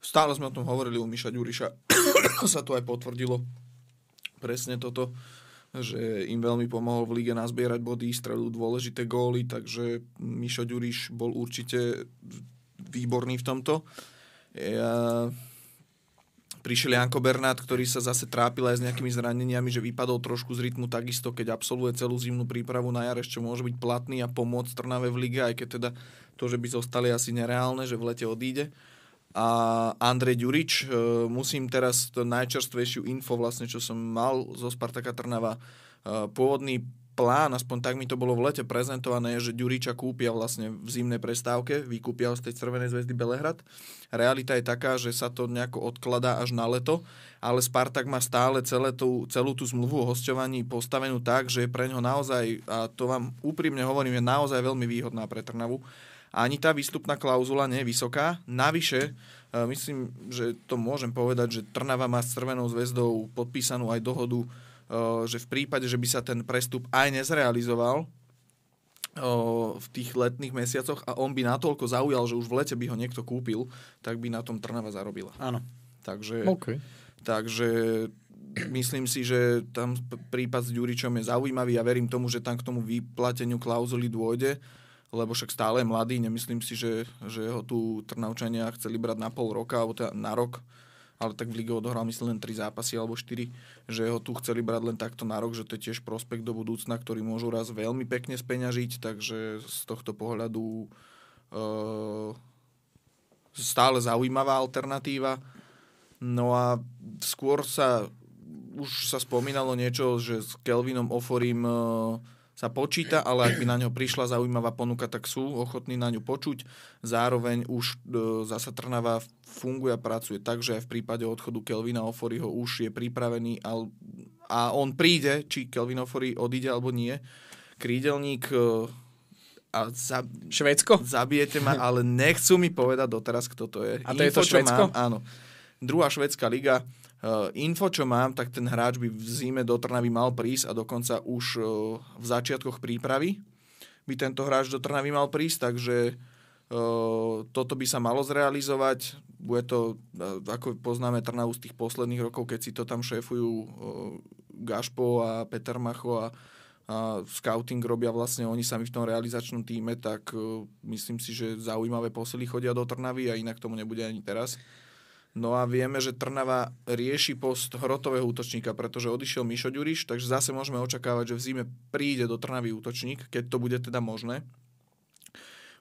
Stále sme o tom hovorili u Miša Ďuriša. sa to aj potvrdilo. Presne toto, že im veľmi pomohol v lige nazbierať body, strelú dôležité góly, takže Mišo Ďuriš bol určite výborný v tomto. Ja Prišiel Janko Bernát, ktorý sa zase trápil aj s nejakými zraneniami, že vypadol trošku z rytmu takisto, keď absolvuje celú zimnú prípravu na jar, čo môže byť platný a pomôcť Trnave v lige, aj keď teda to, že by zostali asi nereálne, že v lete odíde. A Andrej Ďurič, e, musím teraz to najčerstvejšiu info, vlastne, čo som mal zo Spartaka Trnava, e, pôvodný plán, aspoň tak mi to bolo v lete prezentované, že Ďuriča kúpia vlastne v zimnej prestávke, vykúpia z tej Červenej zväzdy Belehrad. Realita je taká, že sa to nejako odkladá až na leto, ale Spartak má stále celé tú, celú tú zmluvu o hosťovaní postavenú tak, že je pre ňo naozaj, a to vám úprimne hovorím, je naozaj veľmi výhodná pre Trnavu. Ani tá výstupná klauzula nie je vysoká. Navyše, e, myslím, že to môžem povedať, že Trnava má s Červenou zväzdou podpísanú aj dohodu že v prípade, že by sa ten prestup aj nezrealizoval v tých letných mesiacoch a on by natoľko zaujal, že už v lete by ho niekto kúpil, tak by na tom Trnava zarobila. Áno. Takže, okay. takže myslím si, že tam prípad s Ďuričom je zaujímavý a verím tomu, že tam k tomu vyplateniu klauzuly dôjde, lebo však stále je mladý, nemyslím si, že, že ho tu Trnavčania chceli brať na pol roka alebo teda na rok, ale tak v lige odohral myslím len 3 zápasy alebo 4, že ho tu chceli brať len takto na rok, že to je tiež prospekt do budúcna, ktorý môžu raz veľmi pekne speňažiť, takže z tohto pohľadu uh, stále zaujímavá alternatíva. No a skôr sa už sa spomínalo niečo, že s Kelvinom Oforim uh, sa počíta, ale ak by na ňo prišla zaujímavá ponuka, tak sú ochotní na ňu počuť. Zároveň už e, zasa Trnava funguje a pracuje tak, že aj v prípade odchodu Kelvina Oforiho už je pripravený a, a on príde, či Kelvin Ofori odíde alebo nie. Krídelník e, a za, Švédsko? Zabijete ma, ale nechcú mi povedať doteraz, kto to je. A to Info, je to Švédsko? Mám, áno. Druhá švedská liga info, čo mám, tak ten hráč by v zime do Trnavy mal prísť a dokonca už uh, v začiatkoch prípravy by tento hráč do Trnavy mal prísť, takže uh, toto by sa malo zrealizovať. Bude to, ako poznáme Trnavu z tých posledných rokov, keď si to tam šéfujú Gašpo a Peter Macho a, a scouting robia vlastne oni sami v tom realizačnom týme, tak myslím si, že zaujímavé posily chodia do Trnavy a inak tomu nebude ani teraz. No a vieme, že Trnava rieši post hrotového útočníka, pretože odišiel Mišo Ďuriš, takže zase môžeme očakávať, že v zime príde do Trnavy útočník, keď to bude teda možné.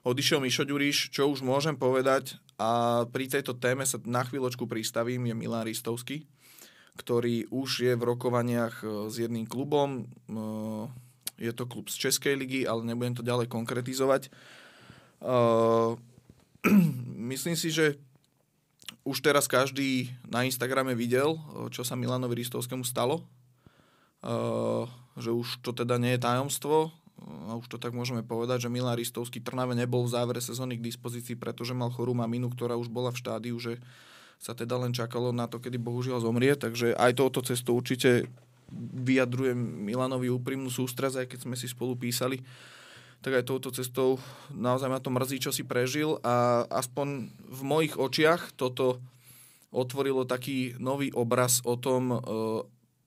Odišiel Mišo Ďuriš, čo už môžem povedať a pri tejto téme sa na chvíľočku pristavím, je Milan Ristovský, ktorý už je v rokovaniach e, s jedným klubom. E, je to klub z Českej ligy, ale nebudem to ďalej konkretizovať. E, myslím si, že už teraz každý na Instagrame videl, čo sa Milanovi Ristovskému stalo. Uh, že už to teda nie je tajomstvo. A už to tak môžeme povedať, že Milan Ristovský Trnave nebol v závere sezóny k dispozícii, pretože mal chorú maminu, ktorá už bola v štádiu, že sa teda len čakalo na to, kedy bohužiaľ zomrie, takže aj touto cestou určite vyjadrujem Milanovi úprimnú sústraz, aj keď sme si spolu písali tak aj touto cestou naozaj ma to mrzí, čo si prežil a aspoň v mojich očiach toto otvorilo taký nový obraz o tom, e,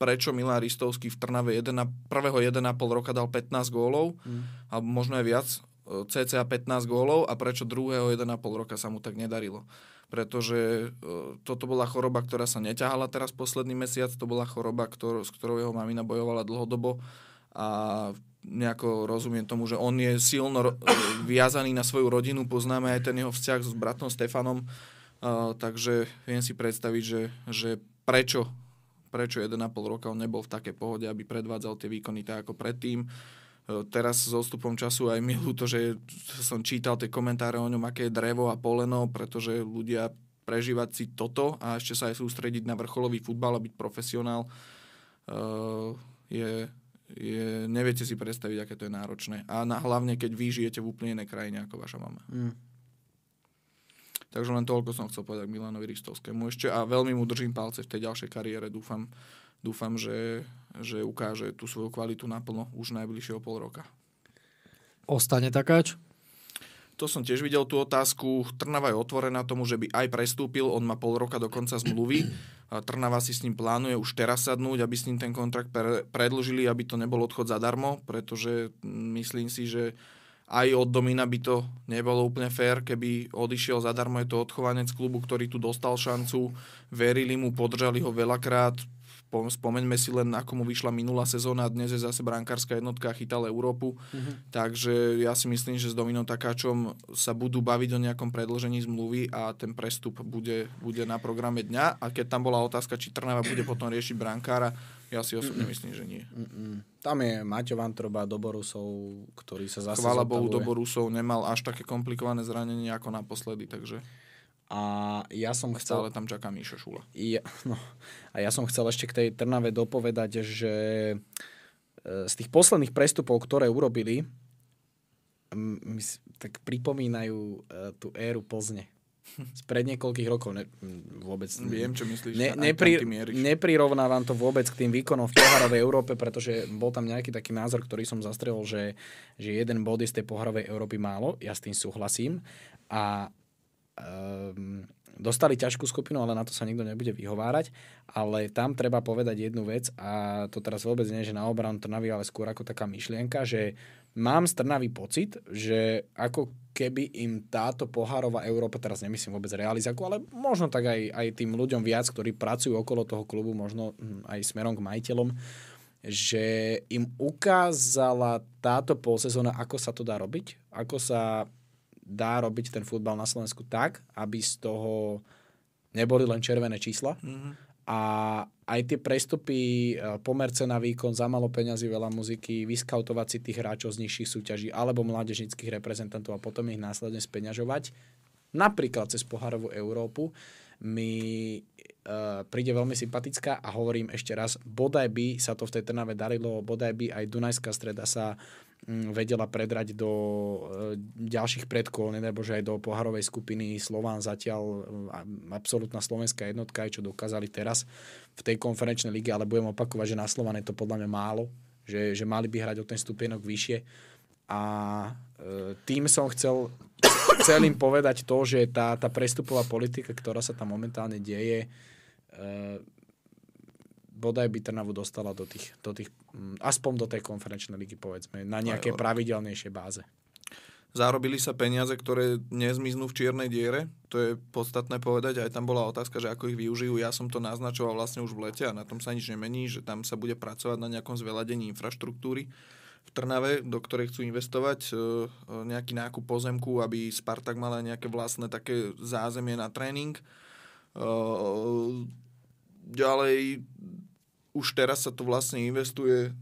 prečo Milan Ristovský v Trnave 1, prvého 1,5 roka dal 15 gólov, mm. alebo možno aj viac, e, cca 15 gólov a prečo druhého 1,5 roka sa mu tak nedarilo. Pretože e, toto bola choroba, ktorá sa neťahala teraz posledný mesiac, to bola choroba, ktor- s ktorou jeho mamina bojovala dlhodobo a nejako rozumiem tomu, že on je silno viazaný na svoju rodinu, poznáme aj ten jeho vzťah s bratom Stefanom, uh, takže viem si predstaviť, že, že prečo, prečo 1,5 roka on nebol v takej pohode, aby predvádzal tie výkony tak ako predtým. Uh, teraz s odstupom času aj mi ľúto, že som čítal tie komentáre o ňom, aké je drevo a poleno, pretože ľudia prežívať si toto a ešte sa aj sústrediť na vrcholový futbal a byť profesionál uh, je, je, neviete si predstaviť, aké to je náročné. A na, hlavne, keď vy žijete v úplne inej krajine ako vaša mama. Mm. Takže len toľko som chcel povedať Milanovi Ristovskému ešte a veľmi mu držím palce v tej ďalšej kariére. Dúfam, dúfam že, že ukáže tú svoju kvalitu naplno už najbližšieho pol roka. Ostane takáč? To som tiež videl tú otázku. Trnava je otvorená tomu, že by aj prestúpil. On má pol roka do konca zmluvy. Trnava si s ním plánuje už teraz sadnúť, aby s ním ten kontrakt pre, predlžili, aby to nebol odchod zadarmo, pretože myslím si, že aj od Domina by to nebolo úplne fér, keby odišiel zadarmo. Je to odchovanec klubu, ktorý tu dostal šancu. Verili mu, podržali ho veľakrát spomeňme si len, ako mu vyšla minulá sezóna, dnes je zase brankárska jednotka chytal Európu. Uh-huh. Takže ja si myslím, že s Dominom Takáčom sa budú baviť o nejakom predlžení zmluvy a ten prestup bude, bude na programe dňa. A keď tam bola otázka, či Trnava bude potom riešiť brankára, ja si osobne mm myslím, že nie. Mm-mm. Tam je Maťo Vantroba do Borusov, ktorý sa zase Chvála Bohu, do Borusov nemal až také komplikované zranenie ako naposledy, takže... A ja som chcel... Stále tam čaká Míša Šula. Ja, no, a ja som chcel ešte k tej Trnave dopovedať, že e, z tých posledných prestupov, ktoré urobili, tak pripomínajú e, tú éru Plzne. Spred niekoľkých rokov. Ne, vôbec... Viem, čo myslíš. Ne, nepri, neprirovnávam to vôbec k tým výkonom v poharovej Európe, pretože bol tam nejaký taký názor, ktorý som zastrelil, že, že jeden bod je z tej poharovej Európy málo. Ja s tým súhlasím. A um, dostali ťažkú skupinu, ale na to sa nikto nebude vyhovárať. Ale tam treba povedať jednu vec a to teraz vôbec nie že na obranu Trnavy, ale skôr ako taká myšlienka, že mám z Trnavy pocit, že ako keby im táto pohárová Európa, teraz nemyslím vôbec realizáku, ale možno tak aj, aj tým ľuďom viac, ktorí pracujú okolo toho klubu, možno hm, aj smerom k majiteľom, že im ukázala táto polsezóna, ako sa to dá robiť, ako sa dá robiť ten futbal na Slovensku tak, aby z toho neboli len červené čísla. Mm-hmm. A aj tie prestupy, e, pomerce na výkon, za malo peňazí, veľa muziky, vyskautovať si tých hráčov z nižších súťaží alebo mládežnických reprezentantov a potom ich následne speňažovať, napríklad cez poharovú Európu, mi uh, príde veľmi sympatická a hovorím ešte raz, bodaj by sa to v tej Trnave darilo, bodaj by aj Dunajská streda sa Mm, vedela predrať do e, ďalších predkol, nedaj Bože aj do poharovej skupiny Slován zatiaľ e, absolútna slovenská jednotka, aj čo dokázali teraz v tej konferenčnej lige, ale budem opakovať, že na Slován je to podľa mňa málo, že, že mali by hrať o ten stupienok vyššie. A tým som chcel, im povedať to, že tá, tá prestupová politika, ktorá sa tam momentálne deje, bodaj by Trnavu dostala do tých, do tých, mm, aspoň do tej konferenčnej ligy, povedzme, na nejaké pravidelnejšie báze. Zarobili sa peniaze, ktoré nezmiznú v čiernej diere. To je podstatné povedať. Aj tam bola otázka, že ako ich využijú. Ja som to naznačoval vlastne už v lete a na tom sa nič nemení, že tam sa bude pracovať na nejakom zveladení infraštruktúry v Trnave, do ktorej chcú investovať e, e, nejaký nákup pozemku, aby Spartak mal aj nejaké vlastné také zázemie na tréning. E, ďalej už teraz sa to vlastne investuje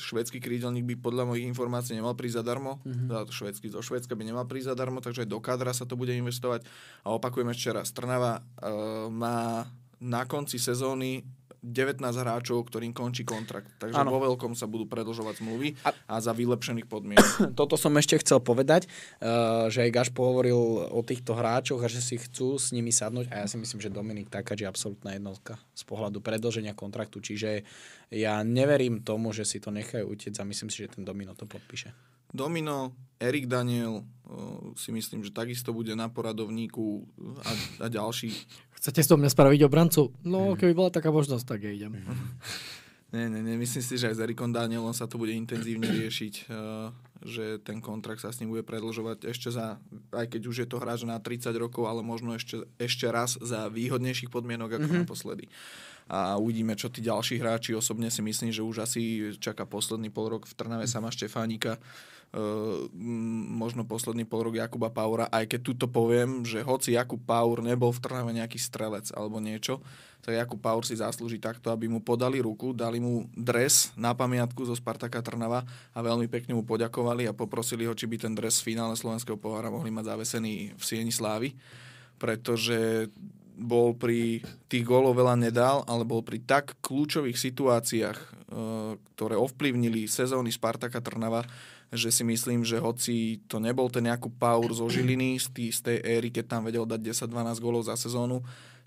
švedský krídelník by podľa mojich informácií nemal prísť zadarmo. Mm-hmm. Švedský zo Švedska by nemal prísť zadarmo, takže aj do kadra sa to bude investovať. A opakujem ešte raz, Trnava uh, má na konci sezóny 19 hráčov, ktorým končí kontrakt. Takže ano. vo veľkom sa budú predlžovať zmluvy a, a za vylepšených podmienok. Toto som ešte chcel povedať, uh, že aj Gaš pohovoril o týchto hráčoch a že si chcú s nimi sadnúť a ja si myslím, že Dominik Takáč je absolútna jednotka z pohľadu predlženia kontraktu, čiže ja neverím tomu, že si to nechajú utiec a myslím si, že ten Domino to podpíše. Domino, Erik Daniel, si myslím, že takisto bude na poradovníku a, a ďalší. Chcete so mňa spraviť obrancu? No, keby bola taká možnosť, tak ja idem. Nie, nie, nie, myslím si, že aj s Erikom Danielom sa to bude intenzívne riešiť, že ten kontrakt sa s ním bude predlžovať ešte za, aj keď už je to hráč na 30 rokov, ale možno ešte, ešte raz za výhodnejších podmienok ako mm-hmm. naposledy a uvidíme, čo tí ďalší hráči. Osobne si myslím, že už asi čaká posledný pol rok v Trnave sama Štefánika, Uh, možno posledný pol rok Jakuba Paura, aj keď tuto poviem, že hoci Jakub Paur nebol v Trnave nejaký strelec alebo niečo, tak Jakub Paur si zaslúži takto, aby mu podali ruku, dali mu dres na pamiatku zo Spartaka Trnava a veľmi pekne mu poďakovali a poprosili ho, či by ten dres v finále Slovenského pohára mohli mať zavesený v Sieni Slávy, pretože bol pri tých gólov veľa nedal, ale bol pri tak kľúčových situáciách, e, ktoré ovplyvnili sezóny Spartaka Trnava, že si myslím, že hoci to nebol ten nejakú power zo Žiliny z, z tej éry, keď tam vedel dať 10-12 gólov za sezónu,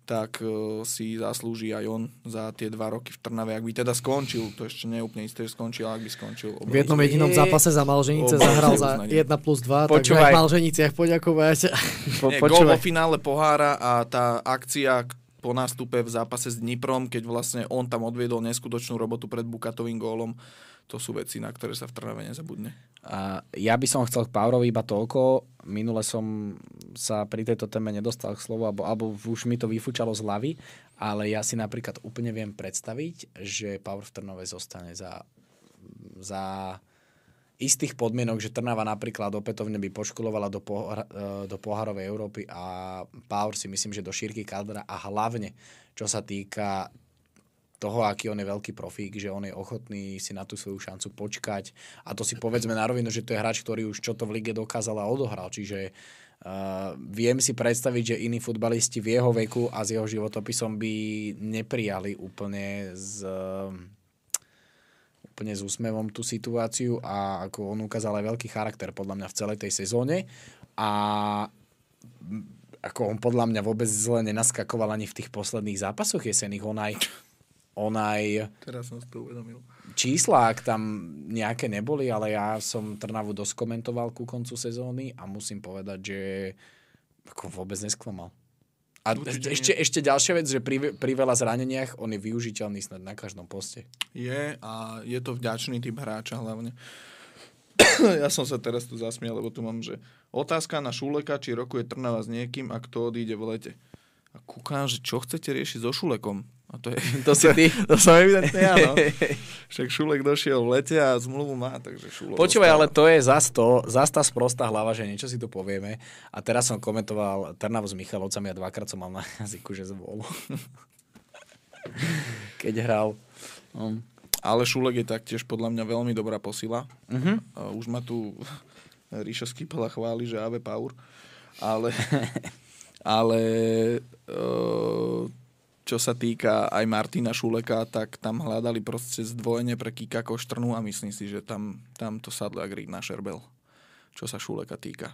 tak uh, si zaslúži aj on za tie dva roky v Trnave. Ak by teda skončil, to ešte nie je úplne isté, že skončil, ak by skončil. V jednom jedinom zápase za Malženice zahral za 1 plus 2, takže aj v Malženiciach poďakovať. Po, nie, gol vo finále pohára a tá akcia po nástupe v zápase s Dniprom, keď vlastne on tam odviedol neskutočnú robotu pred Bukatovým gólom, to sú veci, na ktoré sa v Trnave nezabudne. A ja by som chcel k Paurovi iba toľko. Minule som sa pri tejto téme nedostal k slovu, alebo, alebo už mi to vyfúčalo z hlavy, ale ja si napríklad úplne viem predstaviť, že Power v Trnove zostane za, za istých podmienok, že Trnava napríklad opätovne by poškolovala do, pohár, e, do pohárovej Európy a Power si myslím, že do šírky kadra a hlavne čo sa týka toho, aký on je veľký profík, že on je ochotný si na tú svoju šancu počkať. A to si povedzme na rovinu, že to je hráč, ktorý už čo to v lige dokázal a odohral. Čiže uh, viem si predstaviť, že iní futbalisti v jeho veku a s jeho životopisom by neprijali úplne s, uh, úplne s úsmevom tú situáciu a ako on ukázal aj veľký charakter podľa mňa v celej tej sezóne. A ako on podľa mňa vôbec zle nenaskakoval ani v tých posledných zápasoch jesených. On aj on aj... Teraz som si to uvedomil. Čísla, ak tam nejaké neboli, ale ja som Trnavu dosť komentoval ku koncu sezóny a musím povedať, že ako vôbec nesklamal. A Určite ešte, nie. ešte ďalšia vec, že pri, pri veľa zraneniach on je využiteľný snad na každom poste. Je a je to vďačný typ hráča hlavne. ja som sa teraz tu zasmiel, lebo tu mám, že otázka na Šuleka, či rokuje Trnava s niekým a kto odíde v lete. A kúkam, že čo chcete riešiť so Šulekom? A to, je, to si ty? To som evidentne ja, no. Však Šulek došiel v lete a zmluvu má, takže Šulek Počúvaj, ale to je zas to, zas tá sprostá hlava, že niečo si tu povieme. A teraz som komentoval Trnavu s Michalovcami a dvakrát som mal na jazyku, že zvol. Keď hral. Um. Ale Šulek je taktiež podľa mňa veľmi dobrá posila. Uh-huh. Uh, už ma tu Ríša Skypala chváli, že Ave Power. Ale, ale uh, čo sa týka aj Martina Šuleka, tak tam hľadali proste zdvojenie pre Kika Koštrnu a myslím si, že tam, tam to sadlo jak na šerbel, čo sa Šuleka týka.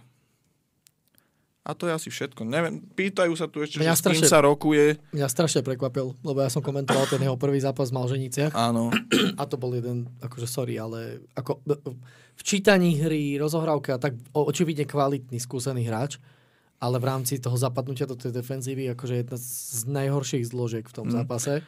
A to je asi všetko. Neviem, pýtajú sa tu ešte, mňa že strašne, s kým sa rokuje. Mňa strašne prekvapil, lebo ja som komentoval ten jeho prvý zápas v Malženiciach. Áno. A to bol jeden, akože sorry, ale ako v čítaní hry, rozohrávka, tak očividne kvalitný, skúsený hráč ale v rámci toho zapadnutia do tej defenzívy akože jedna z najhorších zložiek v tom mm. zápase.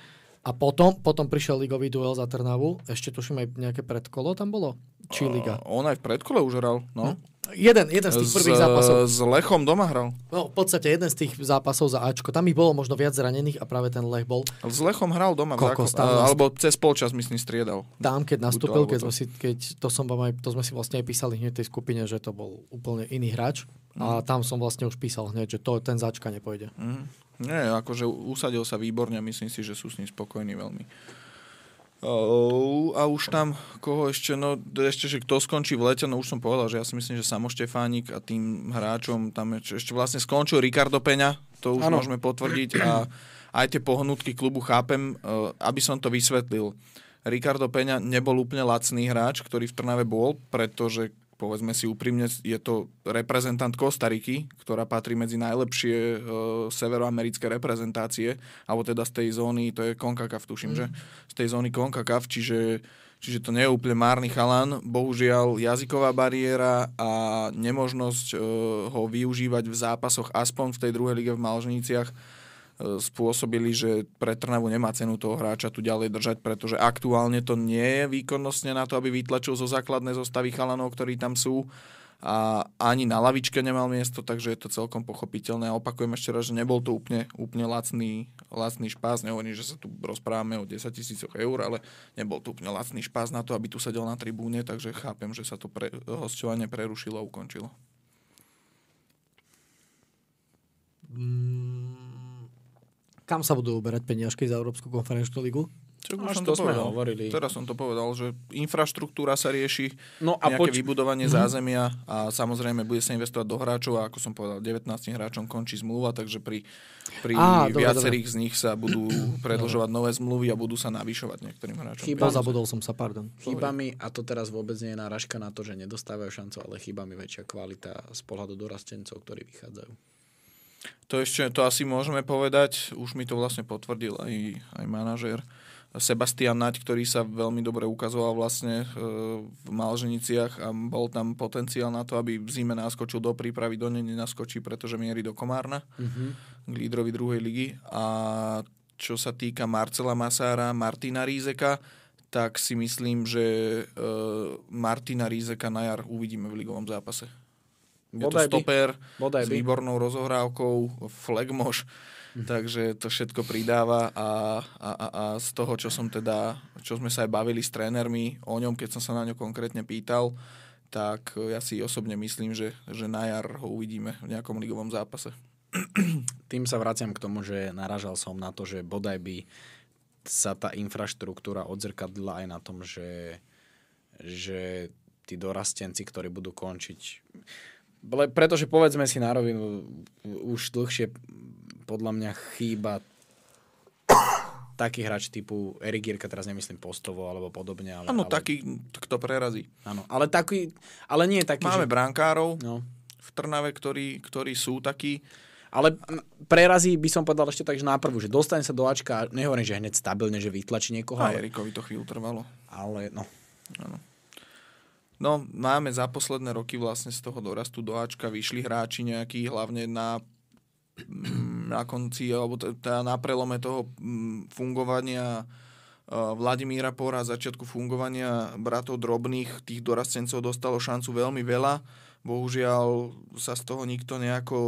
A potom, potom prišiel ligový duel za Trnavu. Ešte tuším aj nejaké predkolo tam bolo? Či liga? Uh, on aj v predkole už hral, no. Hm? Jeden, jeden z tých prvých zápasov. S Lechom doma hral. No, v podstate jeden z tých zápasov za Ačko. Tam by bolo možno viac zranených a práve ten Lech bol. S Lechom hral doma. Kokos, tam uh, alebo cez polčas myslím striedal. Tam, keď nastúpil, keď, sme si, keď to, som vám aj, to sme si vlastne aj písali hneď tej skupine, že to bol úplne iný hráč. Mm. A mhm. tam som vlastne už písal hneď, že to, ten začka nepôjde. Mm. Nie, akože usadil sa výborne a myslím si, že sú s ním spokojní veľmi. A už tam, koho ešte, no ešte, že kto skončí v lete, no už som povedal, že ja si myslím, že Samo Štefánik a tým hráčom, tam ešte, ešte vlastne skončil Ricardo Peňa, to už ano. môžeme potvrdiť a aj tie pohnutky klubu chápem, uh, aby som to vysvetlil. Ricardo Peňa nebol úplne lacný hráč, ktorý v Trnave bol, pretože povedzme si úprimne, je to reprezentant Kostariky, ktorá patrí medzi najlepšie e, severoamerické reprezentácie, alebo teda z tej zóny, to je CONCACAF, tuším, mm. že? Z tej zóny CONCACAF, čiže, čiže to nie je úplne márny chalan. Bohužiaľ, jazyková bariéra a nemožnosť e, ho využívať v zápasoch aspoň v tej druhej lige v Malžniciach spôsobili, že pre Trnavu nemá cenu toho hráča tu ďalej držať, pretože aktuálne to nie je výkonnostne na to, aby vytlačil zo základnej zostavy chalanov, ktorí tam sú a ani na lavičke nemal miesto, takže je to celkom pochopiteľné. A opakujem ešte raz, že nebol to úplne, úplne lacný, lacný špás. Nehovorím, že sa tu rozprávame o 10 tisícoch eur, ale nebol to úplne lacný špás na to, aby tu sedel na tribúne, takže chápem, že sa to pre, hostovanie prerušilo a ukončilo. Mm kam sa budú uberať peniažky za Európsku konferenčnú ligu? Však už to to sme povedal. hovorili. Teraz som to povedal, že infraštruktúra sa rieši, No a nejaké poď, vybudovanie zázemia a samozrejme bude sa investovať do hráčov a ako som povedal, 19 hráčom končí zmluva, takže pri, pri Á, dobre, viacerých z nich sa budú predlžovať nové zmluvy a budú sa navyšovať niektorým hráčom. Chyba- Pozabudol som sa, pardon. chýba mi, a to teraz vôbec nie je náražka na to, že nedostávajú šancu, ale chýba mi väčšia kvalita z pohľadu dorastencov, ktorí vychádzajú. To ešte, to asi môžeme povedať, už mi to vlastne potvrdil aj, aj manažér Sebastian Naď, ktorý sa veľmi dobre ukazoval vlastne e, v Malženiciach a bol tam potenciál na to, aby v zime naskočil do prípravy, do nej nenaskočí, pretože mierí do Komárna k lídrovi druhej ligy. A čo sa týka Marcela Masára, Martina Rízeka, tak si myslím, že e, Martina Rízeka na jar uvidíme v ligovom zápase. Je to Bodaj by. stoper s výbornou rozohrávkou, flegmoš, takže to všetko pridáva a, a, a, a z toho, čo som teda, čo sme sa aj bavili s trénermi o ňom, keď som sa na ňo konkrétne pýtal, tak ja si osobne myslím, že, že na jar ho uvidíme v nejakom ligovom zápase. Tým sa vraciam k tomu, že naražal som na to, že bodaj by sa tá infraštruktúra odzrkadlila aj na tom, že, že tí dorastenci, ktorí budú končiť... Le- Pretože povedzme si na rovinu, už dlhšie podľa mňa chýba taký hráč typu Erik Gierka, teraz nemyslím postovo alebo podobne. Ale, Áno, ale, taký, kto prerazí. Áno, ale taký, ale nie taký, Máme že, brankárov no, v Trnave, ktorí, ktorí sú takí. Ale prerazí by som povedal ešte tak, že náprvu, že dostane sa do Ačka, nehovorím, že hneď stabilne, že vytlačí niekoho, A ale, Erikovi to chvíľu trvalo. ale no, No, máme za posledné roky vlastne z toho dorastu do Ačka vyšli hráči nejakí, hlavne na, mm, na konci, alebo teda na prelome toho mm, fungovania Vladimíra Pora, začiatku fungovania bratov drobných, tých dorastencov dostalo šancu veľmi veľa. Bohužiaľ sa z toho nikto nejako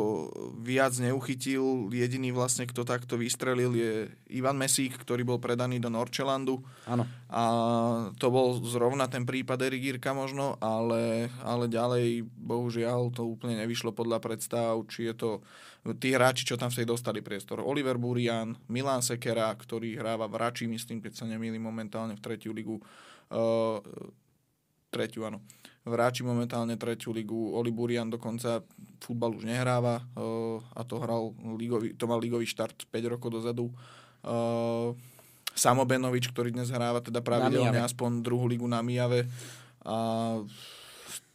viac neuchytil. Jediný vlastne, kto takto vystrelil je Ivan Mesík, ktorý bol predaný do Norčelandu. áno. A to bol zrovna ten prípad Erigírka možno, ale, ale ďalej bohužiaľ to úplne nevyšlo podľa predstav, či je to tí hráči, čo tam vtedy dostali priestor. Oliver Burian, Milan Sekera, ktorý hráva v Rači, myslím, keď sa nemýlim momentálne v tretiu ligu. Uh, tretiu, áno. V Ráči momentálne tretiu ligu. Oli Burian dokonca futbal už nehráva uh, a to hral ligový, to mal ligový štart 5 rokov dozadu. Uh, Samo Benovič, ktorý dnes hráva teda pravidelne aspoň druhú ligu na Mijave. A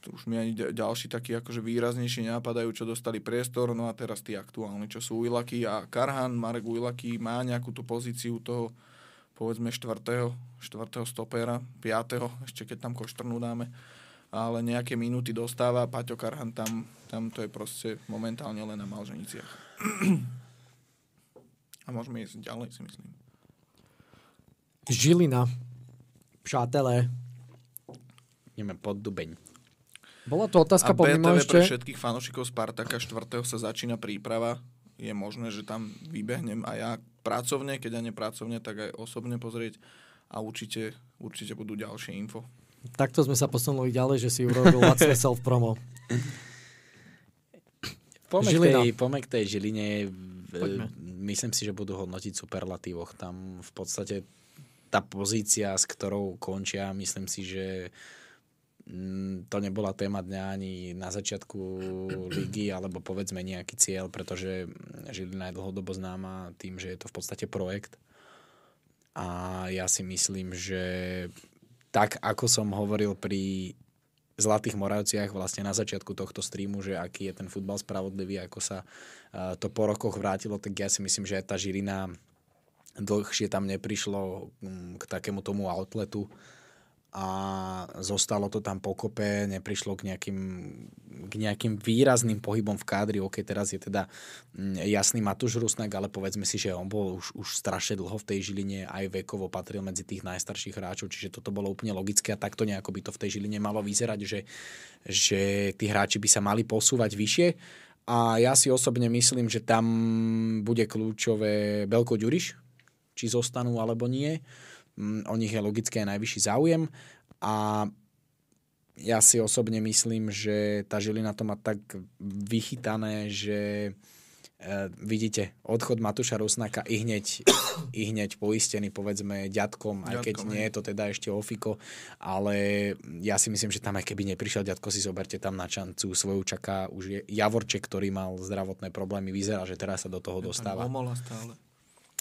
už mi ani ďa- ďalší takí akože výraznejší napadajú, čo dostali priestor. No a teraz tí aktuálni, čo sú Uilaki a Karhan. Marek Uilaki má nejakú tú pozíciu toho povedzme štvrtého, štvrtého stopera, piatého, ešte keď tam koštrnú dáme ale nejaké minúty dostáva. Paťo Karhan tam, tam to je proste momentálne len na Malženiciach. A môžeme ísť ďalej, si myslím. Žilina. Přátelé. Ideme pod Dubeň. Bola to otázka A pomimo BTV pre ešte? všetkých fanúšikov Spartaka 4. sa začína príprava. Je možné, že tam vybehnem aj ja pracovne, keď aj nepracovne, tak aj osobne pozrieť a určite, určite budú ďalšie info. Takto sme sa posunuli ďalej, že si urobil lacné self promo. Poďme k, Žilina. tej, poďme k tej Žiline. Poďme. Myslím si, že budú hodnotiť superlatívoch. Tam v podstate tá pozícia, s ktorou končia, myslím si, že mm, to nebola téma dňa ani na začiatku ligy, alebo povedzme nejaký cieľ, pretože Žilina je dlhodobo známa tým, že je to v podstate projekt. A ja si myslím, že tak ako som hovoril pri Zlatých Moravciach vlastne na začiatku tohto streamu, že aký je ten futbal spravodlivý, ako sa uh, to po rokoch vrátilo, tak ja si myslím, že aj tá Žilina dlhšie tam neprišlo mm, k takému tomu outletu a zostalo to tam pokope, neprišlo k nejakým, k nejakým výrazným pohybom v kádri. OK, teraz je teda mm, jasný Matúš Rusnak, ale povedzme si, že on bol už, už strašne dlho v tej Žiline, aj vekovo patril medzi tých najstarších hráčov, čiže toto bolo úplne logické a takto nejako by to v tej Žiline malo vyzerať, že, že tí hráči by sa mali posúvať vyššie. A ja si osobne myslím, že tam bude kľúčové Belko Ďuriš, či zostanú alebo nie. O nich je logicky aj najvyšší záujem a ja si osobne myslím, že tá Žilina to má tak vychytané, že Uh, vidíte, odchod Matúša Rusnáka i hneď, i hneď poistený, povedzme, ďatkom, aj keď Ďatkom, nie hej. je to teda ešte Ofiko, ale ja si myslím, že tam aj keby neprišiel ďatko, si zoberte tam na šancu svoju čaká už je Javorček, ktorý mal zdravotné problémy, vyzerá, že teraz sa do toho dostáva. Omola stále.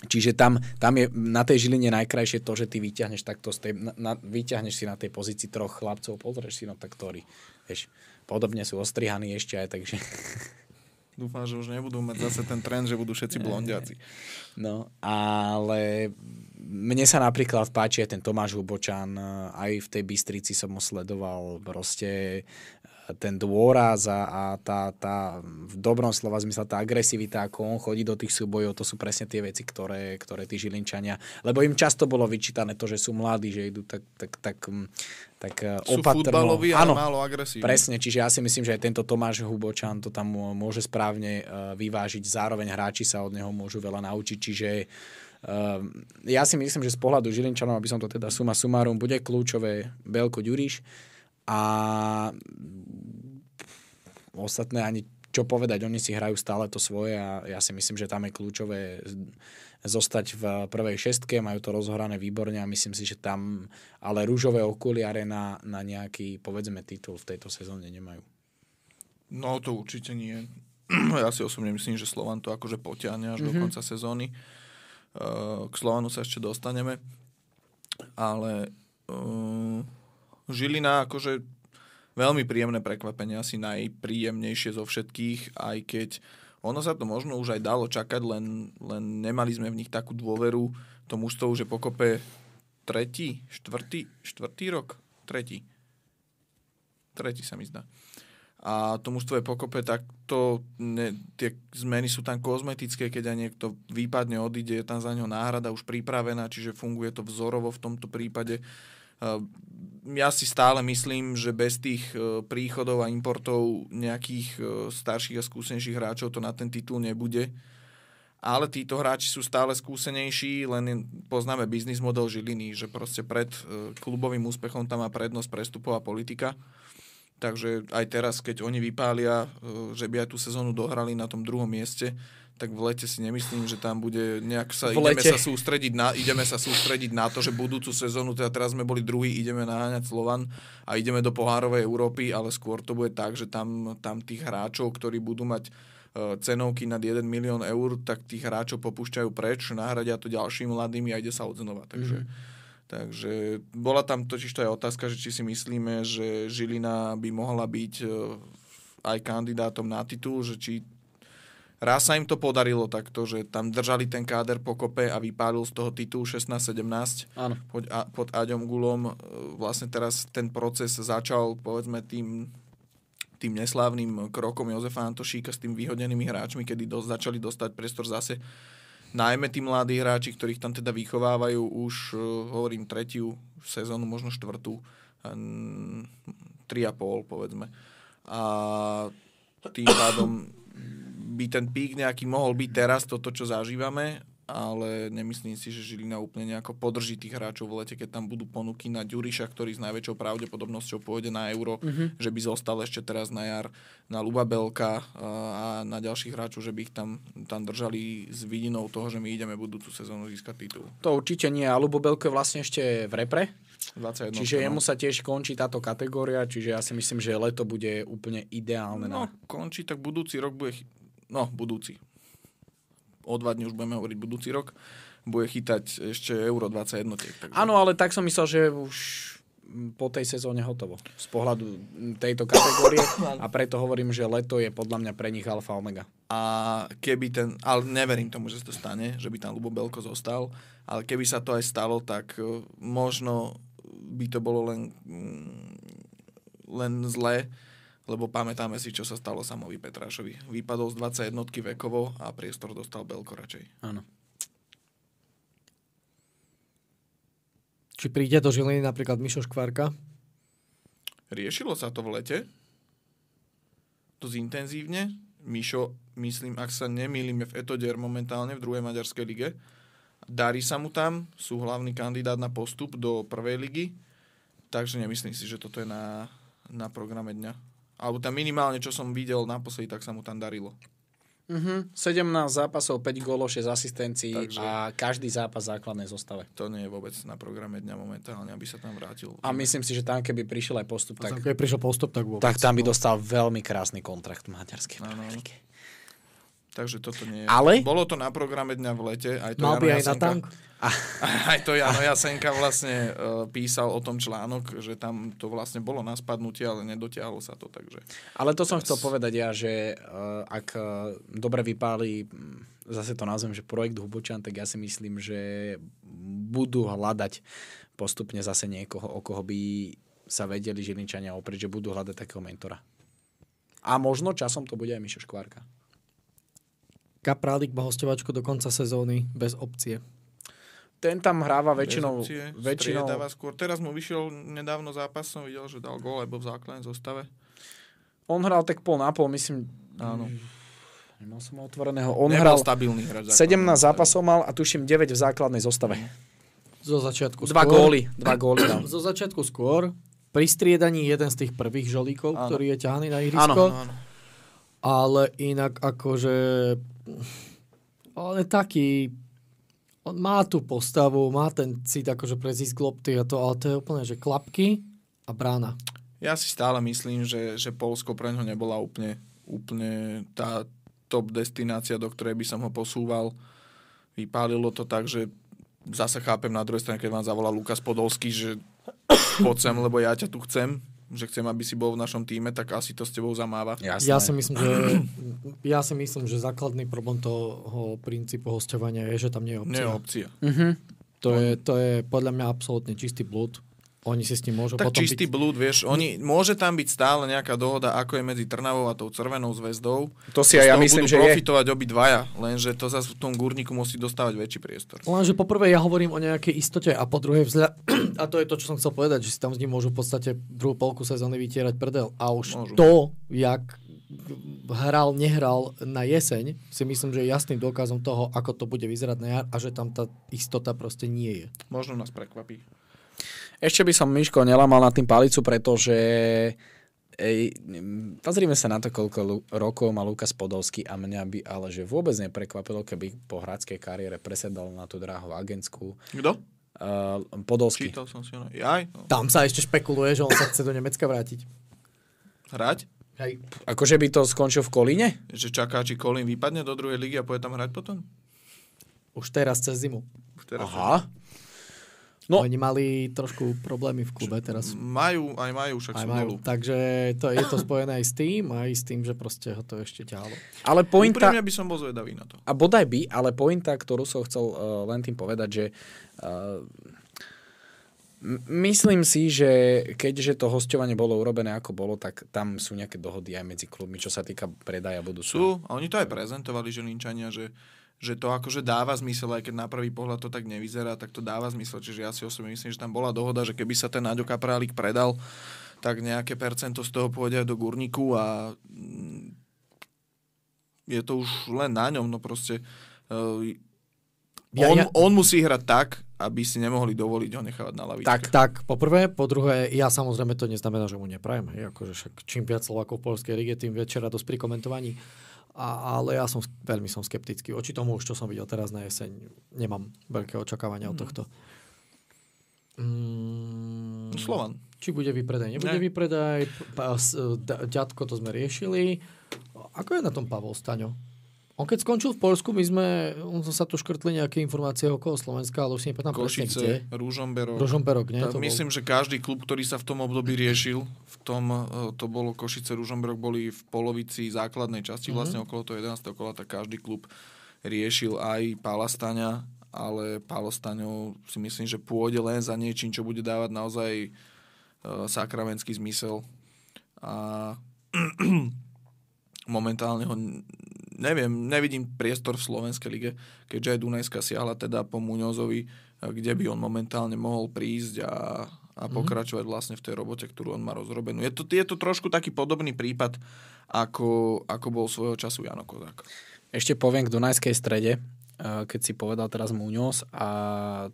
Čiže tam, tam je na tej Žiline najkrajšie to, že ty vyťahneš takto z tej, na, na, vyťahneš si na tej pozícii troch chlapcov, pozrieš si, no tak ktorí, vieš, podobne sú ostrihaní ešte aj, takže... Dúfam, že už nebudú mať zase ten trend, že budú všetci blondiaci. No, ale mne sa napríklad páči aj ten Tomáš Hubočan, aj v tej Bystrici som ho sledoval, proste ten dôraz a, a tá, tá, v dobrom slova zmysle tá agresivita, ako on chodí do tých súbojov, to sú presne tie veci, ktoré, ktoré tí Žilinčania, lebo im často bolo vyčítané to, že sú mladí, že idú tak, tak, tak, tak Sú opatrno. ale Áno, málo agresívni. Presne, čiže ja si myslím, že aj tento Tomáš Hubočan to tam môže správne uh, vyvážiť. Zároveň hráči sa od neho môžu veľa naučiť, čiže uh, ja si myslím, že z pohľadu Žilinčanov, aby som to teda suma sumárum, bude kľúčové Belko Ďuriš a ostatné ani čo povedať, oni si hrajú stále to svoje a ja si myslím, že tam je kľúčové zostať v prvej šestke, majú to rozhrané výborne a myslím si, že tam ale rúžové okuliare na, na nejaký, povedzme, titul v tejto sezóne nemajú. No to určite nie. Ja si osobne myslím, že Slovan to akože potiahne až mm-hmm. do konca sezóny. Uh, K Slovanu sa ešte dostaneme. Ale uh, Žilina akože veľmi príjemné prekvapenie, asi najpríjemnejšie zo všetkých, aj keď ono sa to možno už aj dalo čakať, len, len nemali sme v nich takú dôveru. To mužstvo už je pokope tretí, štvrtý, štvrtý rok? Tretí. Tretí sa mi zdá a to mužstvo je pokope, tak to ne, tie zmeny sú tam kozmetické, keď aj niekto výpadne odíde, je tam za ňo náhrada už pripravená, čiže funguje to vzorovo v tomto prípade. Ja si stále myslím, že bez tých e, príchodov a importov nejakých e, starších a skúsenejších hráčov to na ten titul nebude. Ale títo hráči sú stále skúsenejší, len poznáme biznis model Žiliny, že proste pred e, klubovým úspechom tam má prednosť prestupová politika. Takže aj teraz, keď oni vypália, že by aj tú sezónu dohrali na tom druhom mieste, tak v lete si nemyslím, že tam bude nejak sa, V ideme lete. sa, sústrediť na, ideme sa sústrediť na to, že budúcu sezónu, teda teraz sme boli druhý, ideme naháňať Slovan a ideme do pohárovej Európy, ale skôr to bude tak, že tam, tam tých hráčov, ktorí budú mať e, cenovky nad 1 milión eur, tak tých hráčov popúšťajú preč, nahradia to ďalšími mladými a ide sa od znova. Takže, mm-hmm. takže bola tam totiž to aj otázka, že či si myslíme, že Žilina by mohla byť e, aj kandidátom na titul, že či raz sa im to podarilo takto, že tam držali ten káder pokope a vypálil z toho titul 16-17 Áno. pod, a, pod Aďom Gulom. E, Vlastne teraz ten proces začal, povedzme, tým tým neslávnym krokom Jozefa Antošíka s tým vyhodenými hráčmi, kedy do, začali dostať priestor zase najmä tí mladí hráči, ktorých tam teda vychovávajú už, uh, hovorím, tretiu sezónu, možno štvrtú, um, tri a pol, povedzme. A tým pádom by ten pík nejaký mohol byť teraz, toto, čo zažívame, ale nemyslím si, že Žilina úplne nejako podrží tých hráčov v lete, keď tam budú ponuky na Ďuriša, ktorý s najväčšou pravdepodobnosťou pôjde na euro, mm-hmm. že by zostal ešte teraz na jar, na Luba Belka a na ďalších hráčov, že by ich tam, tam držali s vidinou toho, že my ideme budúcu sezónu získať titul. To určite nie. A Lubo Belko je vlastne ešte v repre, 21. čiže no. jemu sa tiež končí táto kategória, čiže ja si myslím, že leto bude úplne ideálne. No, na... končí, tak budúci rok bude... No, budúci. O dva dní už budeme hovoriť budúci rok. Bude chytať ešte Euro 21. Takže... Áno, ale tak som myslel, že už po tej sezóne hotovo. Z pohľadu tejto kategórie a preto hovorím, že leto je podľa mňa pre nich alfa omega. A keby ten, ale neverím tomu, že sa to stane, že by tam Lubo Belko zostal, ale keby sa to aj stalo, tak e, možno by to bolo len, mm, len zlé, lebo pamätáme si, čo sa stalo Samovi Petrášovi. Vypadol z 21 vekovo a priestor dostal Belko radšej. Áno. Či príde do Žiliny napríklad Mišo Škvárka? Riešilo sa to v lete, dosť intenzívne. Mišo, myslím, ak sa nemýlim, je v Etodier momentálne v druhej maďarskej lige. Darí sa mu tam, sú hlavný kandidát na postup do prvej ligy, takže nemyslím si, že toto je na, na programe dňa. Alebo tam minimálne, čo som videl naposledy, tak sa mu tam darilo. Mhm. 17 zápasov, 5 gólov, 6 asistencií Takže- a každý zápas v základnej zostave. To nie je vôbec na programe dňa momentálne, aby sa tam vrátil. A myslím si, že tam keby prišiel aj postup, Tak, tak, keď prišiel postup, tak vôbec. tak tam by dostal veľmi krásny kontrakt v maďarskej Áno, áno. Takže toto nie je. Ale- Bolo to na programe dňa v lete. Aj to Mal Jano by aj na Jasenka- tank. Aj to Jano Jasenka vlastne uh, písal o tom článok, že tam to vlastne bolo na spadnutie, ale nedotiahlo sa to, takže... Ale to som chcel povedať ja, že uh, ak uh, dobre vypáli, zase to nazvem, že projekt Hubočan, tak ja si myslím, že budú hľadať postupne zase niekoho, o koho by sa vedeli Žilinčania oprieť, že budú hľadať takého mentora. A možno časom to bude aj Mišo Škvárka. Kaprálik má hostovačku do konca sezóny bez opcie. Ten tam hráva väčšinou... opcie, väčšinou skôr. Teraz mu vyšiel nedávno zápas, som videl, že dal gól, alebo v základnej zostave. on hral tak pol na pol, myslím... Áno. Nemal som ho otvoreného. On Nebol hral stabilný hráč. v 17 základnej zostave. zápasov mal a tuším 9 v základnej zostave. Zo začiatku Dva skôr. góly. Dva góly dal. Zo začiatku skôr. Pri striedaní jeden z tých prvých žolíkov, Áno. ktorý je ťahaný na Áno. ihrisko. Áno. Ale inak akože... On je taký... On má tú postavu, má ten cit akože pre zisk lopty a to, ale to je úplne, že klapky a brána. Ja si stále myslím, že, že Polsko pre ňo nebola úplne, úplne tá top destinácia, do ktorej by som ho posúval. Vypálilo to tak, že zase chápem na druhej strane, keď vám zavolá Lukas Podolský, že poď sem, lebo ja ťa tu chcem, že chcem, aby si bol v našom týme, tak asi to s tebou zamáva. Jasné. Ja si myslím, že ja si myslím, že základný problém toho princípu hostovania je, že tam nie je opcia. Nie je opcia. Mhm. To, je, to je podľa mňa absolútne čistý blúd. Oni si s tým môžu Tak potom čistý byť... blúd, vieš, oni, môže tam byť stále nejaká dohoda, ako je medzi Trnavou a tou Červenou zväzdou. To si aj ja myslím, budú že je. profitovať obidvaja, lenže to zase v tom gurníku musí dostávať väčší priestor. Lenže poprvé ja hovorím o nejakej istote a po druhé vzľa... a to je to, čo som chcel povedať, že si tam s ním môžu v podstate druhú polku sezóny vytierať prdel. A už Môžu. to, jak hral, nehral na jeseň, si myslím, že je jasným dôkazom toho, ako to bude vyzerať na jar a že tam tá istota proste nie je. Možno nás prekvapí. Ešte by som, Miško, nelamal na tým palicu, pretože ej, pozrime sa na to, koľko lu- rokov má Lukas Podolský a mňa by ale že vôbec neprekvapilo, keby po hráckej kariére presedal na tú dráhu agentskú. Kto? Uh, Podolský. Čítal som si ho. Jaj, no. Tam sa ešte špekuluje, že on sa chce do Nemecka vrátiť. Hrať? Hej. Akože by to skončil v Kolíne? Že čaká, či Colin vypadne do druhej ligy a pôjde tam hrať potom? Už teraz cez zimu. Už teraz Aha. No. No. Oni mali trošku problémy v klube teraz. Majú, aj majú, však Aj sú majú. dolu. Takže to, je to spojené aj s tým, aj s tým, že proste ho to ešte ťahalo. Ale pointa... Úprimne by som bol zvedavý na to. A bodaj by, ale pointa, ktorú som chcel uh, len tým povedať, že uh, myslím si, že keďže to hostovanie bolo urobené ako bolo, tak tam sú nejaké dohody aj medzi klubmi, čo sa týka predaja budúcna. Sú, a oni to aj prezentovali, že Linčania, že, že to akože dáva zmysel, aj keď na prvý pohľad to tak nevyzerá, tak to dáva zmysel. Čiže ja si osobne myslím, že tam bola dohoda, že keby sa ten Naďo Kaprálik predal, tak nejaké percento z toho pôjde do Gurniku a mm, je to už len na ňom, no proste uh, Ja- on, ja- on musí hrať tak, aby si nemohli dovoliť ho nechávať na lavičke. Tak, Tak, po prvé, po druhé, ja samozrejme to neznamená, že mu neprajem. Hej, akože však čím viac Slovákov v Polskej lige, tým väčšia radosť pri komentovaní. A, ale ja som veľmi som skeptický. Oči tomu už, čo som videl teraz na jeseň, nemám veľké očakávania od tohto. Mm, Slovan. či bude vypredaj, nebude Ne. vypredaj. Ďatko, to sme riešili. Ako je na tom Pavol Staňo? On keď skončil v Polsku, my sme, on sa tu škrtli nejaké informácie okolo Slovenska, ale už si nepamätám. Košice, Rúžomberok. Rožomberok, nie? Tak To bol. myslím, že každý klub, ktorý sa v tom období riešil, v tom, eh, to bolo Košice, Ružomberok, boli v polovici základnej časti, Mhm. vlastne okolo toho 11. kola, tak každý klub riešil aj Pálastaňa, ale Pálastaňo si myslím, že pôjde len za niečím, čo bude dávať naozaj uh, sakramentský zmysel. A momentálne ho neviem, nevidím priestor v Slovenskej lige, keďže aj Dunajská siahla teda po Muňozovi, eh, kde by on momentálne mohol prísť a, a pokračovať vlastne v tej robote, ktorú on má rozrobenú. Je to, je to trošku taký podobný prípad, ako, ako bol svojho času Jano Kozák. Ešte poviem k Dunajskej strede, eh, keď si povedal teraz Muňoz a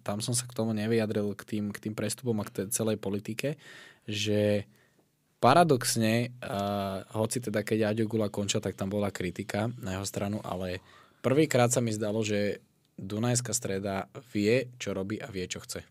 tam som sa k tomu nevyjadril k tým, k tým prestupom a k tej celej politike, že paradoxne, uh, hoci teda keď Aďo Gula končil, tak tam bola kritika na jeho stranu, ale prvýkrát sa mi zdalo, že Dunajská streda vie, čo robí a vie, čo chce.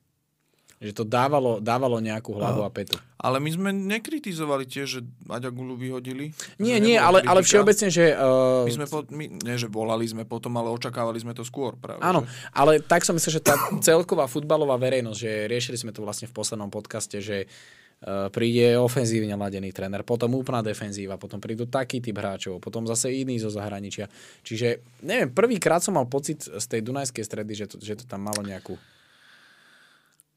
Že to dávalo, dávalo nejakú hlavu a petu. Ale my sme nekritizovali tiež, že Aďa Gulu vyhodili. Nie, nie, ale, ale všeobecne, že... Uh, My sme, po, my, nie, že volali sme potom, ale očakávali sme to skôr práve. Áno, že? ale tak som myslel, že tá celková futbalová verejnosť, že riešili sme to vlastne v poslednom podcaste, že uh, príde ofenzívne ladený tréner, potom úplná defenzíva, potom prídu taký typ hráčov, potom zase iný zo zahraničia. Čiže, neviem, prvýkrát som mal pocit z tej Dunajskej stredy, že to, že to tam malo nejakú...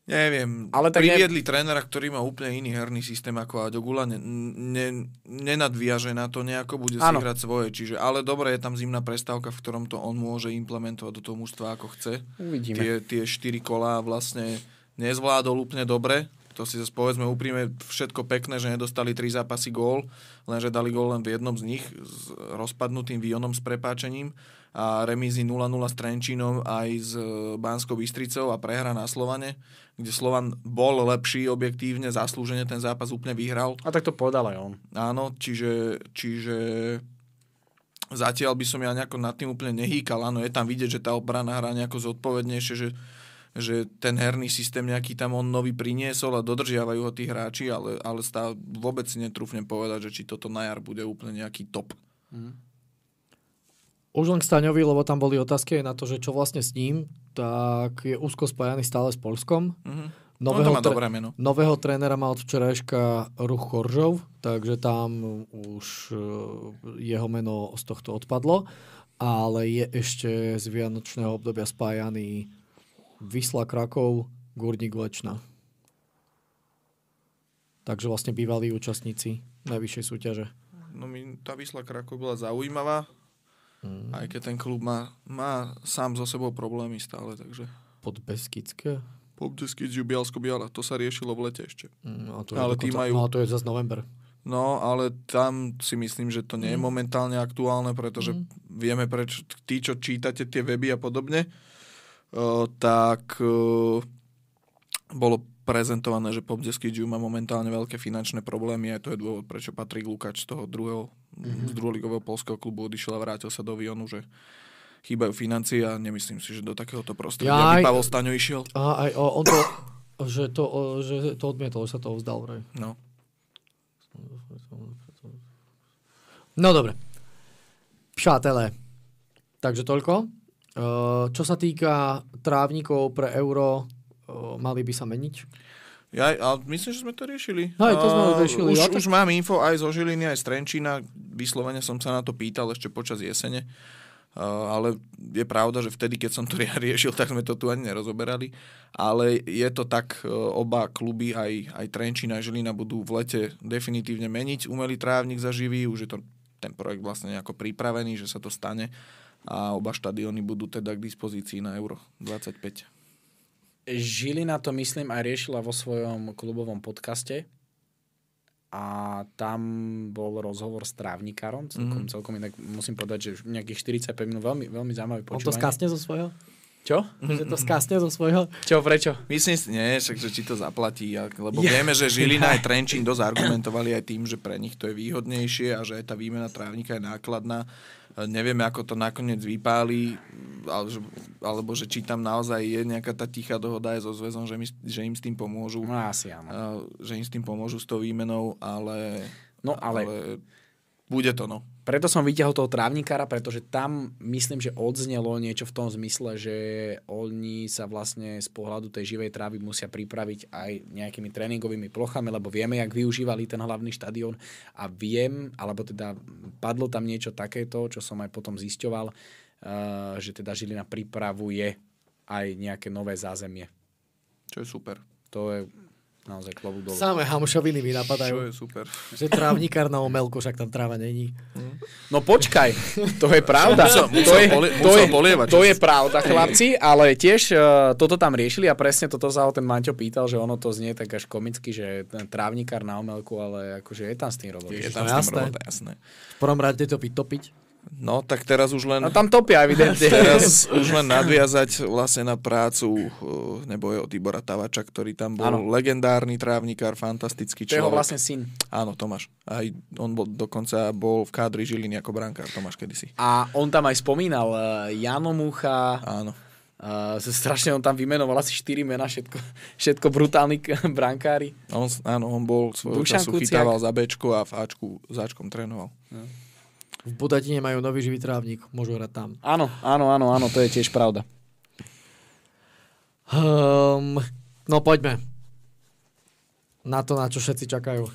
Neviem, Ale tak ne- priviedli trénera, ktorý má úplne iný herný systém ako Aďo Gula, ne, ne, nenadviaže na to nejako, bude si Áno. hrať svoje. Čiže, ale dobre, je tam zimná prestávka, v ktorom to on môže implementovať do toho mužstva ako chce. Uvidíme. Tie, tie štyri kolá vlastne nezvládol úplne dobre. To si zase povedzme úprimne všetko pekné, že nedostali tri zápasy gól, lenže dali gól len v jednom z nich s rozpadnutým výjonom s prepáčením a remízy 0-0 s Trenčínom aj s e, Banskou Bystricou a prehra na Slovane, kde Slovan bol lepší objektívne, zaslúžene ten zápas úplne vyhral. A tak to povedal aj on. Áno, čiže, čiže zatiaľ by som ja nejako nad tým úplne nehýkal. Áno, je tam vidieť, že tá obrana hrá nejako zodpovednejšie, že, že ten herný systém nejaký tam on nový priniesol a dodržiavajú ho tí hráči, ale, ale stále vôbec si netrúfnem povedať, že či toto na jar bude úplne nejaký top. Už len k Staňovi, lebo tam boli otázky aj na to, že čo vlastne s ním, tak je úzko spájaný stále s Polskom. Mhm. No, No to má dobré meno. Nového trénera má od včerajška Ruch Choržov, takže tam už e, jeho meno z tohto odpadlo, ale je ešte z vianočného obdobia spájaný Vysla Krakov, Gurník Lečna. Takže vlastne bývalí účastníci najvyššej súťaže. No mi, tá výsla Krakov bola zaujímavá, Mm. aj keď ten klub má, má sám so sebou problémy stále, takže Pod Beskické. Pobdesky z Bielsko-Biala, to sa riešilo v lete ešte. Mm, a to Ale dokonca, majú- No a to je zase november. No, ale tam si myslím, že to nie je momentálne aktuálne, pretože Mm. vieme, prečo tí, čo čítate tie weby a podobne, tak bolo prezentované, že Pobdeský Jiu má momentálne veľké finančné problémy a to je dôvod, prečo Patrik Lukáč z toho druhého, mm-hmm. z druholigového polského klubu odišiel a vrátil sa do Vionu, že chýbajú financie a nemyslím si, že do takéhoto prostredia Jaj. by Pavel Staňo išiel. A aj on to, že to, že to odmietol, že sa to vzdal. Vraj. No. No dobre. Přátelé, takže toľko. Uh, čo sa týka trávnikov pre euro, uh, mali by sa meniť? Ja, ale myslím, že sme to riešili. Hej, to sme A riešili. Už, Ja to- už mám info aj zo Žiliny, aj z Trenčína. Vyslovene som sa na to pýtal ešte počas jesene. Uh, ale je pravda, že vtedy, keď som to ria- riešil, tak sme to tu ani nerozoberali. Ale je to tak, uh, oba kluby, aj, aj Trenčín, aj Žilina budú v lete definitívne meniť umelý trávnik za živý. Už je to ten projekt vlastne nejako pripravený, že sa to stane. A oba štadióny budú teda k dispozícii na Euro 25. Žilina to myslím aj riešila vo svojom klubovom podcaste a tam bol rozhovor s trávnikárom, celkom, mm. celkom inak musím povedať, že nejakých 45 minút, veľmi, veľmi zaujímavé On to počúvanie. skásne zo svojho? Čo? Že to skásne zo svojho? Čo, prečo? Myslím si, nie, však, že či to zaplatí, lebo Ja. vieme, že Žilina aj Trenčín dosť argumentovali aj tým, že pre nich to je výhodnejšie a že aj tá výmena trávnika je nákladná. Nevieme, ako to nakoniec vypáli, ale, alebo že či tam naozaj je nejaká tá tichá dohoda aj so zväzom, že, my, že im s tým pomôžu. No asi áno. a že im s tým pomôžu s tou výmenou, ale, No ale, ale bude to no. Preto som vyťahol toho trávnikára, pretože tam myslím, že odznelo niečo v tom zmysle, že oni sa vlastne z pohľadu tej živej trávy musia pripraviť aj nejakými tréningovými plochami, lebo vieme, jak využívali ten hlavný štadión a viem, alebo teda padlo tam niečo takéto, čo som aj potom zisťoval, uh, že teda Žilina pripravuje aj nejaké nové zázemie. Čo je super. To je naozaj klobúk dole. Samé hamošoviny mi Čo napadajú. je super. Že trávnikár na omelku, však tam tráva není. No počkaj, to je pravda. Musel- to, musel je, polie- to, je, polievať, to čo je pravda, chlapci, ale tiež uh, toto tam riešili a presne toto sa ho ten Maťo pýtal, že ono to znie tak až komicky, že ten trávnikár na omelku, ale akože je tam s tým robot. Je tam no s tým jasné. robota, jasné. V prvom rade to vytopiť. No, tak teraz už len... No tam topia evidentne. Teraz už len nadviazať vlastne na prácu uh, nebo od Tibora Tavača, ktorý tam bol Áno. legendárny trávnikár, fantastický To človek. vlastne syn. Áno, Tomáš. Aj on bol, dokonca bol v kádri Žiliny ako brankár, Tomáš kedysi. A on tam aj spomínal uh, Jano Mucha, Áno. uh, strašne on tam vymenoval asi 4 mená, všetko, všetko brutálni brankári. On, áno, on bol svojho Dušan času Kuciak. chytával za Bčko a v Ačku, za Ačkom trénoval. V Budatine majú nový živý trávnik, môžu hrať tam. Áno, áno, áno, áno, to je tiež pravda. Um, no poďme. Na to, na čo všetci čakajú.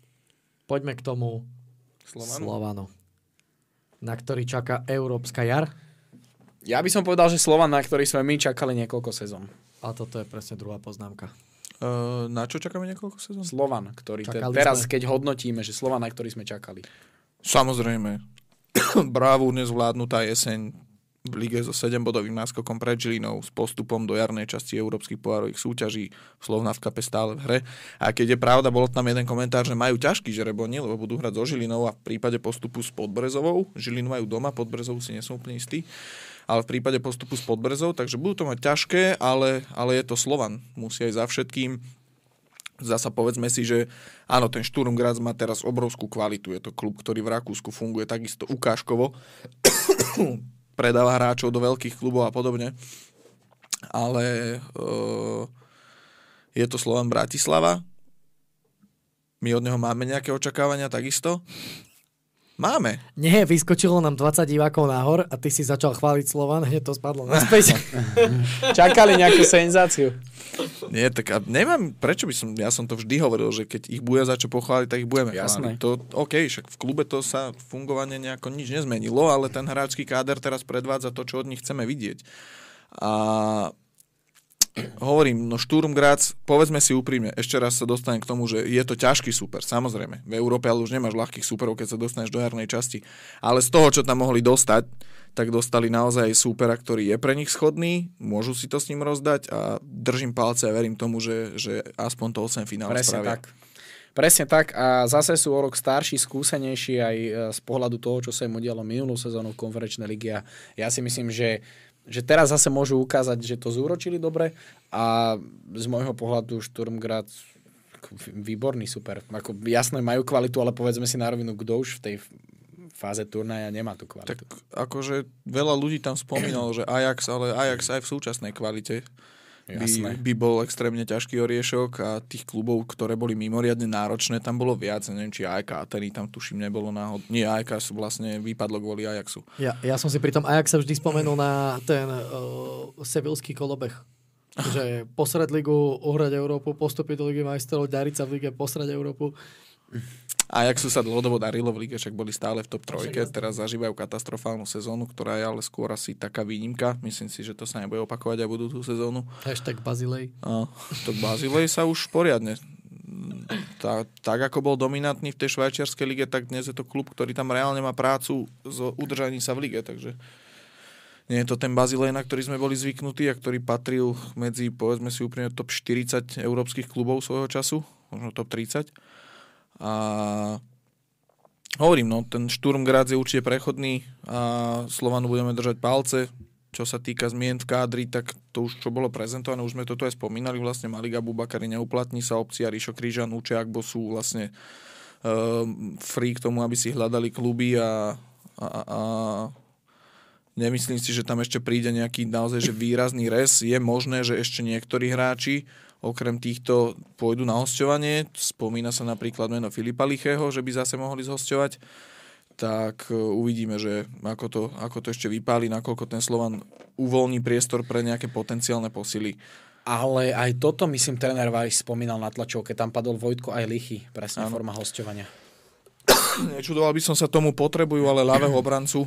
Poďme k tomu Slovanu? Slovanu. Na ktorý čaká Európska jar. Ja by som povedal, že Slovan, na ktorý sme my čakali niekoľko sezón. A toto je presne druhá poznámka. Uh, na čo čakáme niekoľko sezón? Slovan, ktorý te, teraz, sme. keď hodnotíme, že Slovan, na ktorý sme čakali. Samozrejme. Bravúrne zvládnutá jeseň v lige so 7-bodovým náskokom pred Žilinou s postupom do jarnej časti európskych pohárových súťaží Slovna v kape stále v hre. A keď je pravda, bol tam jeden komentár, že majú ťažký žreboni, lebo budú hrať so Žilinou a v prípade postupu s Podbrezovou, Žilinu majú doma, Podbrezovú si nie som úplne istý, ale v prípade postupu s Podbrezou, takže budú to mať ťažké, ale, ale je to Slovan. Musí aj za všetkým zasa povedzme si, že áno, ten Sturm Graz má teraz obrovskú kvalitu. Je to klub, ktorý v Rakúsku funguje takisto ukážkovo. Predáva hráčov do veľkých klubov a podobne. Ale uh, je to Slovan Bratislava. My od neho máme nejaké očakávania takisto. Máme. Nie, vyskočilo nám 20 divákov nahor a ty si začal chváliť Slovan, hneď to spadlo naspäť. Čakali nejakú senzáciu. Nie, tak a neviem, prečo by som, ja som to vždy hovoril, že keď ich bude za čo pochváliť, tak ich budeme Jasné. chváliť. To, OK, však v klube to sa fungovanie nejako nič nezmenilo, ale ten hráčský káder teraz predvádza to, čo od nich chceme vidieť. A hovorím, no Šturm Graz, povedzme si úprimne, ešte raz sa dostanem k tomu, že je to ťažký super, samozrejme. V Európe ale už nemáš ľahkých superov, keď sa dostaneš do jarnej časti. Ale z toho, čo tam mohli dostať, tak dostali naozaj súpera, ktorý je pre nich schodný, môžu si to s ním rozdať a držím palce a verím tomu, že, že aspoň to 8 finále Presne spravia. tak. Presne tak a zase sú o rok starší, skúsenejší aj e, z pohľadu toho, čo sa im udialo minulú sezónu v konferenčnej lige a ja si myslím, že že teraz zase môžu ukázať, že to zúročili dobre a z môjho pohľadu Sturmgrad ako výborný super. Ako, jasné, majú kvalitu, ale povedzme si na rovinu, kto už v tej fáze turnaja nemá tú kvalitu. Tak akože veľa ľudí tam spomínalo, že Ajax, ale Ajax aj v súčasnej kvalite Jasné. by, by bol extrémne ťažký oriešok a tých klubov, ktoré boli mimoriadne náročné, tam bolo viac. Neviem, či AEK Ateny tam tuším nebolo náhod. Nie, AEK sú vlastne vypadlo kvôli Ajaxu. Ja, ja som si pri tom Ajax sa vždy spomenul na ten uh, sevilský kolobeh. že posrať ligu, uhrať Európu, postúpiť do Ligy majstrov, dariť sa v lige, posrať Európu. Ajaxu sa dlhodobo darilo v lige, však boli stále v top trojke, teraz zažívajú katastrofálnu sezónu, ktorá je ale skôr asi taká výnimka. Myslím si, že to sa nebude opakovať aj budúcu sezónu. Hashtag Bazilej. A to Bazilej sa už poriadne tá, tak ako bol dominantný v tej švajčiarskej lige, tak dnes je to klub, ktorý tam reálne má prácu s udržaním sa v lige, takže nie je to ten Bazilej, na ktorý sme boli zvyknutí a ktorý patril medzi, povedzme si úprimne, top 40 európskych klubov svojho času, možno top 30. A hovorím, no, ten Šturm Graz je určite prechodný a Slovanu budeme držať palce. Čo sa týka zmien v kádri, tak to už čo bolo prezentované, už sme toto aj spomínali, vlastne Maliga Bubakari neuplatní sa opcia Ríšo Krížan, Uče Akbo sú vlastne uh, free k tomu, aby si hľadali kluby a, a, a nemyslím si, že tam ešte príde nejaký naozaj že výrazný res. Je možné, že ešte niektorí hráči okrem týchto pôjdu na hostovanie. Spomína sa napríklad meno Filipa Lichého, že by zase mohli zhosťovať. Tak e, uvidíme, že ako to, ako to ešte vypáli, nakoľko ten Slovan uvoľní priestor pre nejaké potenciálne posily. Ale aj toto, myslím, tréner Vajs spomínal na tlačovke, tam padol Vojtko aj Lichy, presne forma hostovania. Nečudoval by som sa tomu, potrebujú ale ľavého obrancu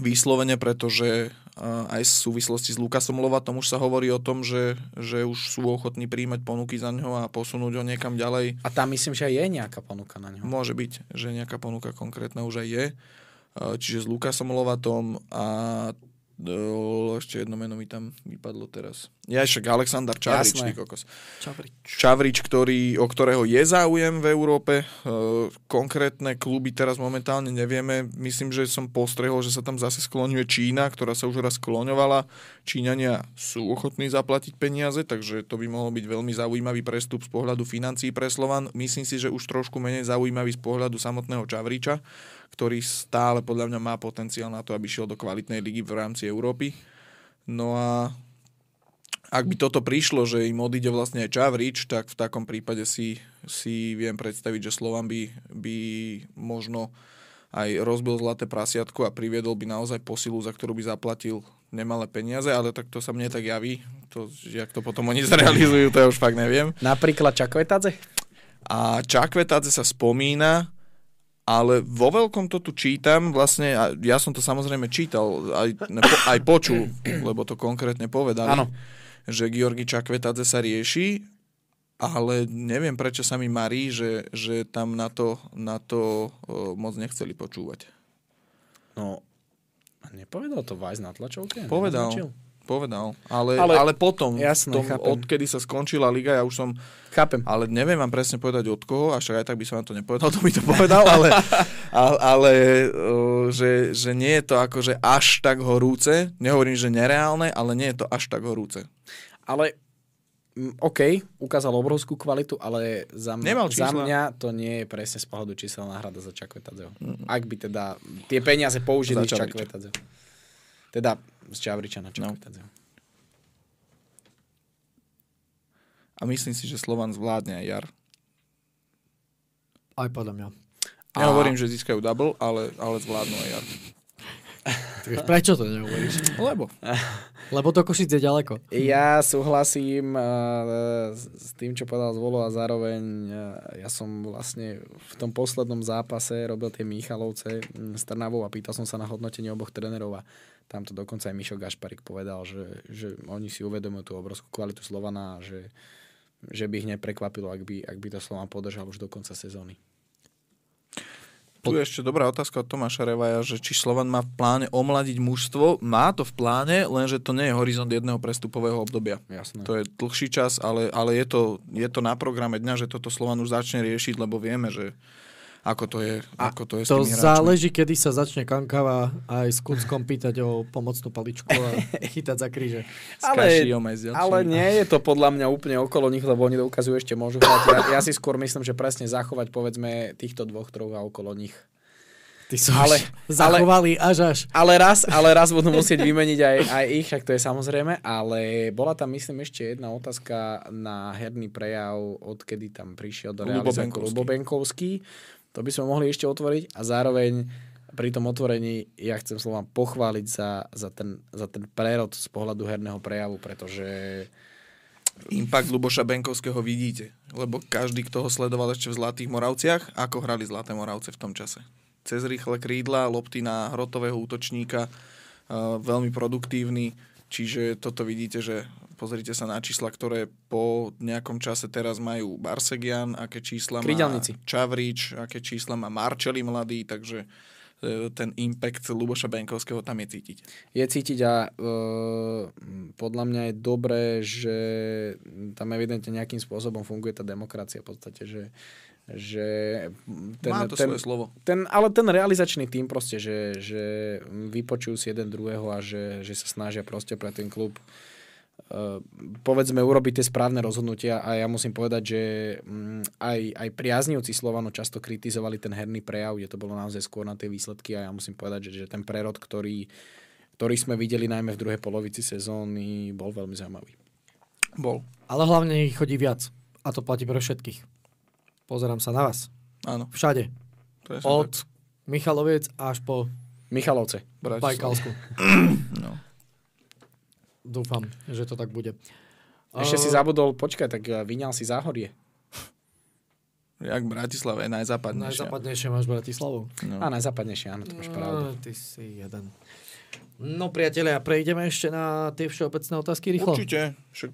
vyslovene, pretože aj v súvislosti s Lukasom Lovatom už sa hovorí o tom, že, že už sú ochotní príjmať ponuky za ňo a posunúť ho niekam ďalej. A tam myslím, že aj je nejaká ponuka na ňo. Môže byť, že nejaká ponuka konkrétna už aj je. E, Čiže s Lukasom Lovatom a Do, ešte jedno meno mi tam vypadlo teraz. Ja však Aleksandar Čavrič, Jasné. kokos. Čavrič. Čavrič, ktorý, o ktorého je záujem v Európe. E, konkrétne kluby teraz momentálne nevieme. Myslím, že som postrehol, že sa tam zase skloňuje Čína, ktorá sa už raz skloňovala. Číňania sú ochotní zaplatiť peniaze, takže to by mohol byť veľmi zaujímavý prestup z pohľadu financií pre Slovan. Myslím si, že už trošku menej zaujímavý z pohľadu samotného Čavriča, ktorý stále podľa mňa má potenciál na to, aby šiel do kvalitnej ligy v rámci Európy. No a ak by toto prišlo, že im odíde vlastne aj Čavrič, tak v takom prípade si, si viem predstaviť, že Slovan by, by možno aj rozbil zlaté prasiatko a priviedol by naozaj posilu, za ktorú by zaplatil nemalé peniaze, ale tak to sa mne tak javí. To, jak to potom oni zrealizujú, to ja už fakt neviem. Napríklad Čakvetadze? A Čakvetadze sa spomína, ale vo veľkom to tu čítam, vlastne, a ja som to samozrejme čítal, aj, nepo, aj počul, lebo to konkrétne povedali, Áno. že Georgi Čakvetadze sa rieši, ale neviem, prečo sa mi marí, že, že tam na to, na to o, moc nechceli počúvať. No, nepovedal to Vajs na tlačovke? Povedal. Nenaznačil? Povedal, ale, Ale- ale, potom, Jasné, tom, chápem. odkedy sa skončila liga, ja už som Chápem. Ale neviem vám presne povedať od koho, a však aj tak by som vám to nepovedal, to by to povedal, ale, ale, ale že, že nie je to akože až tak horúce. Nehovorím, že nereálne, ale nie je to až tak horúce. Ale mm, OK, ukázal obrovskú kvalitu, ale za, m- Nemal za mňa to nie je presne z pohľadu číselná náhrada za Čakvetadzeho. Ak by teda tie peniaze použili. Čakvetadzeho. Teda z Čavriča na No. Čakvetadzeho. A myslím si, že Slovan zvládne aj jar. Aj podľa mňa. Nehovorím, že získajú double, ale, ale zvládnu aj jar. Tak prečo to nehovoríš? Lebo. Lebo to Košic je ďaleko. Ja súhlasím uh, s tým, čo povedal Zvolo a zároveň uh, ja som vlastne v tom poslednom zápase robil tie Michalovce mm, s Trnavou a pýtal som sa na hodnotenie oboch trénerov a tam to dokonca aj Mišo Gašparik povedal, že, že oni si uvedomujú tú obrovskú kvalitu Slovana a že, že by ich neprekvapilo, ak by, ak by to Slovan podržal už do konca sezóny. Tu je ešte dobrá otázka od Tomáša Revaja, že či Slovan má v pláne omladiť mužstvo. Má to v pláne, lenže to nie je horizont jedného prestupového obdobia. Jasné. To je dlhší čas, ale, ale je, to, je to na programe dňa, že toto Slovan už začne riešiť, lebo vieme, že ako to je, A ako to je s To tými záleží, kedy sa začne Kankava aj s Kuckom pýtať o pomocnú paličku a chytať za kríže. Ale-. Ale nie je to podľa mňa úplne okolo nich, lebo oni ukazujú ešte môžu hrať. Ja, ja si skôr myslím, že presne zachovať povedzme týchto dvoch, troch a okolo nich. Ty sú Ale- ale, zachovali až až. Ale raz, ale raz budú musieť vymeniť aj, aj ich, však to je samozrejme, ale bola tam myslím ešte jedna otázka na herný prejav, odkedy tam prišiel do realizáku Benkovský. To by sme mohli ešte otvoriť a zároveň pri tom otvorení ja chcem slova pochváliť za, za, ten, za ten prerod z pohľadu herného prejavu, pretože Impact Luboša Benkovského vidíte, lebo každý, kto ho sledoval ešte v Zlatých Moravciach, ako hrali Zlaté Moravce v tom čase. Cez rýchle krídla, lopty na hrotového útočníka, uh, veľmi produktívny, čiže toto vidíte, že pozrite sa na čísla, ktoré po nejakom čase teraz majú Barsegian, aké čísla má. Čavrič, aké čísla má Marčeli mladý, takže e, ten impact Luboša Benkovského tam je cítiť. je cítiť a e, podľa mňa je dobré, že tam evidentne nejakým spôsobom funguje tá demokracia v podstate, že, že ten, má to ten, svoje slovo. ten, ale ten realizačný tým proste, že, že vypočujú si jeden druhého a že, že sa snažia proste pre ten klub povedzme urobiť tie správne rozhodnutia a ja musím povedať, že mm, aj, aj priaznivci Slovano často kritizovali ten herný prejav, kde to bolo naozaj skôr na tie výsledky a ja musím povedať, že, že ten prerod, ktorý, ktorý sme videli najmä v druhej polovici sezóny, bol veľmi zaujímavý. Bol. Ale hlavne ich chodí viac. A to platí pre všetkých. Pozerám sa na vás. Áno. Všade. presne Od tak. Michaloviec až po Michalovce. Bajkalsku. No. Dúfam, že to tak bude. Ešte si Uh, zabudol, počkaj, tak uh, vyňal si záhorie. Jak Bratislava je najzápadnejšia. Najzápadnejšie máš Bratislavu. No. A najzápadnejšie, áno, to máš pravdu. No, ty si jeden. No priatelia, prejdeme ešte na tie všeobecné otázky rýchlo. Určite. Však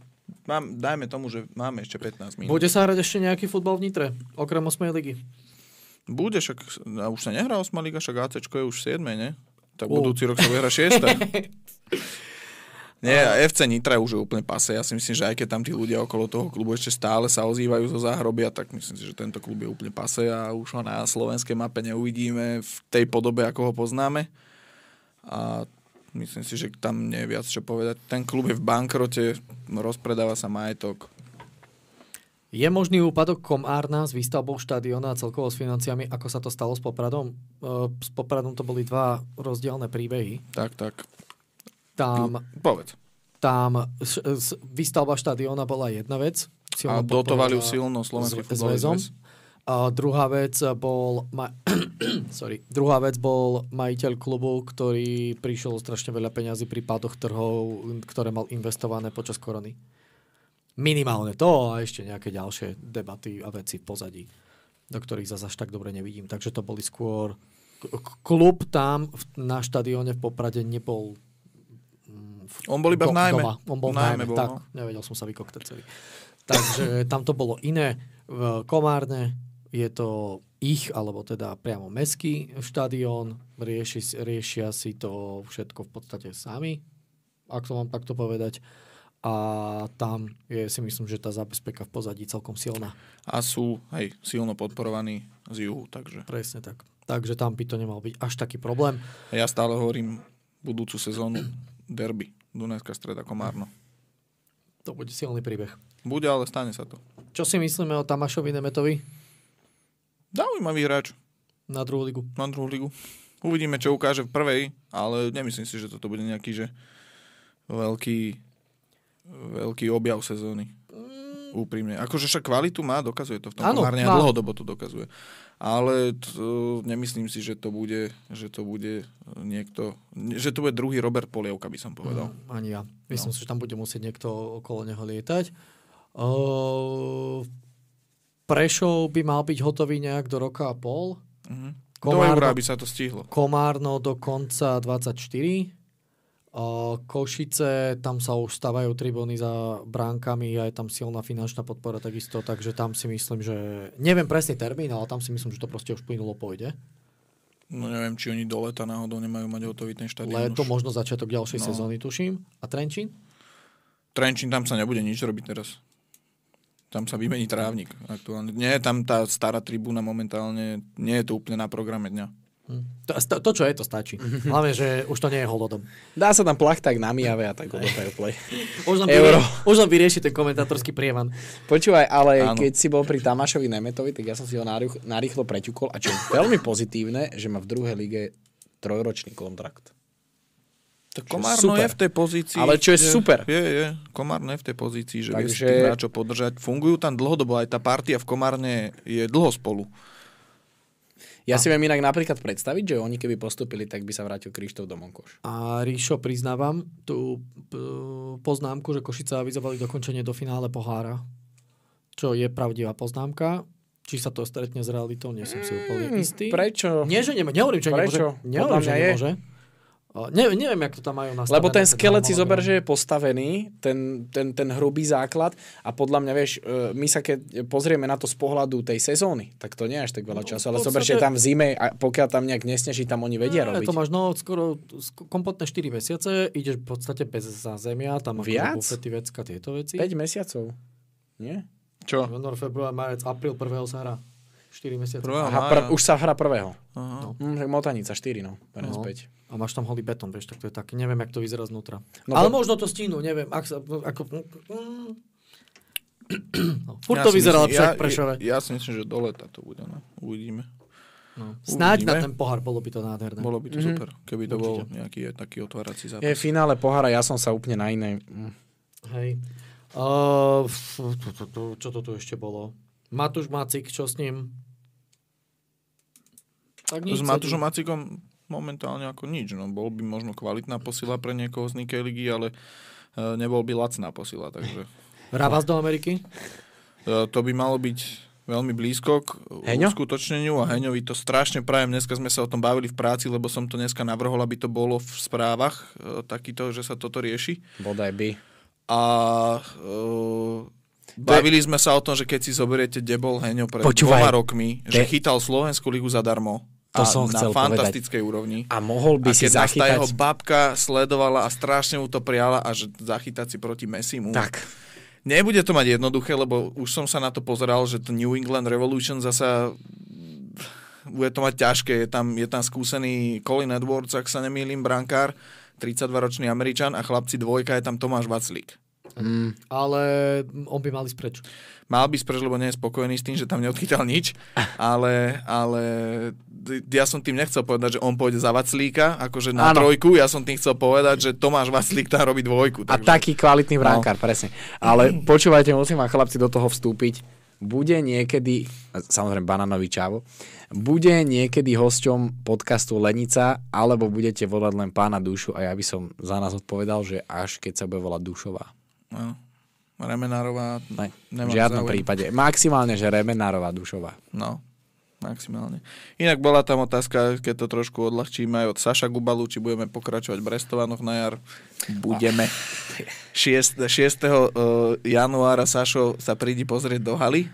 mám, dajme tomu, že máme ešte 15 minút. Bude sa hrať ešte nejaký futbal v Nitre, okrem 8. ligy. Bude, však a už sa nehrá 8 liga, však AC je už 7, ne? Tak U. budúci rok sa bude hrať 6. Nie, a FC Nitra už je úplne pase. Ja si myslím, že aj keď tam tí ľudia okolo toho klubu ešte stále sa ozývajú zo záhrobia, tak myslím si, že tento klub je úplne pase a už ho na slovenskej mape neuvidíme v tej podobe, ako ho poznáme. A myslím si, že tam nie je viac čo povedať. Ten klub je v bankrote, rozpredáva sa majetok. Je možný úpadok Komárna s výstavbou štadiona a celkovo s financiami, ako sa to stalo s Popradom? E, S Popradom to boli dva rozdielne príbehy. Tak, tak. Tam, Povedz. tam výstavba štadiona bola jedna vec. A dotovali ju silno Slovenský futbalový zväz. A druhá vec bol ma- sorry. Druhá vec bol majiteľ klubu, ktorý prišiel strašne veľa peňazí pri pádoch trhov, ktoré mal investované počas korony. Minimálne to a ešte nejaké ďalšie debaty a veci v pozadí, do ktorých sa až tak dobre nevidím. Takže to boli skôr... Klub tam na štadióne v Poprade nebol On bol iba v do- nájme. doma. On bol v V nájme bol, tak. no. Nevedel som sa vykoktať celý. Takže tam to bolo iné. V Komárne je to ich, alebo teda priamo meský štadión. Rieši, riešia si to všetko v podstate sami, ak to mám takto povedať. A tam je si myslím, že tá zabezpeka v pozadí celkom silná. A sú, hej, silno podporovaní z juhu, takže Presne tak. Takže tam by to nemal byť až taký problém. Ja stále hovorím budúcu sezónu derby. Dunajská streda Komárno. To bude silný príbeh. Bude, ale stane sa to. Čo si myslíme o Tamášovi Nemetovi Zaujímavý hráč na druhú ligu? na druhú ligu. Uvidíme, čo ukáže v prvej, ale nemyslím si, že toto bude nejaký že veľký, veľký objav sezóny. Úprimne. Akože však kvalitu má, dokazuje to v tom Áno, Komárne a dlhodobo to dokazuje. Ale to, nemyslím si, že to bude, že to bude niekto, že to bude druhý Robert Polievka, by som povedal. Mm, ani ja. Myslím No. si, že tam bude musieť niekto okolo neho lietať. Uh, Prešov by mal byť hotový nejak do roka a pol. Do Komárno- eura by sa to stihlo. Komárno do konca 24. Košice, tam sa už stavajú tribúny za bránkami a je tam silná finančná podpora takisto, takže tam si myslím, že neviem presný termín, ale tam si myslím, že to proste už plynulo pôjde. No neviem, či oni do leta náhodou nemajú mať hotový ten štadión. Leto, už. možno začiatok ďalšej No. sezóny, tuším. A Trenčín? Trenčín tam sa nebude nič robiť teraz. Tam sa vymení trávnik aktuálne. Nie, tam tá stará tribúna momentálne, nie je to úplne na programe dňa. To, to, to, čo je, to stačí. Hlavne, že už to nie je holodom. Dá sa tam plachták na Mijave a tak odotajú play. Už len, Euro. vyrie, už len vyrieši ten komentátorský prievan. Počúvaj, ale Áno. keď si bol pri Tamášovi Nemetovi, tak ja som si ho narýchlo, narýchlo preťukol a čo je veľmi pozitívne, že má v druhej lige trojročný kontrakt. Je Komárno super. je v tej pozícii. Ale čo je super. Je, je. Komárno je v tej pozícii, že vie si Takže- hráčov podržať. Fungujú tam dlhodobo, aj tá partia v Komárne je dlho spolu. Ja si viem inak napríklad predstaviť, že oni keby postupili, tak by sa vrátil Krištof do Monkoš. A Ríšo, priznávam tú poznámku, že Košice avizovali dokončenie do finále pohára. Čo je pravdivá poznámka. Či sa to stretne s realitou, nie som si úplne istý. Hmm, Prečo? Nie, že nemôže. Nehovorím, že Prečo? nemôže. Nehovorím, že mňa je. Ne, neviem, jak to tam majú nastavené. Lebo ten skelet si zober, že je postavený, ten, ten, ten hrubý základ a podľa mňa, vieš, e, my sa keď pozrieme na to z pohľadu tej sezóny, tak to nie je až tak veľa No, času, v ale zober, podstate- že tam v zime, a pokiaľ tam nejak nesneží, tam oni vedia Nie, robiť. To máš no, skoro sk- kompletné 4 mesiace, ideš v podstate bez zázemia, tam ako Viac? bufety, vecka, tieto veci. 5 mesiacov. Nie? Čo? Január, február, marec, apríl, 1. sa hrá. 4 mesiace. Prvého Aha, pr- už sa hrá prvého. Aha. Hm, tak Motanica 4, no. No. späť. A máš tam holý betón, vieš, tak to je tak, neviem, jak to vyzerá znútra. No Ale po- možno to stínu, neviem, ak sa, ako... mm. No, furt Ja to si vyzerá myslím- lepšie ja, Prešove. Ja, ja si myslím, že do leta to bude. No. Uvidíme. No. Snáď na Uvidíme. ten pohár bolo by to nádherné. Bolo by to Mhm. super, keby to bol Určite. nejaký taký otvárací zápas. Je finále pohára, ja som sa úplne na inej... hm. Hej. Uh, čo to tu ešte bolo? Matúš Macik, čo s ním? Tak S nič, Matúšom sedí. Macikom momentálne ako nič. No, bol by možno kvalitná posila pre niekoho z Nikej ligy, ale e, nebol by lacná posila. Takže Rabas do Ameriky? e, to by malo byť veľmi blízko k Heňo? uskutočneniu a Heňovi to strašne prajem. Dneska sme sa o tom bavili v práci, lebo som to dneska navrhol, aby to bolo v správach e, takýto, že sa toto rieši. Bodaj by. A uh, bavili sme sa o tom, že keď si zoberiete, kde bol Heňo pred Počúvaj. dvoma rokmi, že chytal Slovenskú ligu zadarmo, To a som na chcel povedať. fantastickej úrovni. A mohol by a si nás tá zachytať... jeho babka sledovala a strašne mu to priala a že zachytať si proti Messimu. Tak, Nebude to mať jednoduché, lebo už som sa na to pozeral, že to New England Revolution zasa bude to mať ťažké. Je tam, je tam skúsený Colin Edwards, ak sa nemýlim, brankár, 32-ročný Američan a chlapci dvojka je tam Tomáš Vaclík. Mm, Ale on by mal ísť preč. Mal by spreč, lebo nie je spokojný s tým, že tam neodchytal nič, ale, ale ja som tým nechcel povedať, že on pôjde za Vaclíka, akože na Áno. trojku, ja som tým chcel povedať, že Tomáš Vaclík tam robí dvojku. a Takže... taký kvalitný brankár, presne. Ale počúvajte, musím vám chlapci do toho vstúpiť. Bude niekedy, samozrejme banánový čavo, bude niekedy hosťom podcastu Lenica, alebo budete volať len pána Dušu a ja by som za nás odpovedal, že až keď sa bude volať Dušová. No. Remenárová, Ne, Nemám v žiadnom záujem. prípade. Maximálne, že Remenárová Dušová. no, maximálne. Inak bola tam otázka, keď to trošku odľahčíme aj od Saša Gubalu, či budeme pokračovať v Brestovanoch na jar. Budeme. 6. 6. eh, januára Sašo sa prídi pozrieť do haly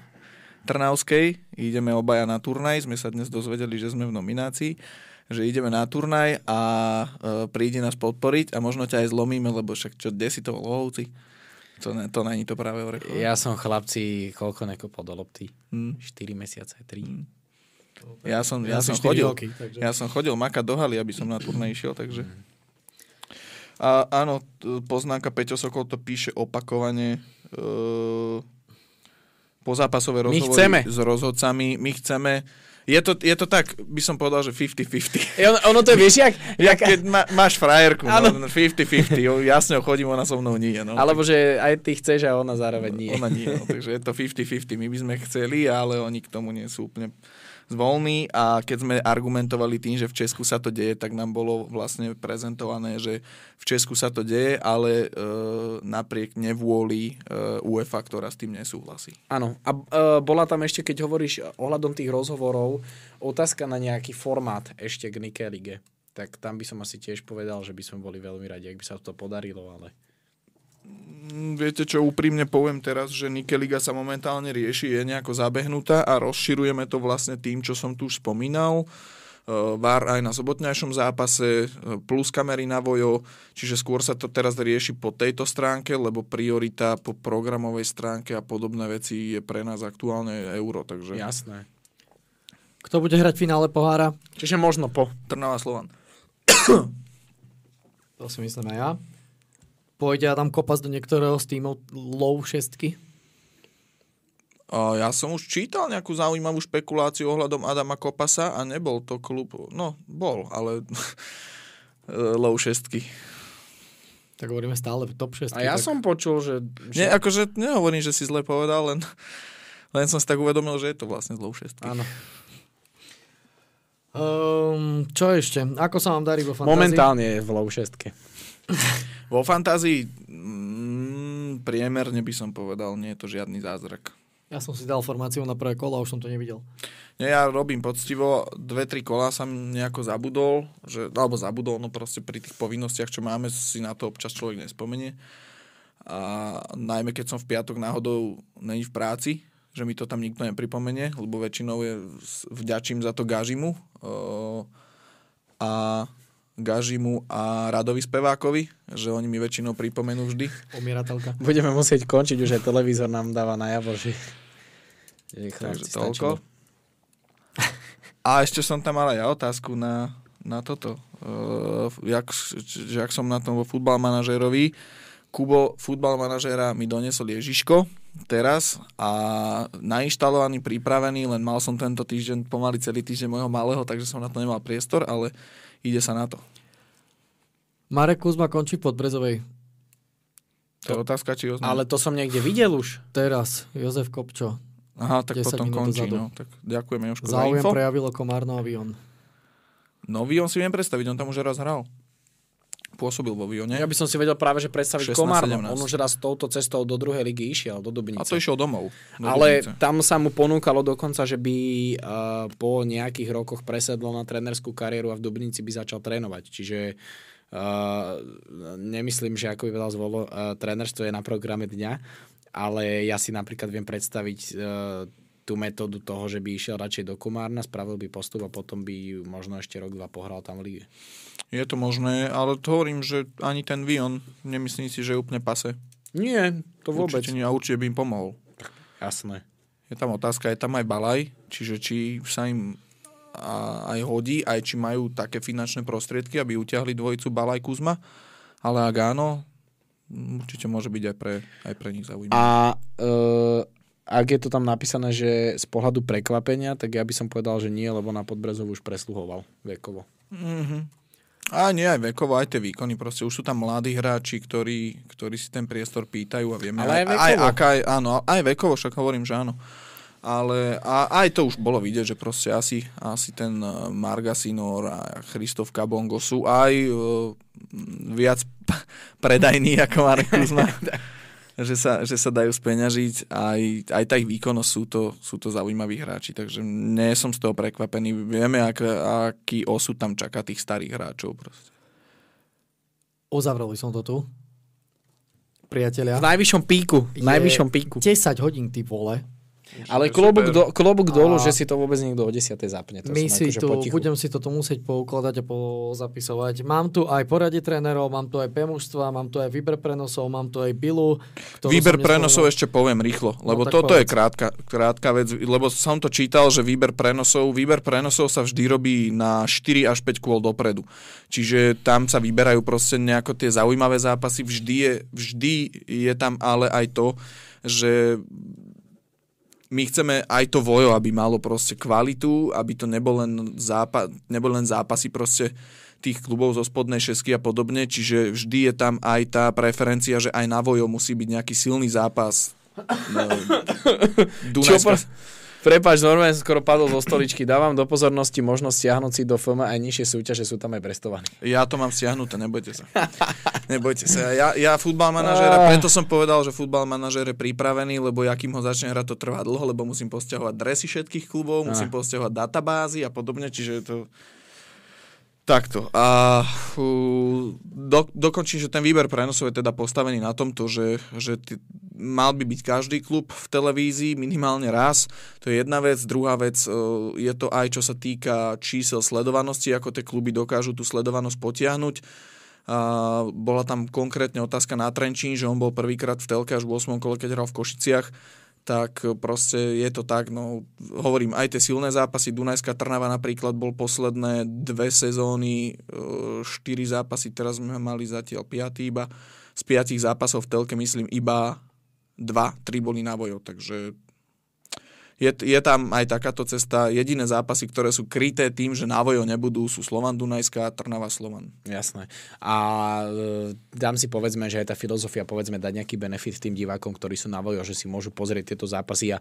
Trnavskej. Ideme obaja na turnaj. Sme sa dnes dozvedeli, že sme v nominácii že ideme na turnaj a e, príde nás podporiť a možno ťa aj zlomíme, lebo však čo, kde si to lohovci? To, ne, to není to práve orechové. Ja som chlapci, koľko nekopol do lopty? Hm. 4 mesiace, 3. Ja som, ja Asi som chodil, roky, takže- ja som chodil makať do haly, aby som na turnaj išiel, takže... A áno, poznámka Peťo Sokol to píše opakovane. E, pozápasové My rozhovory chceme. s rozhodcami. My chceme. Je to, je to tak, by som povedal, že 50-50. E, ono, ono to je, vieš, jak, Ja, jak, keď ma, máš frajerku, no, 50-50, jo, jasne chodím, ona so mnou nie. No. alebo že aj ty chceš a ona zároveň nie. Ona nie, no, takže je to 50-50. My by sme chceli, ale oni k tomu nie sú úplne zvolní a keď sme argumentovali tým, že v Česku sa to deje, tak nám bolo vlastne prezentované, že v Česku sa to deje, ale e, napriek nevôli e, UEFA, ktorá s tým nesúhlasí. Áno. A uh, bola tam ešte, keď hovoríš ohľadom tých rozhovorov, otázka na nejaký formát ešte k Nike Lige. Tak tam by som asi tiež povedal, že by sme boli veľmi radi, ak by sa to podarilo, ale... Mm, Viete čo, úprimne poviem teraz, že Nike Liga sa momentálne rieši, je nejako zabehnutá a rozširujeme to vlastne tým, čo som tu už spomínal. E, VAR aj na sobotňajšom zápase, e, plus kamery na vojo, čiže skôr sa to teraz rieši po tejto stránke, lebo priorita po programovej stránke a podobné veci je pre nás aktuálne euro, takže Jasné. Kto bude hrať v finále pohára? Čiže možno po. Trnava Slovan. To si myslím aj ja. Pôjde Adam Kopas do niektorého z tímov low šestky? Ja som už čítal nejakú zaujímavú špekuláciu ohľadom Adama Kopasa a nebol to klub, no bol, ale low šestky. Tak hovoríme stále top 6. A ja tak... som počul, že... že... Nie, akože nehovorím, že si zle povedal, len, len som si tak uvedomil, že je to vlastne zlou šestky. Áno. Um, čo ešte? Ako sa vám darí vo fantázii? Momentálne je v low šestke. Vo fantázii mm, priemerne by som povedal, nie je to žiadny zázrak. Ja som si dal formáciu na prvé kolo a už som to nevidel. Nie, ja robím poctivo, dve, tri kola som nejako zabudol, že, alebo zabudol, no proste pri tých povinnostiach, čo máme, si na to občas človek nespomenie. A najmä keď som v piatok náhodou není v práci, že mi to tam nikto nepripomenie, lebo väčšinou je vďačím za to Gažimu uh, a Gažimu a Radovi Spevákovi, že oni mi väčšinou pripomenú vždy. Umieratelka. Budeme musieť končiť, už aj televízor nám dáva najavo, že... že Takže toľko. A ešte som tam mal aj ja otázku na, na toto. Uh, jak, že ak som na tom vo futbal Kubo, futbal manažéra mi doniesol Ježiško teraz a nainštalovaný, pripravený, len mal som tento týždeň, pomaly celý týždeň môjho malého, takže som na to nemal priestor, ale ide sa na to. Marek Kuzma končí v Podbrezovej. To je otázka, či oznám. Ale to som niekde videl už. Teraz Jozef Kopčo. Aha, tak 10 potom končí. dozadu. No. Tak ďakujeme Jožko za Záujem info. prejavilo Komárno a Vion. No Vion si viem predstaviť, on tam už raz hral. Pôsobil vo Vione. Ja by som si vedel práve, že predstaviť 16, Komárno. 17. On už raz touto cestou do druhej ligy išiel, do Dubnice. A to išiel domov. do Ale Dubnice. tam sa mu ponúkalo dokonca, že by uh, po nejakých rokoch presedlo na trénerskú kariéru a v Dubnici by začal trénovať. Čiže uh, nemyslím, že ako by povedal zvolo, uh, trénerstvo je na programe dňa, ale ja si napríklad viem predstaviť uh, tú metódu toho, že by išiel radšej do Komárna, spravil by postup a potom by možno ešte rok, dva pohral tam v lige. Je to možné, ale to hovorím, že ani ten Vion, nemyslím si, že je úplne pase. Nie, to vôbec. Určite nie, a určite by im pomohol. Jasné. Je tam otázka, je tam aj Balaj, čiže či sa im a, aj hodí, aj či majú také finančné prostriedky, aby utiahli dvojicu Balaj Kuzma, ale ak áno, určite môže byť aj pre, aj pre nich zaujímavé. A uh, ak je to tam napísané, že z pohľadu prekvapenia, tak ja by som povedal, že nie, lebo na Podbrezov už presluhoval vekovo. Mm-hmm. A nie aj vekovo, aj tie výkony, proste už sú tam mladí hráči, ktorí, ktorí si ten priestor pýtajú a vieme Ale aj aj, aj, vekovo. aká je, áno, aj vekovo, však hovorím, že áno. Ale a, aj to už bolo vidieť, že proste asi, asi ten eh, Margasinor a Christof Kabongo sú aj uh, viac predajní ako Marek Kuzma. že, sa, že sa dajú speňažiť. Aj, aj tá ich výkonnosť sú to, sú to zaujímaví hráči, takže nie som z toho prekvapený. Vieme, ak, aký osud tam čaká tých starých hráčov. Proste. Uzavrel by som to tu. Priatelia. V najvyššom píku. V Je najvyššom píku. 10 hodín, ty vole. Ale je klobúk, do, klobúk dolu, A- že si to vôbec niekto o 10. zapne. To My si akože tu, potichu. budem si to tu musieť poukladať a pozapisovať. Mám tu aj poradie trénerov, mám tu aj P-mužstva, mám tu aj výber prenosov, mám tu aj Bilu. Výber prenosov ešte poviem rýchlo, lebo tak toto je povedz. krátka, krátka vec, lebo som to čítal, že výber prenosov, výber prenosov sa vždy robí na 4 až 5 kôl dopredu. Čiže tam sa vyberajú proste nejako tie zaujímavé zápasy, vždy je, vždy je tam ale aj to, že my chceme aj to vojo, aby malo proste kvalitu, aby to nebol len, zápa- nebol len zápasy proste tých klubov zo spodnej šesky a podobne, čiže vždy je tam aj tá preferencia, že aj na vojo musí byť nejaký silný zápas. No, Dunajská. Prepač, normálne som skoro padol zo stoličky. Dávam do pozornosti možnosť stiahnuť si do FM aj nižšie súťaže, sú tam aj prestovaní. Ja to mám stiahnuté, nebojte sa. Nebojte sa. Ja, ja futbal manažéra, preto som povedal, že futbal manažér je pripravený, lebo ja kým ho začne hrať, to trvá dlho, lebo musím posťahovať dresy všetkých klubov, musím posťahovať databázy a podobne, čiže to... Takto. A do, dokončím, že ten výber prenosov je teda postavený na tomto, že, že ty, mal by byť každý klub v televízii minimálne raz. To je jedna vec. Druhá vec uh, je to aj čo sa týka čísel sledovanosti, ako tie kluby dokážu tú sledovanosť potiahnuť. A bola tam konkrétne otázka na Trenčín, že on bol prvýkrát v telke až v 8. kole, keď hral v Košiciach tak proste je to tak, no hovorím, aj tie silné zápasy, Dunajská Trnava napríklad bol posledné dve sezóny, e, štyri zápasy, teraz sme mali zatiaľ piatý iba, z piatich zápasov v telke myslím iba dva, tri boli na vojo, takže je, je tam aj takáto cesta. Jediné zápasy, ktoré sú kryté tým, že na nebudú, sú Slovan Dunajská a Trnava Slovan. Jasné. A e, dám si povedzme, že aj tá filozofia, povedzme, dať nejaký benefit tým divákom, ktorí sú na vojo, že si môžu pozrieť tieto zápasy a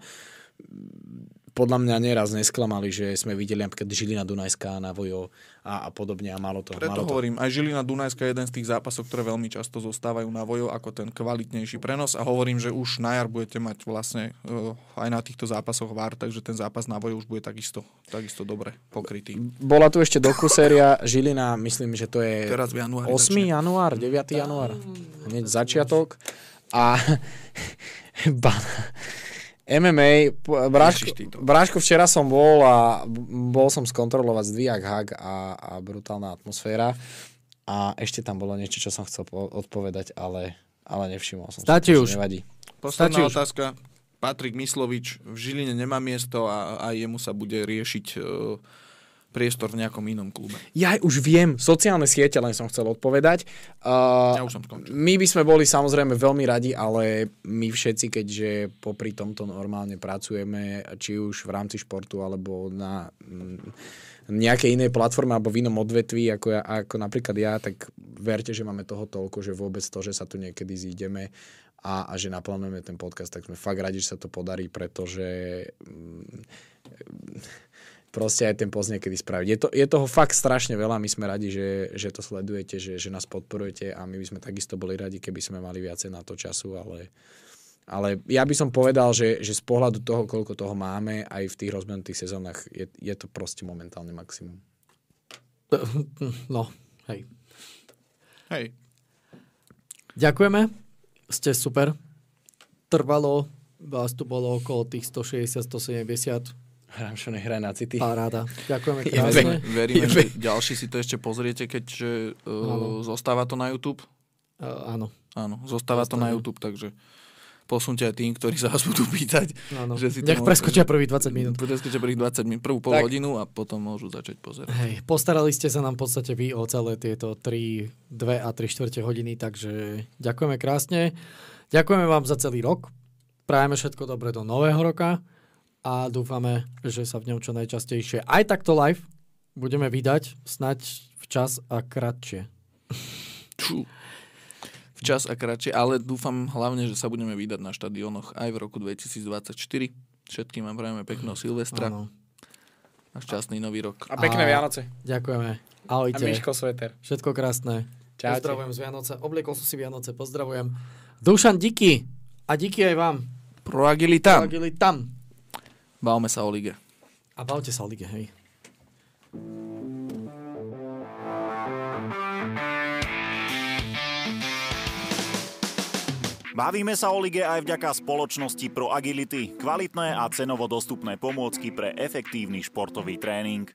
podľa mňa nieraz nesklamali, že sme videli napríklad Žilina Dunajská na vojo a, a podobne a malo to. Preto malo to. hovorím, aj Žilina Dunajská je jeden z tých zápasov, ktoré veľmi často zostávajú na vojo ako ten kvalitnejší prenos a hovorím, že už na jar budete mať vlastne uh, aj na týchto zápasoch VAR, takže ten zápas na vojo už bude takisto, takisto dobre pokrytý. Bola tu ešte dokuséria Žilina, myslím, že to je Teraz v januári 8. začne. január, 9. január. Hneď začiatok. A MMA, Bráško, včera som bol a bol som skontrolovať zdvihak hak a, a brutálna atmosféra. A ešte tam bolo niečo, čo som chcel po- odpovedať, ale, ale nevšimol som Stačí si, už. nevadí. Posledná Stačí už. otázka. Patrik Myslovič v Žiline nemá miesto a aj jemu sa bude riešiť uh, priestor v nejakom inom klube. Ja už viem, sociálne siete, len som chcel odpovedať. Uh, Ja už som skončil. My by sme boli samozrejme veľmi radi, ale my všetci, keďže popri tomto normálne pracujeme, či už v rámci športu, alebo na mm, nejakej inej platforme, alebo v inom odvetví, ako, ja, ako napríklad ja, tak verte, že máme toho toľko, že vôbec to, že sa tu niekedy zídeme a, a že naplánujeme ten podcast, tak sme fakt radi, že sa to podarí, pretože mm, proste aj ten post niekedy spraviť. Je, to, je toho fakt strašne veľa, my sme radi, že, že to sledujete, že, že nás podporujete a my by sme takisto boli radi, keby sme mali viacej na to času, ale, ale ja by som povedal, že, že z pohľadu toho, koľko toho máme, aj v tých rozbenutých sezónach, je, je to proste momentálne maximum. No, hej. Hej, Ďakujeme. Ste super. Trvalo vás tu bolo okolo tých 160-170. Hrám čo nehraje na City. Paráda. Ďakujeme Je krásne. Veríme, Je- že ďalší si to ešte pozriete, keďže uh, zostáva to na YouTube. Uh, áno, Áno, zostáva to na. YouTube, takže posunte aj tým, ktorí sa vás budú pýtať. áno. Že si Nech preskočia prvých 20 minút. Preskočia prvých 20 minút, prvú pol Tak. hodinu a potom môžu začať pozerať. Hej, postarali ste sa nám v podstate vy o celé tieto 3, 2 a 3 štvrte hodiny, takže ďakujeme krásne. Ďakujeme vám za celý rok. Prajeme všetko dobré do nového roka a dúfame, že sa v ňom čo najčastejšie aj takto live budeme vydať, snať včas a kratšie. Včas a kratšie, ale dúfam hlavne, že sa budeme vydať na štadionoch aj v roku 2024. Všetkým vám prajeme pekného Silvestra Áno. a šťastný nový rok. A pekné A- Vianoce. Ďakujeme. A Ahojte. Miško Sveter. Všetko krásne. Čaute. Pozdravujem z Vianoce. Obliekol som si Vianoce. Pozdravujem. Dušan, díky. A díky aj vám. Pro agilita. Bavme sa o lige. A bavte sa o lige, hej. Bavíme sa o lige aj vďaka spoločnosti Pro Agility, kvalitné a cenovo dostupné pomôcky pre efektívny športový tréning.